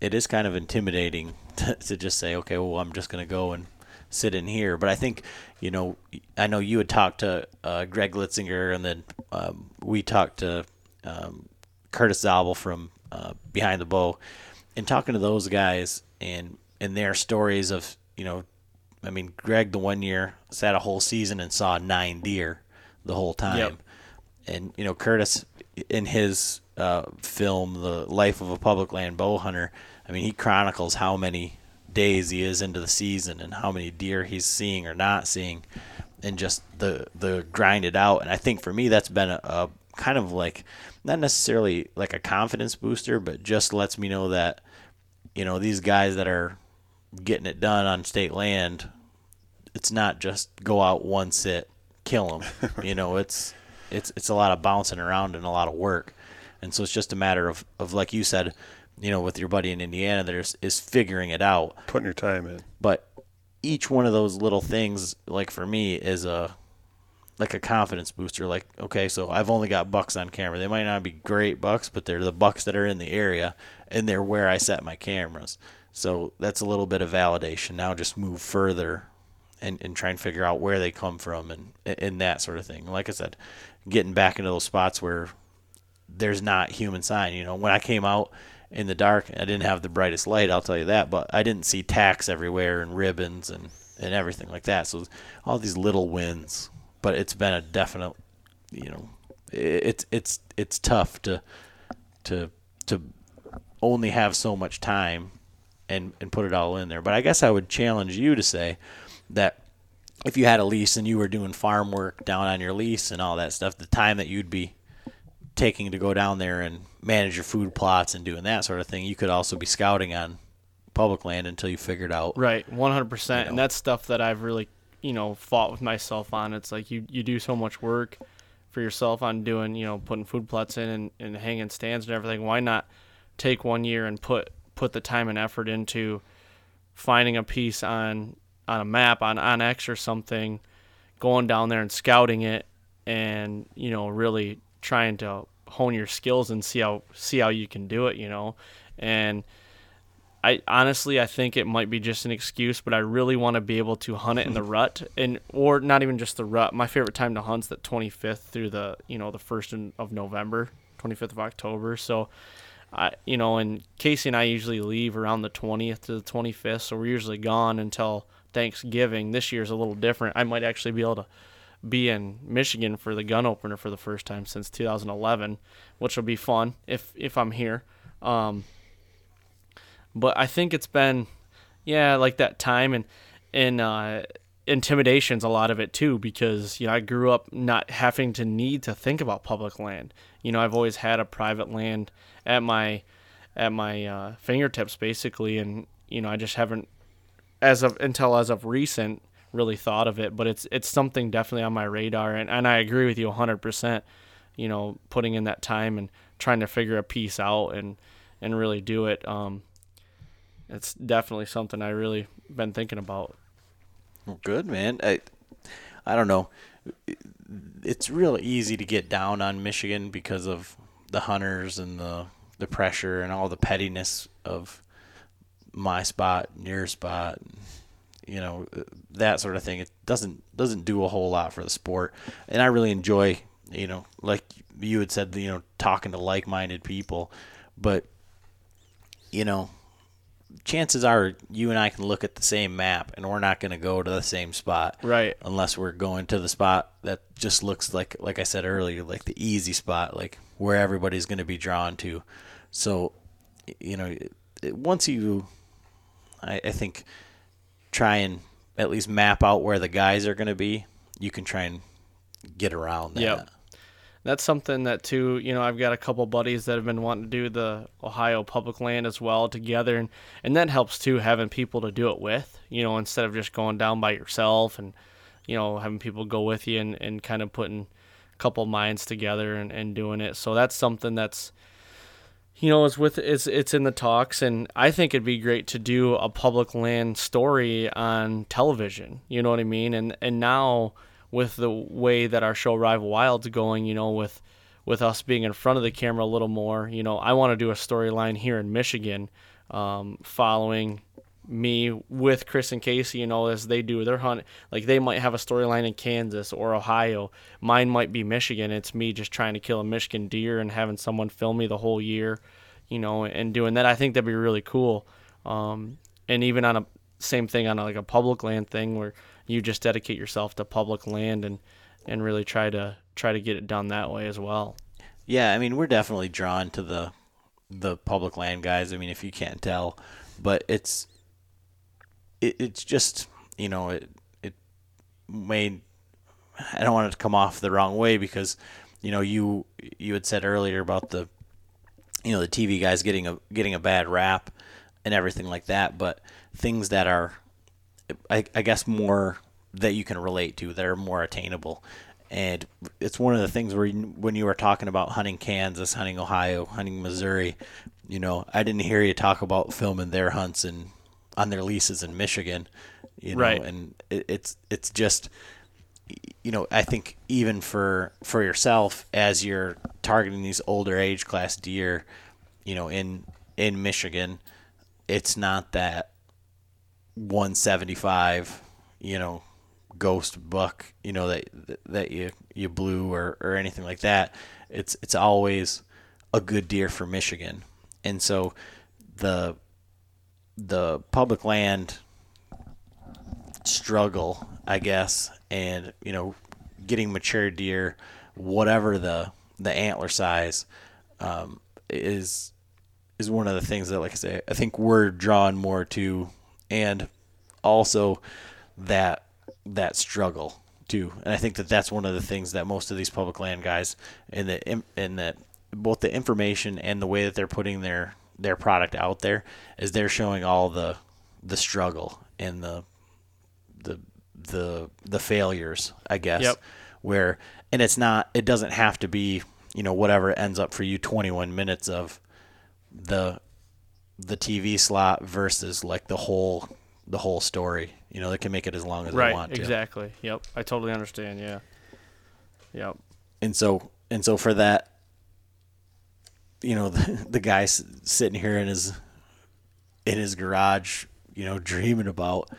S6: it is kind of intimidating to, to just say, okay, well, I'm just going to go and sit in here. But I think, you know, I know you had talked to uh, Greg Litzinger, and then um, we talked to um, Curtis Zabel from uh, Behind the Bow, and talking to those guys and and their stories of, you know, I mean, Greg the one year sat a whole season and saw nine deer the whole time,
S5: Yep.
S6: and you know Curtis in his uh, film The Life of a Public Land Bow Hunter, I mean he chronicles how many days he is into the season and how many deer he's seeing or not seeing, and just the the grind it out. And I think for me that's been a, a kind of like not necessarily like a confidence booster, but just lets me know that you know these guys that are getting it done on state land it's not just go out one sit kill them you know it's it's it's a lot of bouncing around and a lot of work and so it's just a matter of of like you said you know with your buddy in indiana there's is figuring it out.
S7: Putting your time in.
S6: but each one of those little things like for me is a like a confidence booster. Like okay so i've only got bucks on camera. They might not be great bucks but they're the bucks that are in the area and they're where i set my cameras. So that's a little bit of validation. Now just move further and, and try and figure out where they come from and and that sort of thing. Like i said getting back into those spots where there's not human sign. You know, when I came out in the dark, I didn't have the brightest light. I'll tell you that, but I didn't see tacks everywhere and ribbons and and everything like that. So all these little wins, but it's been a definite, you know, it's it's it's tough to to to only have so much time and and put it all in there. But I guess I would challenge you to say that if you had a lease and you were doing farm work down on your lease and all that stuff, the time that you'd be taking to go down there and manage your food plots and doing that sort of thing, you could also be scouting on public land until you figured out.
S5: Right, one hundred percent,
S6: know.
S5: and that's stuff that I've really, you know, fought with myself on. It's like you you do so much work for yourself on doing, you know, putting food plots in and, and hanging stands and everything. Why not take one year and put put the time and effort into finding a piece on on a map on onX or something, going down there and scouting it, and you know, really trying to hone your skills and see how see how you can do it, you know. And I honestly I think it might be just an excuse, but I really want to be able to hunt it in the rut and or not even just the rut. My favorite time to hunt's the 25th through the you know the first of November, 25th of October. So I you know and Casey and I usually leave around the 20th to the 25th, so we're usually gone until Thanksgiving. This year's a little different. I might actually be able to be in Michigan for the gun opener for the first time since 2011, which will be fun if if I'm here. Um, but I think it's been, yeah, like that time and and uh, intimidation's a lot of it too because you know I grew up not having to need to think about public land. You know I've always had a private land at my at my uh, fingertips basically, and you know I just haven't as of until as of recent really thought of it, but it's it's something definitely on my radar, and, and I agree with you 100%. You know, putting in that time and trying to figure a piece out and and really do it. Um, it's definitely something I really been thinking about.
S6: Well, good man. I I don't know. It's real easy to get down on Michigan because of the hunters and the the pressure and all the pettiness of my spot, your spot, you know uh, that sort of thing. It doesn't doesn't do a whole lot for the sport, and I really enjoy you know like you had said you know talking to like minded people, but you know chances are you and I can look at the same map and we're not going to go to the same spot.
S5: Right.
S6: Unless we're going to the spot that just looks like like I said earlier like the easy spot like where everybody's going to be drawn to. So you know once you I, I think try and at least map out where the guys are going to be, you can try and get around that.
S5: Yep. That's something that too, you know, I've got a couple buddies that have been wanting to do the Ohio public land as well together and and that helps too having people to do it with, you know, instead of just going down by yourself and you know, having people go with you and, and kind of putting a couple minds together and, and doing it. So that's something that's you know, it's with it's it's in the talks, and I think it'd be great to do a public land story on television. You know what I mean? And and now with the way that our show Rival Wild's going, you know, with with us being in front of the camera a little more, you know, I want to do a storyline here in Michigan, um, following me with Chris and Casey, you know, as they do their hunt. Like they might have a storyline in Kansas or Ohio. Mine might be Michigan. It's me just trying to kill a Michigan deer and having someone film me the whole year, you know, and doing that. I think that'd be really cool. Um, and even on a same thing on a, like a public land thing where you just dedicate yourself to public land and and really try to try to get it done that way as well.
S6: Yeah, I mean, we're definitely drawn to the the public land guys. I mean, if you can't tell, but it's it, it's just you know it it made I don't want it to come off the wrong way because you know you you had said earlier about the you know the TV guys getting a getting a bad rap and everything like that, but things that are I, I guess more that you can relate to that are more attainable. And it's one of the things where when you were talking about hunting Kansas, hunting Ohio, hunting Missouri, you know, I didn't hear you talk about filming their hunts and on their leases in Michigan, you know,
S5: Right.
S6: and it, it's it's just you know, I think even for for yourself as you're targeting these older age class deer, you know, in in Michigan, it's not that 175, you know, ghost buck, you know that that you you blew or or anything like that. It's it's always a good deer for Michigan. And so the the public land struggle, I guess, and you know, getting mature deer, whatever the the antler size, um, is is one of the things that, like I say, I think we're drawn more to, and also that that struggle too. And I think that that's one of the things that most of these public land guys, in the in that both the information and the way that they're putting their their product out there, is they're showing all the the struggle and the the the the failures, I guess.
S5: Yep.
S6: Where and it's not it doesn't have to be, you know, whatever ends up for you 21 minutes of the the TV slot versus like the whole the whole story. You know, they can make it as long as they
S5: Right,
S6: want to.
S5: exactly. Yep, I totally understand. Yeah. Yep.
S6: And so and so for that you know the, the guy sitting here in his in his garage, you know, dreaming about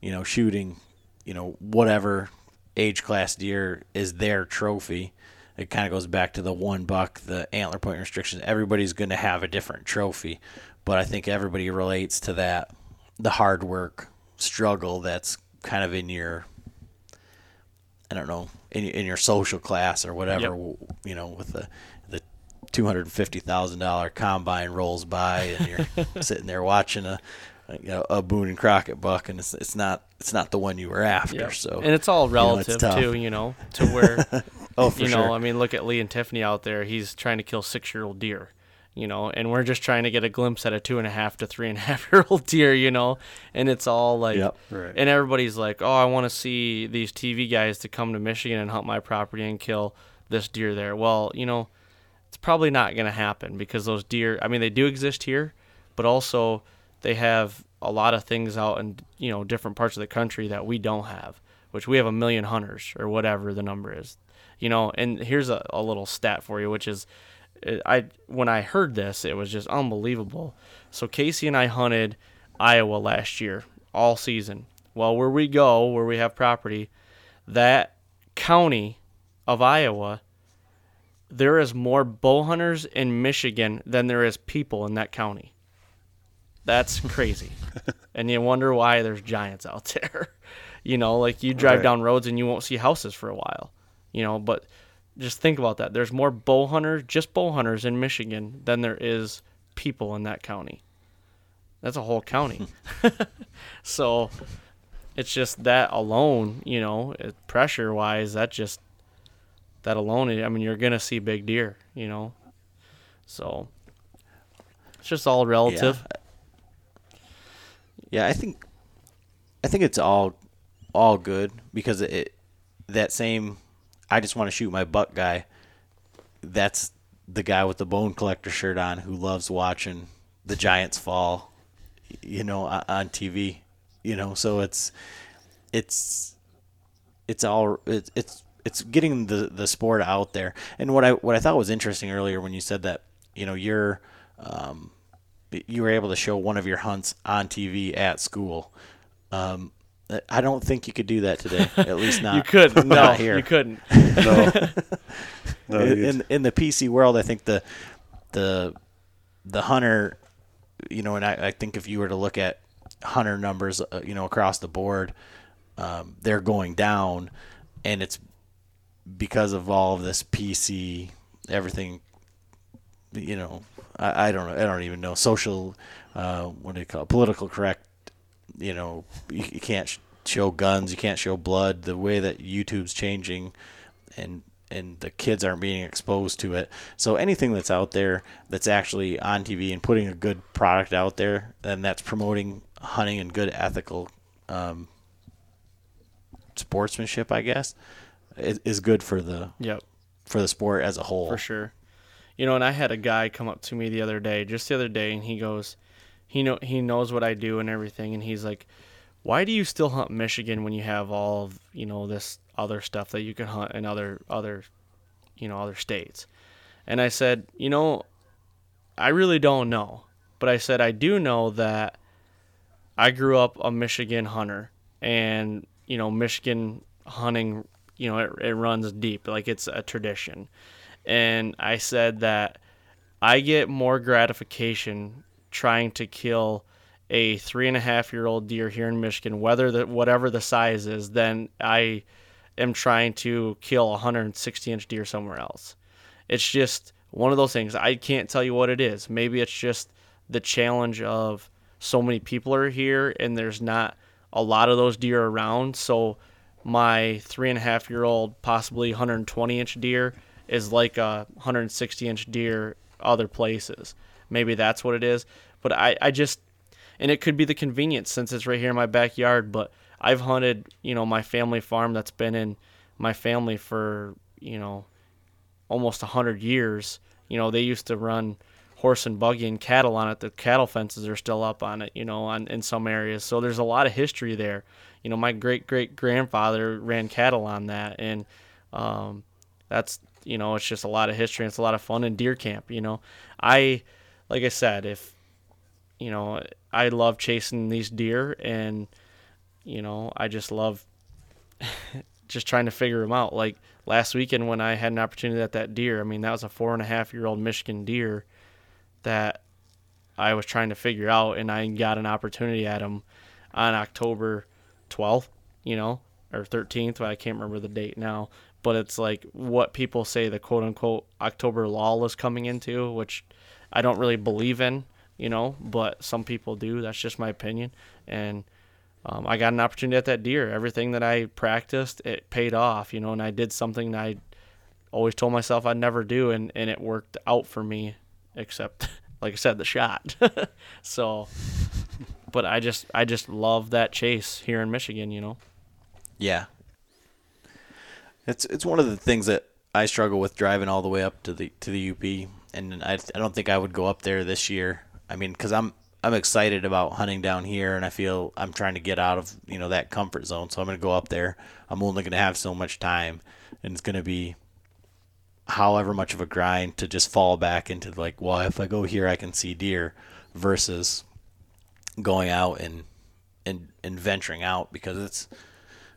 S6: you know shooting, you know, whatever age class deer is their trophy. It kind of goes back to the one buck, the antler point restrictions. Everybody's going to have a different trophy, but I think everybody relates to that the hard work struggle that's kind of in your I don't know in, in your social class or whatever w you know with the two hundred fifty thousand dollar combine rolls by and you're sitting there watching a you know, a Boone and Crockett buck and it's it's not it's not the one you were after
S5: Yep.
S6: so
S5: and it's all
S6: you know, it's
S5: relative
S6: tough.
S5: too, you know, to where
S6: oh for
S5: you know,
S6: sure
S5: I mean, look at Lee and Tiffany out there. He's trying to kill six-year-old deer, you know, and we're just trying to get a glimpse at a two and a half to three and a half year old deer, you know, and it's all like,
S6: Yep.
S7: Right.
S5: and everybody's like, oh, I want to see these TV guys to come to Michigan and hunt my property and kill this deer there. Well, you know, it's probably not going to happen because those deer, I mean, they do exist here, but also they have a lot of things out in, you know, different parts of the country that we don't have, which we have a million hunters or whatever the number is, you know, and here's a, a little stat for you, which is, uh, I when I heard this, it was just unbelievable. So Casey and I hunted Iowa last year, all season. Well, where we go, where we have property, that county of Iowa, there is more bow hunters in Michigan than there is people in that county. That's crazy. and you wonder why there's giants out there. you know, like you drive
S7: Right.
S5: down roads and you won't see houses for a while. You know, but just think about that. There's more bow hunters, just bow hunters in Michigan than there is people in that county. That's a whole county. so it's just that alone, you know, pressure wise, that just that alone, I mean, you're gonna see big deer, you know. So it's just all relative.
S6: Yeah, I think I think it's all all good because it that same I just want to shoot my buck guy. That's the guy with the bone collector shirt on who loves watching the Giants fall, you know, on TV. You know, so it's it's it's all it's it's it's getting the the sport out there. And what I what I thought was interesting earlier when you said that, you know, you're um, you were able to show one of your hunts on TV at school. Um, I don't think you could do that today. At least not.
S5: you could no,
S6: here.
S5: you couldn't.
S7: No, no,
S6: in, in in the PC world, I think the the the hunter, you know, and I, I think if you were to look at hunter numbers, uh, you know, across the board, um, they're going down, and it's because of all of this PC, everything. You know, I, I don't know. I don't even know social. Uh, what do you call it? Political correct. You know, you, you can't sh- show guns. You can't show blood. The way that YouTube's changing, and and the kids aren't being exposed to it. So anything that's out there that's actually on TV and putting a good product out there, then that's promoting hunting and good ethical um, sportsmanship, I guess, is, is good for the
S5: Yep.
S6: for the sport as a whole.
S5: for sure. You know, and I had a guy come up to me the other day, just the other day, and he goes, he know he knows what I do and everything, and he's like, "Why do you still hunt Michigan when you have all of you know this other stuff that you can hunt in other other, you know, other states?" And I said, "You know, I really don't know, but I said I do know that I grew up a Michigan hunter, and you know, Michigan hunting, you know, it, it runs deep, like it's a tradition." and I said that I get more gratification trying to kill a three and a half year old deer here in Michigan, whether the whatever the size is, than I am trying to kill a 160 inch deer somewhere else. It's just one of those things. I can't tell you what it is. Maybe it's just the challenge of so many people are here and there's not a lot of those deer around. So my three and a half year old, possibly 120 inch deer is like a 160 inch deer other places. Maybe that's what it is. But I, I just, and it could be the convenience since it's right here in my backyard. But I've hunted, you know, my family farm that's been in my family for, you know, almost 100 years. You know, they used to run horse and buggy and cattle on it. The cattle fences are still up on it, you know, on in some areas. So there's a lot of history there. You know, my great great grandfather ran cattle on that, and um, that's you know, it's just a lot of history. And it's a lot of fun in deer camp. You know, I like I said, if you know, I love chasing these deer, and you know, I just love just trying to figure them out. Like last weekend when I had an opportunity at that deer, I mean, that was a four and a half year old Michigan deer that I was trying to figure out, and I got an opportunity at him on October 12th, you know, or 13th. I can't remember the date now, but it's like what people say the quote unquote October lull is coming into, which I don't really believe in, you know, but some people do. That's just my opinion. And um, I got an opportunity at that deer. Everything that I practiced, it paid off, you know, and I did something that I always told myself I'd never do, and, and it worked out for me, except, like I said, the shot. so, but I just, I just love that chase here in Michigan, you know.
S6: Yeah. It's it's one of the things that I struggle with driving all the way up to the to the UP, and I I don't think I would go up there this year. I mean, because I'm I'm excited about hunting down here, and I feel I'm trying to get out of you know that comfort zone. So I'm going to go up there. I'm only going to have so much time, and it's going to be however much of a grind to just fall back into like, well, if I go here, I can see deer, versus going out and and and venturing out because it's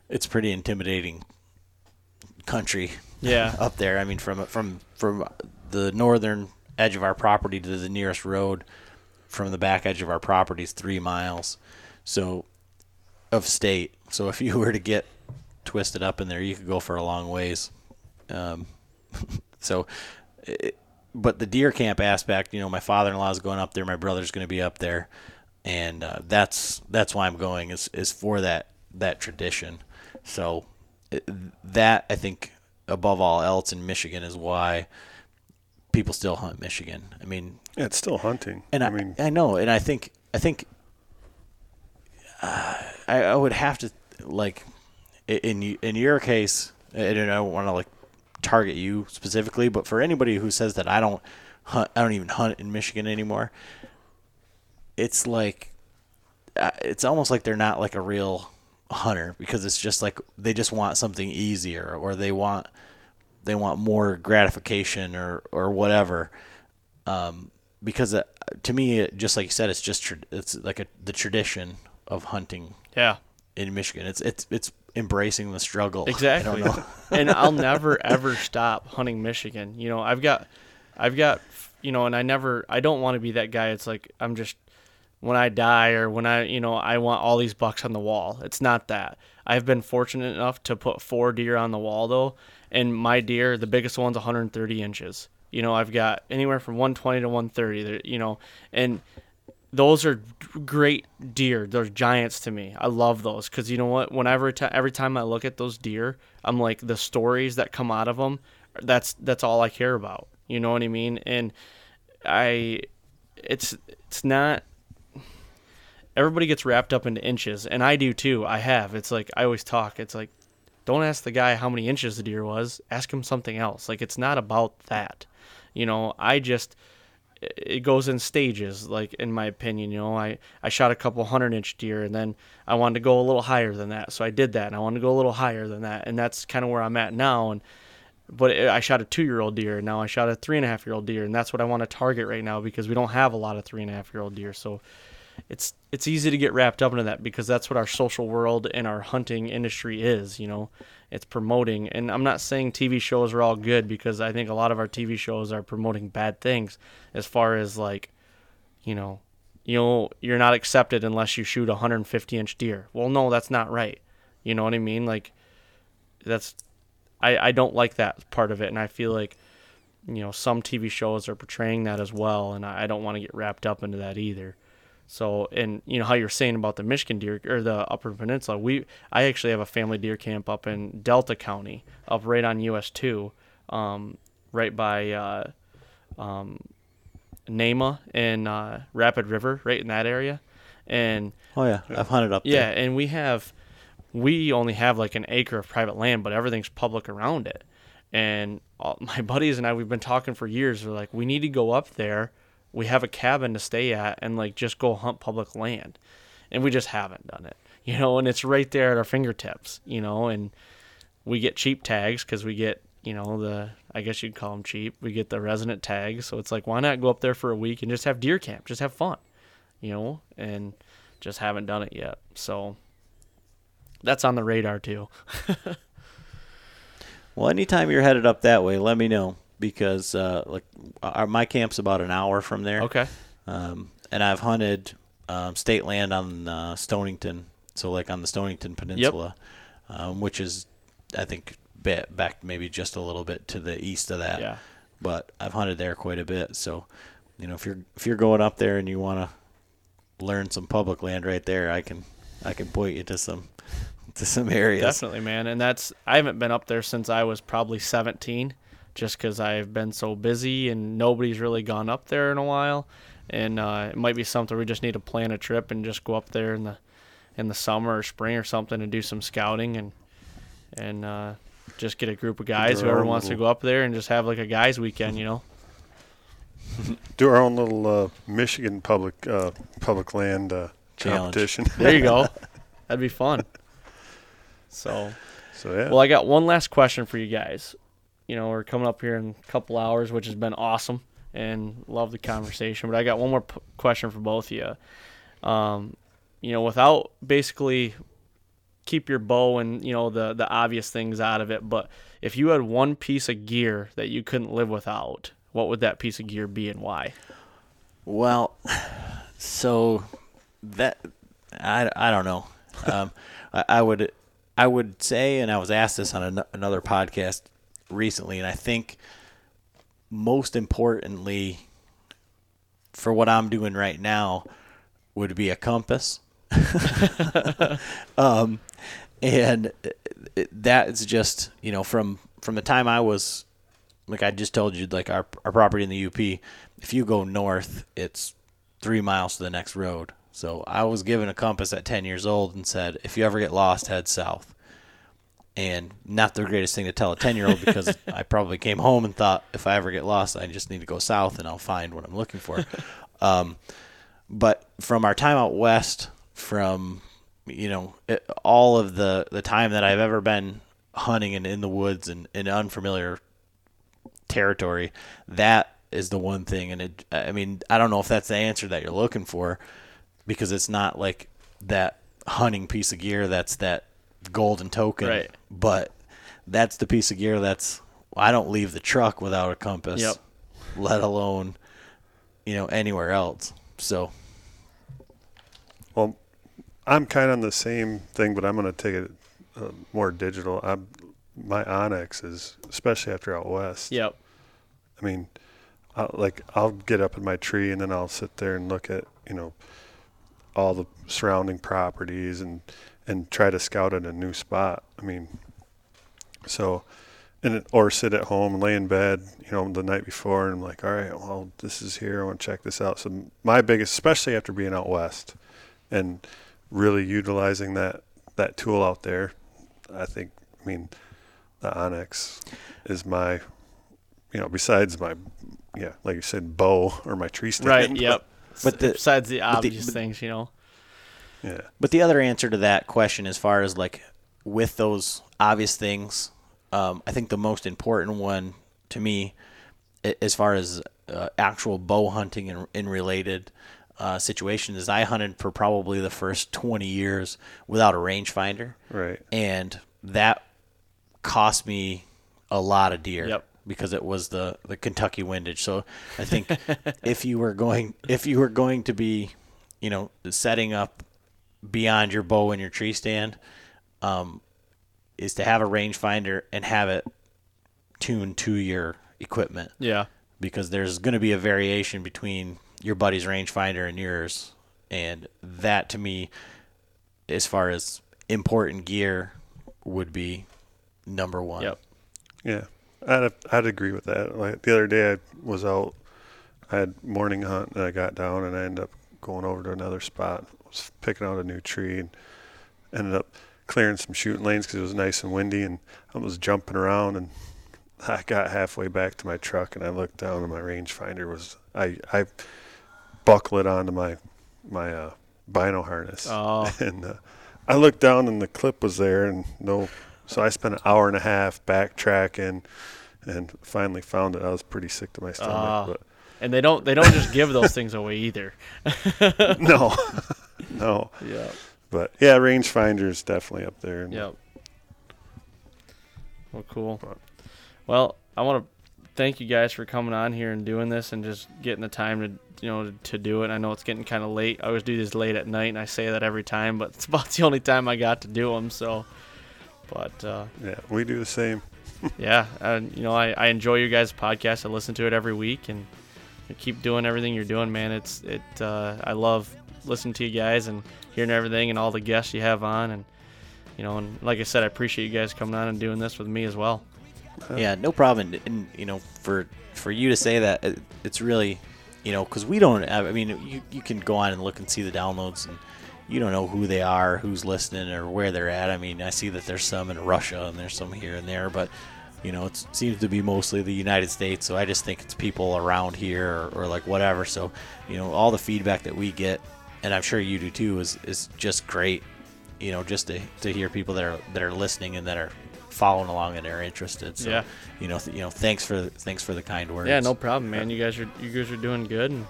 S6: it's pretty intimidating country
S5: Yeah.
S6: up there. I mean, from from from the northern edge of our property to the nearest road, from the back edge of our property is three miles, so of state. So if you were to get twisted up in there, you could go for a long ways. Um, so, it, but the deer camp aspect, you know, my father-in-law is going up there, my brother's going to be up there, and uh, that's that's why I'm going is is for that that tradition. So it, that I think above all else in Michigan is why people still hunt Michigan. I mean,
S7: Yeah, it's still hunting.
S6: and I,
S7: I mean,
S6: I know, and I think I think uh, I, I would have to like in in your case, and I don't want to like target you specifically, but for anybody who says that I don't hunt, I don't even hunt in Michigan anymore. It's like uh, it's almost like they're not like a real hunter because it's just like they just want something easier or they want they want more gratification or or whatever um, because uh, to me, it, just like you said, it's just it's like a, the tradition of hunting
S5: Yeah.
S6: in Michigan. It's it's it's embracing the struggle.
S5: Exactly.
S6: I don't know.
S5: and I'll never ever stop hunting Michigan. You know, I've got, I've got, you know, and I never, I don't want to be that guy. It's like I'm just when I die or when I, you know, I want all these bucks on the wall. It's not that. I've been fortunate enough to put four deer on the wall though, and my deer, the biggest one's 130 inches. You know, I've got anywhere from 120 to 130. You know, and those are great deer. They're giants to me. I love those because you know what? Whenever ti every time I look at those deer, I'm like the stories that come out of them. That's that's all I care about. You know what I mean? And I, it's it's not. Everybody gets wrapped up into inches, and I do too. I have. It's like I always talk. It's like, don't ask the guy how many inches the deer was. Ask him something else. Like it's not about that. You know, I just it goes in stages like in my opinion you know i i shot a couple hundred inch deer and then i wanted to go a little higher than that so i did that and i wanted to go a little higher than that and that's kind of where i'm at now and but i shot a two year old deer and now i shot a three and a half year old deer and that's what i want to target right now because we don't have a lot of three and a half year old deer so it's it's easy to get wrapped up into that because that's what our social world and our hunting industry is you know? It's promoting and i'm not saying tv shows are all good because i think a lot of our tv shows are promoting bad things as far as like you know you know you're not accepted unless you shoot a 150 inch deer. Well no that's not right. You know what i mean? Like that's i i don't like that part of it and i feel like you know some tv shows are portraying that as well and i, I don't want to get wrapped up into that either so, and you know how you're saying about the Michigan deer or the Upper Peninsula, we I actually have a family deer camp up in Delta County, up right on US two, um, right by uh, um, Nahma and uh, Rapid River, right in that area, and
S6: Oh yeah, I've hunted up
S5: yeah,
S6: there.
S5: and we have we only have like an acre of private land, but everything's public around it. And all, my buddies and I, we've been talking for years. We're like, we need to go up there. We have a cabin to stay at, and like just go hunt public land. And we just haven't done it, you know. And it's right there at our fingertips, you know. And we get cheap tags because we get you know the I guess you'd call them cheap. We get the resident tags, so it's like why not go up there for a week and just have deer camp, just have fun, you know, and just haven't done it yet. So that's on the radar too.
S6: Well, anytime you're headed up that way, let me know because uh, like our, my camp's about an hour from there.
S5: Okay.
S6: Um, and I've hunted um, state land on uh, Stonington, so like on the Stonington Peninsula, um, which is I think ba- back maybe just a little bit to the east of that.
S5: Yeah.
S6: But I've hunted there quite a bit, so you know if you're if you're going up there and you want to learn some public land right there, I can I can point you to some to some areas.
S5: Definitely, man. And that's I haven't been up there since I was probably 17, just because I've been so busy and nobody's really gone up there in a while. And uh, it might be something we just need to plan a trip and just go up there in the in the summer or spring or something and do some scouting and and uh, just get a group of guys whoever
S7: own
S5: wants to go up there and just have like a guys weekend, you know.
S7: Do our own little uh, Michigan public uh, public land uh, competition.
S5: There you go. That'd be fun. So
S7: so yeah.
S5: Well, I got one last question for you guys. You know, we're coming up here in a couple hours, which has been awesome, and love the conversation. But I got one more p- question for both of you. Um, you know, without basically keep your bow and you know the the obvious things out of it, but if you had one piece of gear that you couldn't live without, what would that piece of gear be and why?
S6: Well, so that I, I don't know. Um, I, I would I would say, and I was asked this on an, another podcast recently, and I think most importantly for what I'm doing right now would be a compass. um, and that's just you know from from the time I was like I just told you, like our our property in the UP, if you go north, it's three miles to the next road. So I was given a compass at ten years old and said, if you ever get lost, head south. And not the greatest thing to tell a ten year old because I probably came home and thought if I ever get lost, I just need to go south and I'll find what I'm looking for. um, but from our time out west, from you know it, all of the the time that I've ever been hunting and in the woods and in unfamiliar territory, that is the one thing. And it, I mean, I don't know if that's the answer that you're looking for, because it's not like that hunting piece of gear that's that golden token,
S5: Right.
S6: But that's the piece of gear that's I don't leave the truck without a compass,
S5: Yep.
S6: let alone you know anywhere else. So
S7: Well, I'm kind of on the same thing, but I'm going to take it uh, more digital. I'm, my onX is, especially after out west.
S5: Yep.
S7: I mean, I, like I'll get up in my tree and then I'll sit there and look at you know all the surrounding properties and and try to scout at a new spot. I mean, so and it, or sit at home and lay in bed, you know, the night before and I'm like, all right, well, this is here. I want to check this out. So my biggest, especially after being out west and really utilizing that that tool out there, I think. I mean, the onX is my you know, besides my, yeah, like you said, bow or my tree stand.
S5: Right. Yep.
S6: But the-
S5: besides the
S6: the-
S5: obvious
S6: but-
S5: things, you know.
S7: Yeah.
S6: But the other answer to that question, as far as like with those obvious things, um, I think the most important one to me, as far as uh, actual bow hunting and, and related uh, situations, is I hunted for probably the first 20 years without a rangefinder.
S7: Right.
S6: And that cost me a lot of deer.
S5: Yep.
S6: Because it was the, the Kentucky windage. So I think if you were going if you were going to be, you know, setting up beyond your bow and your tree stand, um, is to have a rangefinder and have it tuned to your equipment
S5: Yeah.
S6: because there's going to be a variation between your buddy's rangefinder and yours, and that to me, as far as important gear, would be number one.
S5: Yep.
S7: Yeah. I'd, I'd agree with that. Like the other day, I was out, I had morning hunt, and I got down, and I ended up going over to another spot, was picking out a new tree, and ended up clearing some shooting lanes because it was nice and windy, and I was jumping around, and I got halfway back to my truck, and I looked down, and my rangefinder was I I buckled it onto my my uh, bino harness,
S5: Oh.
S7: and uh, I looked down, and the clip was there, and no So I spent an hour and a half backtracking, and finally found it. I was pretty sick to my stomach,
S5: Ah.
S7: but
S5: And they don't they don't just give those things away either.
S7: no, no.
S5: Yeah.
S7: But yeah, rangefinder is definitely up there.
S5: Yep. Well, cool. Well, I want to thank you guys for coming on here and doing this and just getting the time to you know to do it. I know it's getting kind of late. I always do these late at night, and I say that every time, but it's about the only time I got to do them. So, but uh,
S7: Yeah, we do the same.
S5: yeah, and you know I, I enjoy your guys' podcast. I listen to it every week, and keep doing everything you're doing, man. It's it. Uh, I love listening to you guys and hearing everything and all the guests you have on, and you know, and like I said, I appreciate you guys coming on and doing this with me as well.
S6: Uh, yeah, no problem. And, and you know, for for you to say that, it, it's really, you know, because we don't. I mean, you you can go on and look and see the downloads, and you don't know who they are, who's listening, or where they're at. I mean, I see that there's some in Russia and there's some here and there, but you know, it seems to be mostly the United States. So I just think it's people around here or, or like whatever. So you know, all the feedback that we get, and I'm sure you do too, is is just great. You know, just to, to hear people that are that are listening and that are following along and are interested. So,
S5: Yeah.
S6: you know, th- you know, thanks for thanks for the kind words.
S5: Yeah, no problem, man. You guys are you guys are doing good and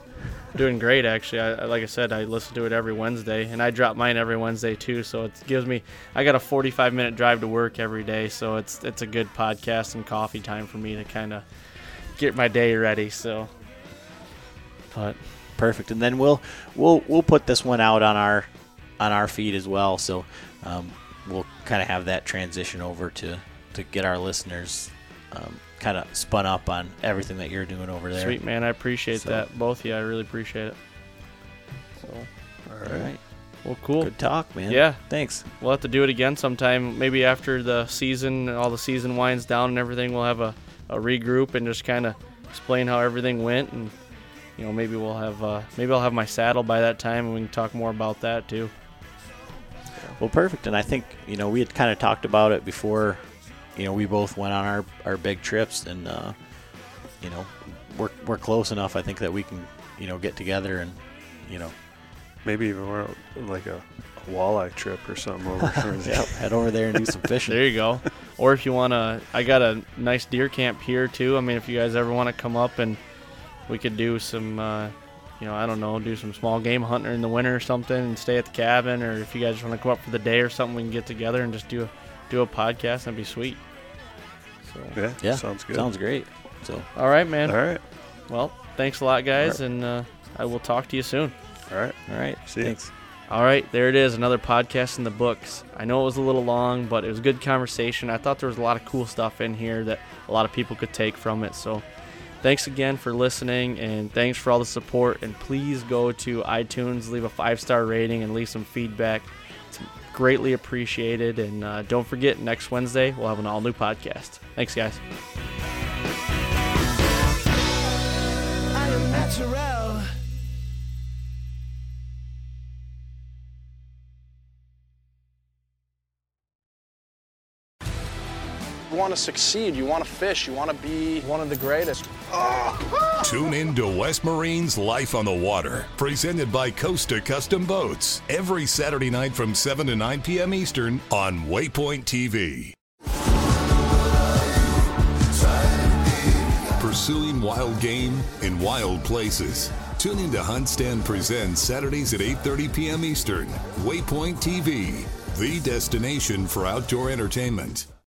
S5: doing great. Actually, I, I- like I said, I listen to it every Wednesday, and I drop mine every Wednesday too. So it gives me I got a 45 minute drive to work every day, so it's it's a good podcast and coffee time for me to kind of get my day ready. So, but
S6: perfect. And then we'll we'll we'll put this one out on our on our feed as well. So um, we'll kind of have that transition over to to get our listeners um, kind of spun up on everything that you're doing over there.
S5: sweet man, I appreciate
S6: So-
S5: that both of you. I really appreciate it. So,
S7: All
S6: All
S7: right.
S6: right.
S5: well, cool.
S6: Good talk, man.
S5: Yeah.
S6: Thanks.
S5: We'll have to do it again sometime. Maybe after the season, all the season winds down and everything, we'll have a, a regroup and just kind of explain how everything went. And you know, maybe we'll have uh, maybe I'll have my saddle by that time, and we can talk more about that too.
S6: Well, perfect. And I think you know we had kind of talked about it before. You know, we both went on our our big trips, and uh, you know, we're we're close enough. I think that we can you know get together and you know
S7: Maybe even we're like a, a walleye trip or something over towards
S6: yeah, head over there and do some fishing.
S5: There you go. or if you wanna, I got a nice deer camp here too. I mean, if you guys ever want to come up and we could do some, uh, you know, I don't know, do some small game hunting in the winter or something, and stay at the cabin. Or if you guys want to come up for the day or something, we can get together and just do a do a podcast. That'd be sweet. So,
S7: Yeah,
S6: Yeah,
S7: sounds good.
S6: Sounds great. So
S5: all right, man.
S7: All right.
S5: Well, thanks a lot, guys,
S7: All
S5: and uh, I will talk to you soon.
S7: All right.
S6: all right,
S7: See ya.
S6: thanks.
S5: All right, there it is, another podcast in the books. I know it was a little long, but it was a good conversation. I thought there was a lot of cool stuff in here that a lot of people could take from it. So, thanks again for listening, and thanks for all the support. And please go to iTunes, leave a five star rating, and leave some feedback. It's greatly appreciated. And uh, don't forget, next Wednesday we'll have an all new podcast. Thanks, guys.
S3: I am natural.
S8: Want to succeed, you want to fish, you want to be one of the greatest. Oh!
S2: Tune in to West Marine's Life on the Water, presented by Costa Custom Boats, every Saturday night from 7 to 9 p.m. Eastern on Waypoint TV. Pursuing wild game in wild places. Tune in to Hunt Stand Presents Saturdays at 8:30 p.m. Eastern. Waypoint TV, the destination for outdoor entertainment.